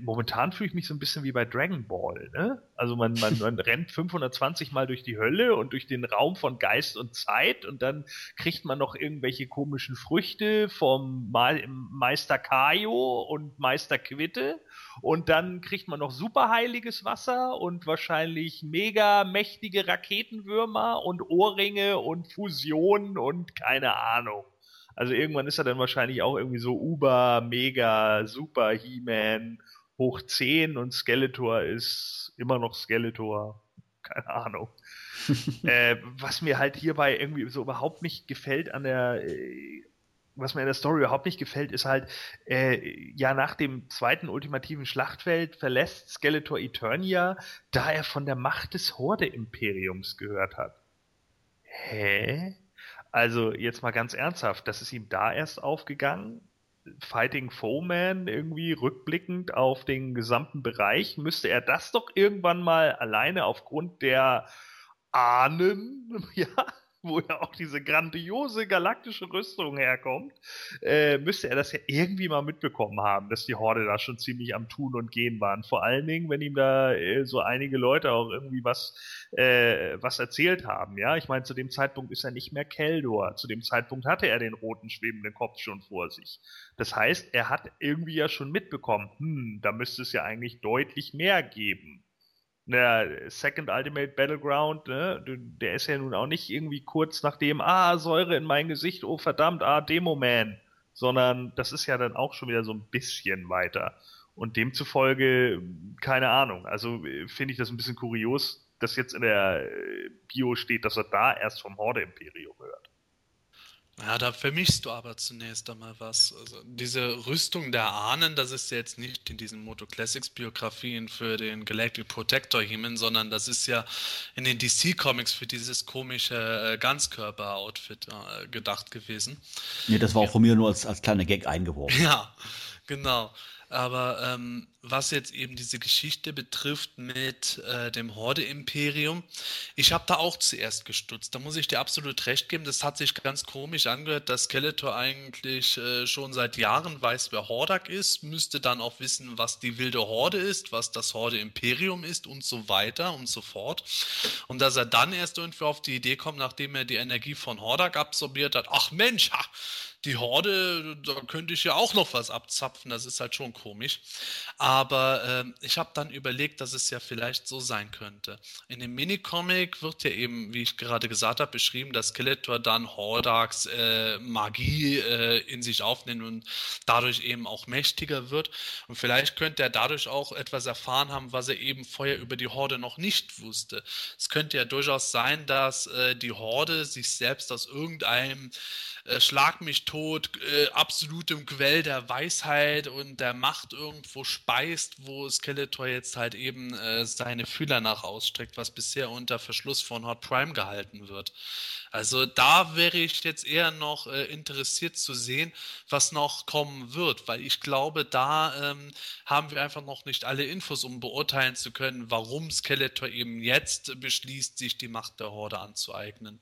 momentan fühle ich mich so ein bisschen wie bei Dragon Ball. Ne? Also man, man, man rennt 520 Mal durch die Hölle und durch den Raum von Geist und Zeit und dann kriegt man noch irgendwelche komischen Früchte vom Meister Kaio und Meister Quitte und dann kriegt man noch superheiliges Wasser und wahrscheinlich mega mächtige Raketenwürmer und Ohrringe und Fusionen und keine Ahnung. Also irgendwann ist er dann wahrscheinlich auch irgendwie so Uber, Mega, Super He-Man hoch 10 und Skeletor ist immer noch Skeletor. Keine Ahnung. äh, was mir halt hierbei irgendwie so überhaupt nicht gefällt an der, äh, was mir in der Story überhaupt nicht gefällt, ist halt, äh, ja, nach dem zweiten ultimativen Schlachtfeld verlässt Skeletor Eternia, da er von der Macht des Horde-Imperiums gehört hat. Hä? Also jetzt mal ganz ernsthaft, das ist ihm da erst aufgegangen? Fighting Foeman irgendwie rückblickend auf den gesamten Bereich, müsste er das doch irgendwann mal alleine aufgrund der Ahnen, ja, wo ja auch diese grandiose galaktische Rüstung herkommt, äh, müsste er das ja irgendwie mal mitbekommen haben, dass die Horde da schon ziemlich am Tun und Gehen waren. Vor allen Dingen, wenn ihm da äh, so einige Leute auch irgendwie was, äh, was erzählt haben. Ja, ich meine, zu dem Zeitpunkt ist er nicht mehr Keldor. Zu dem Zeitpunkt hatte er den roten schwebenden Kopf schon vor sich. Das heißt, er hat irgendwie ja schon mitbekommen, hm, da müsste es ja eigentlich deutlich mehr geben naja, Second Ultimate Battleground, ne, der ist ja nun auch nicht irgendwie kurz nachdem, ah, Säure in mein Gesicht, oh verdammt, ah, Demo-Man, sondern das ist ja dann auch schon wieder so ein bisschen weiter. Und demzufolge, keine Ahnung, also äh, finde ich das ein bisschen kurios, dass jetzt in der äh, Bio steht, dass er da erst vom Horde-Imperium hört. Ja, da vermischst du aber zunächst einmal was. Also diese Rüstung der Ahnen, das ist ja jetzt nicht in diesen Moto Classics Biografien für den Galactic Protector Himen, sondern das ist ja in den DC Comics für dieses komische äh, Ganzkörper-Outfit äh, gedacht gewesen. Nee, das war auch von mir nur als, als kleiner Gag eingeworfen. Ja, genau. Aber ähm, was jetzt eben diese Geschichte betrifft mit äh, dem Horde-Imperium, ich habe da auch zuerst gestutzt. Da muss ich dir absolut recht geben. Das hat sich ganz komisch angehört, dass Skeletor eigentlich äh, schon seit Jahren weiß, wer Hordak ist, müsste dann auch wissen, was die wilde Horde ist, was das Horde-Imperium ist und so weiter und so fort. Und dass er dann erst irgendwie auf die Idee kommt, nachdem er die Energie von Hordak absorbiert hat, ach Mensch, ha, die Horde, da könnte ich ja auch noch was abzapfen, das ist halt schon komisch. Aber äh, ich habe dann überlegt, dass es ja vielleicht so sein könnte. In dem Minicomic wird ja eben, wie ich gerade gesagt habe, beschrieben, dass Skeletor dann Hordaks äh, Magie äh, in sich aufnimmt und dadurch eben auch mächtiger wird. Und vielleicht könnte er dadurch auch etwas erfahren haben, was er eben vorher über die Horde noch nicht wusste. Es könnte ja durchaus sein, dass äh, die Horde sich selbst aus irgendeinem äh, Schlag mich tot, äh, absolutem Quell der Weisheit und der Macht irgendwo speist, wo Skeletor jetzt halt eben äh, seine Fühler nach ausstreckt, was bisher unter Verschluss von Hot Prime gehalten wird. Also da wäre ich jetzt eher noch äh, interessiert zu sehen, was noch kommen wird, weil ich glaube, da ähm, haben wir einfach noch nicht alle Infos, um beurteilen zu können, warum Skeletor eben jetzt beschließt, sich die Macht der Horde anzueignen.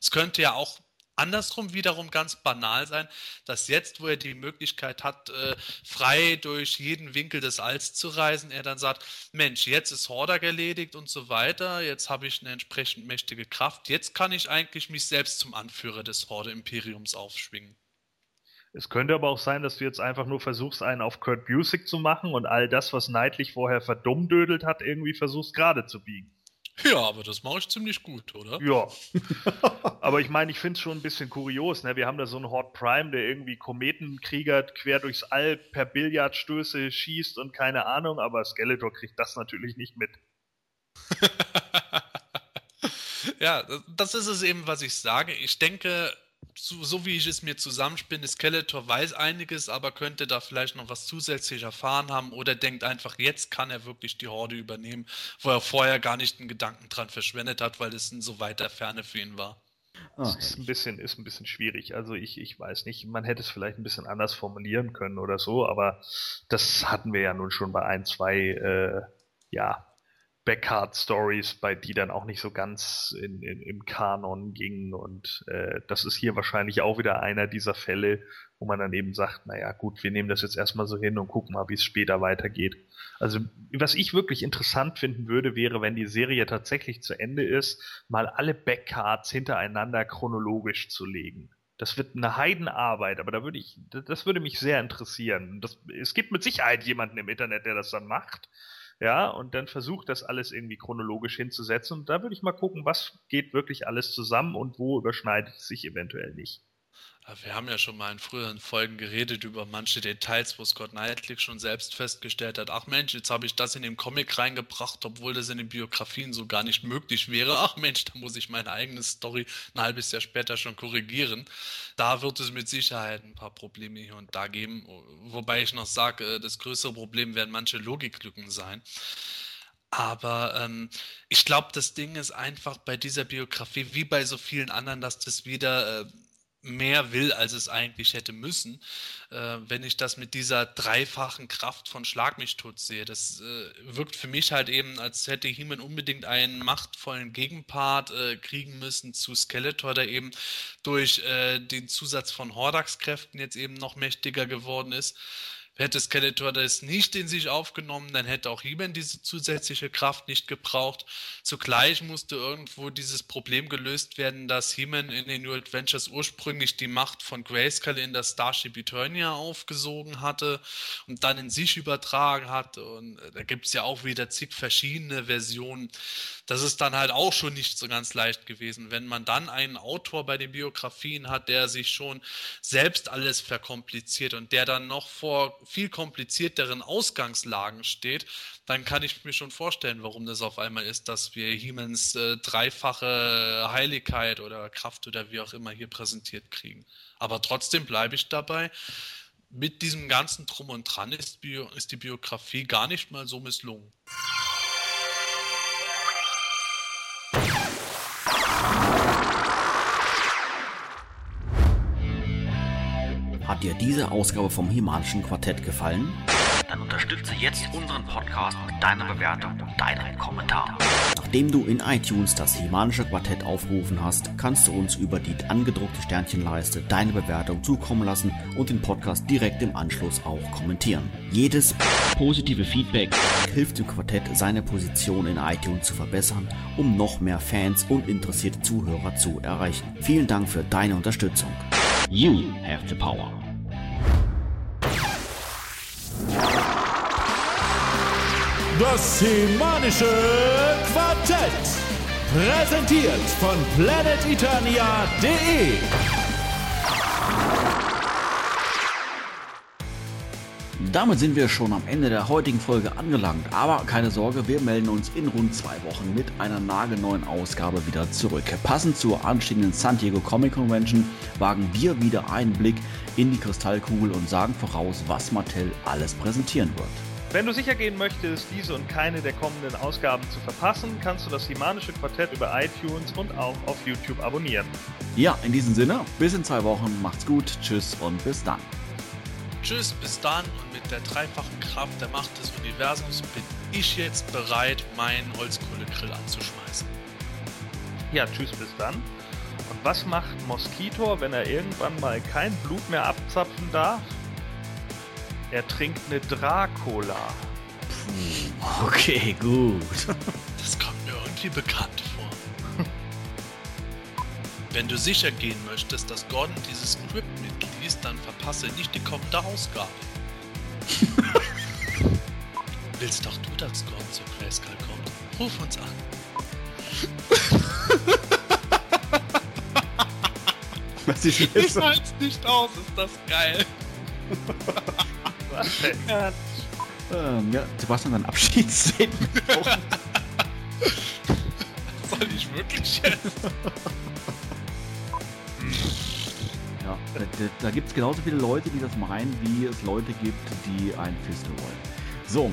Es könnte ja auch andersrum wiederum ganz banal sein, dass jetzt, wo er die Möglichkeit hat, äh, frei durch jeden Winkel des Alls zu reisen, er dann sagt, Mensch, jetzt ist Hordak erledigt und so weiter, jetzt habe ich eine entsprechend mächtige Kraft, jetzt kann ich eigentlich mich selbst zum Anführer des Horde-Imperiums aufschwingen. Es könnte aber auch sein, dass du jetzt einfach nur versuchst, einen auf Kurt Busiek zu machen und all das, was Neidlich vorher verdummdödelt hat, irgendwie versuchst gerade zu biegen. Ja, aber das mache ich ziemlich gut, oder? Ja. aber ich meine, ich finde es schon ein bisschen kurios. Ne? Wir haben da so einen Horde Prime, der irgendwie Kometenkrieger quer durchs All per Billardstöße schießt und keine Ahnung, aber Skeletor kriegt das natürlich nicht mit. ja, das ist es eben, was ich sage. Ich denke, so, so, wie ich es mir zusammenspinne, Skeletor weiß einiges, aber könnte da vielleicht noch was zusätzlich erfahren haben oder denkt einfach, jetzt kann er wirklich die Horde übernehmen, wo er vorher gar nicht einen Gedanken dran verschwendet hat, weil es in so weiter Ferne für ihn war. Oh, ist ein bisschen, ist ein bisschen schwierig. Also ich, ich weiß nicht, man hätte es vielleicht ein bisschen anders formulieren können oder so, aber das hatten wir ja nun schon bei ein, zwei, äh, ja, Backcard-Stories, bei die dann auch nicht so ganz in, in, im Kanon gingen. Und äh, das ist hier wahrscheinlich auch wieder einer dieser Fälle, wo man dann eben sagt, naja gut, wir nehmen das jetzt erstmal so hin und gucken mal, wie es später weitergeht. Also was ich wirklich interessant finden würde, wäre, wenn die Serie tatsächlich zu Ende ist, mal alle Backcards hintereinander chronologisch zu legen. Das wird eine Heidenarbeit, aber da würde ich, das würde mich sehr interessieren. Das, es gibt mit Sicherheit jemanden im Internet, der das dann macht ja, und dann versucht das alles irgendwie chronologisch hinzusetzen. Und da würde ich mal gucken, was geht wirklich alles zusammen und wo überschneidet es sich eventuell nicht. Wir haben ja schon mal in früheren Folgen geredet über manche Details, wo Scott Knightley schon selbst festgestellt hat, ach Mensch, jetzt habe ich das in den Comic reingebracht, obwohl das in den Biografien so gar nicht möglich wäre. Ach Mensch, da muss ich meine eigene Story ein halbes Jahr später schon korrigieren. Da wird es mit Sicherheit ein paar Probleme hier und da geben. Wobei ich noch sage, äh, das größere Problem werden manche Logiklücken sein. Aber ähm, ich glaube, das Ding ist einfach bei dieser Biografie, wie bei so vielen anderen, dass das wieder... Äh, mehr will, als es eigentlich hätte müssen. Äh, wenn ich das mit dieser dreifachen Kraft von Schlag mich tot sehe, das äh, wirkt für mich halt eben, als hätte He-Man unbedingt einen machtvollen Gegenpart äh, kriegen müssen zu Skeletor, der eben durch äh, den Zusatz von Hordax-Kräften jetzt eben noch mächtiger geworden ist. Hätte Skeletor das nicht in sich aufgenommen, dann hätte auch He-Man diese zusätzliche Kraft nicht gebraucht. Zugleich musste irgendwo dieses Problem gelöst werden, dass He-Man in den New Adventures ursprünglich die Macht von Grayskull in das Starship Eternia aufgesogen hatte und dann in sich übertragen hatte. Und äh, da gibt es ja auch wieder zig verschiedene Versionen das ist dann halt auch schon nicht so ganz leicht gewesen. Wenn man dann einen Autor bei den Biografien hat, der sich schon selbst alles verkompliziert und der dann noch vor viel komplizierteren Ausgangslagen steht, dann kann ich mir schon vorstellen, warum das auf einmal ist, dass wir Hiemens äh, dreifache Heiligkeit oder Kraft oder wie auch immer hier präsentiert kriegen. Aber trotzdem bleibe ich dabei. Mit diesem ganzen Drum und Dran ist, Bio, ist die Biografie gar nicht mal so misslungen. Hat dir diese Ausgabe vom Himalischen Quartett gefallen? Dann unterstütze jetzt unseren Podcast mit deiner Bewertung und deinem Kommentar. Nachdem du in iTunes das Himanische Quartett aufgerufen hast, kannst du uns über die angedruckte Sternchenleiste deine Bewertung zukommen lassen und den Podcast direkt im Anschluss auch kommentieren. Jedes positive Feedback hilft dem Quartett, seine Position in iTunes zu verbessern, um noch mehr Fans und interessierte Zuhörer zu erreichen. Vielen Dank für deine Unterstützung. You have the power. Das Semanische Quartett. Präsentiert von planeteternia.de. Damit sind wir schon am Ende der heutigen Folge angelangt. Aber keine Sorge, wir melden uns in rund zwei Wochen mit einer nagelneuen Ausgabe wieder zurück. Passend zur anstehenden San Diego Comic Convention wagen wir wieder einen Blick in die Kristallkugel und sagen voraus, was Mattel alles präsentieren wird. Wenn du sicher gehen möchtest, diese und keine der kommenden Ausgaben zu verpassen, kannst du das Himanische Quartett über iTunes und auch auf YouTube abonnieren. Ja, in diesem Sinne, bis in zwei Wochen, macht's gut, tschüss und bis dann. Tschüss, bis dann der dreifachen Kraft der Macht des Universums bin ich jetzt bereit, meinen Holzkohlegrill anzuschmeißen. Ja, tschüss, bis dann. Und was macht Moskitor, wenn er irgendwann mal kein Blut mehr abzapfen darf? Er trinkt eine Dracula. Okay, gut. Das kommt mir irgendwie bekannt vor. Wenn du sicher gehen möchtest, dass Gordon dieses Skript mitliest, dann verpasse nicht die kommende Ausgabe. Willst doch du, dass Gordon zur Grayskull kommt? Ruf uns an. Was ist Ich jetzt? halt's nicht aus, ist das geil. Was denn? Ähm, ja, Sebastian, dein Abschiedsstatement. Soll ich wirklich jetzt? Ja, da, da, gibt es genauso viele Leute, die das meinen, wie es Leute gibt, die ein Fistel wollen. So,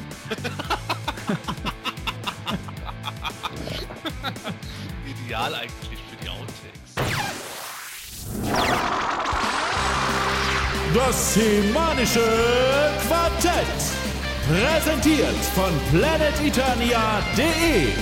Ideal eigentlich für die Outtakes. Das Semanische Quartett. Präsentiert von planeteternia.de.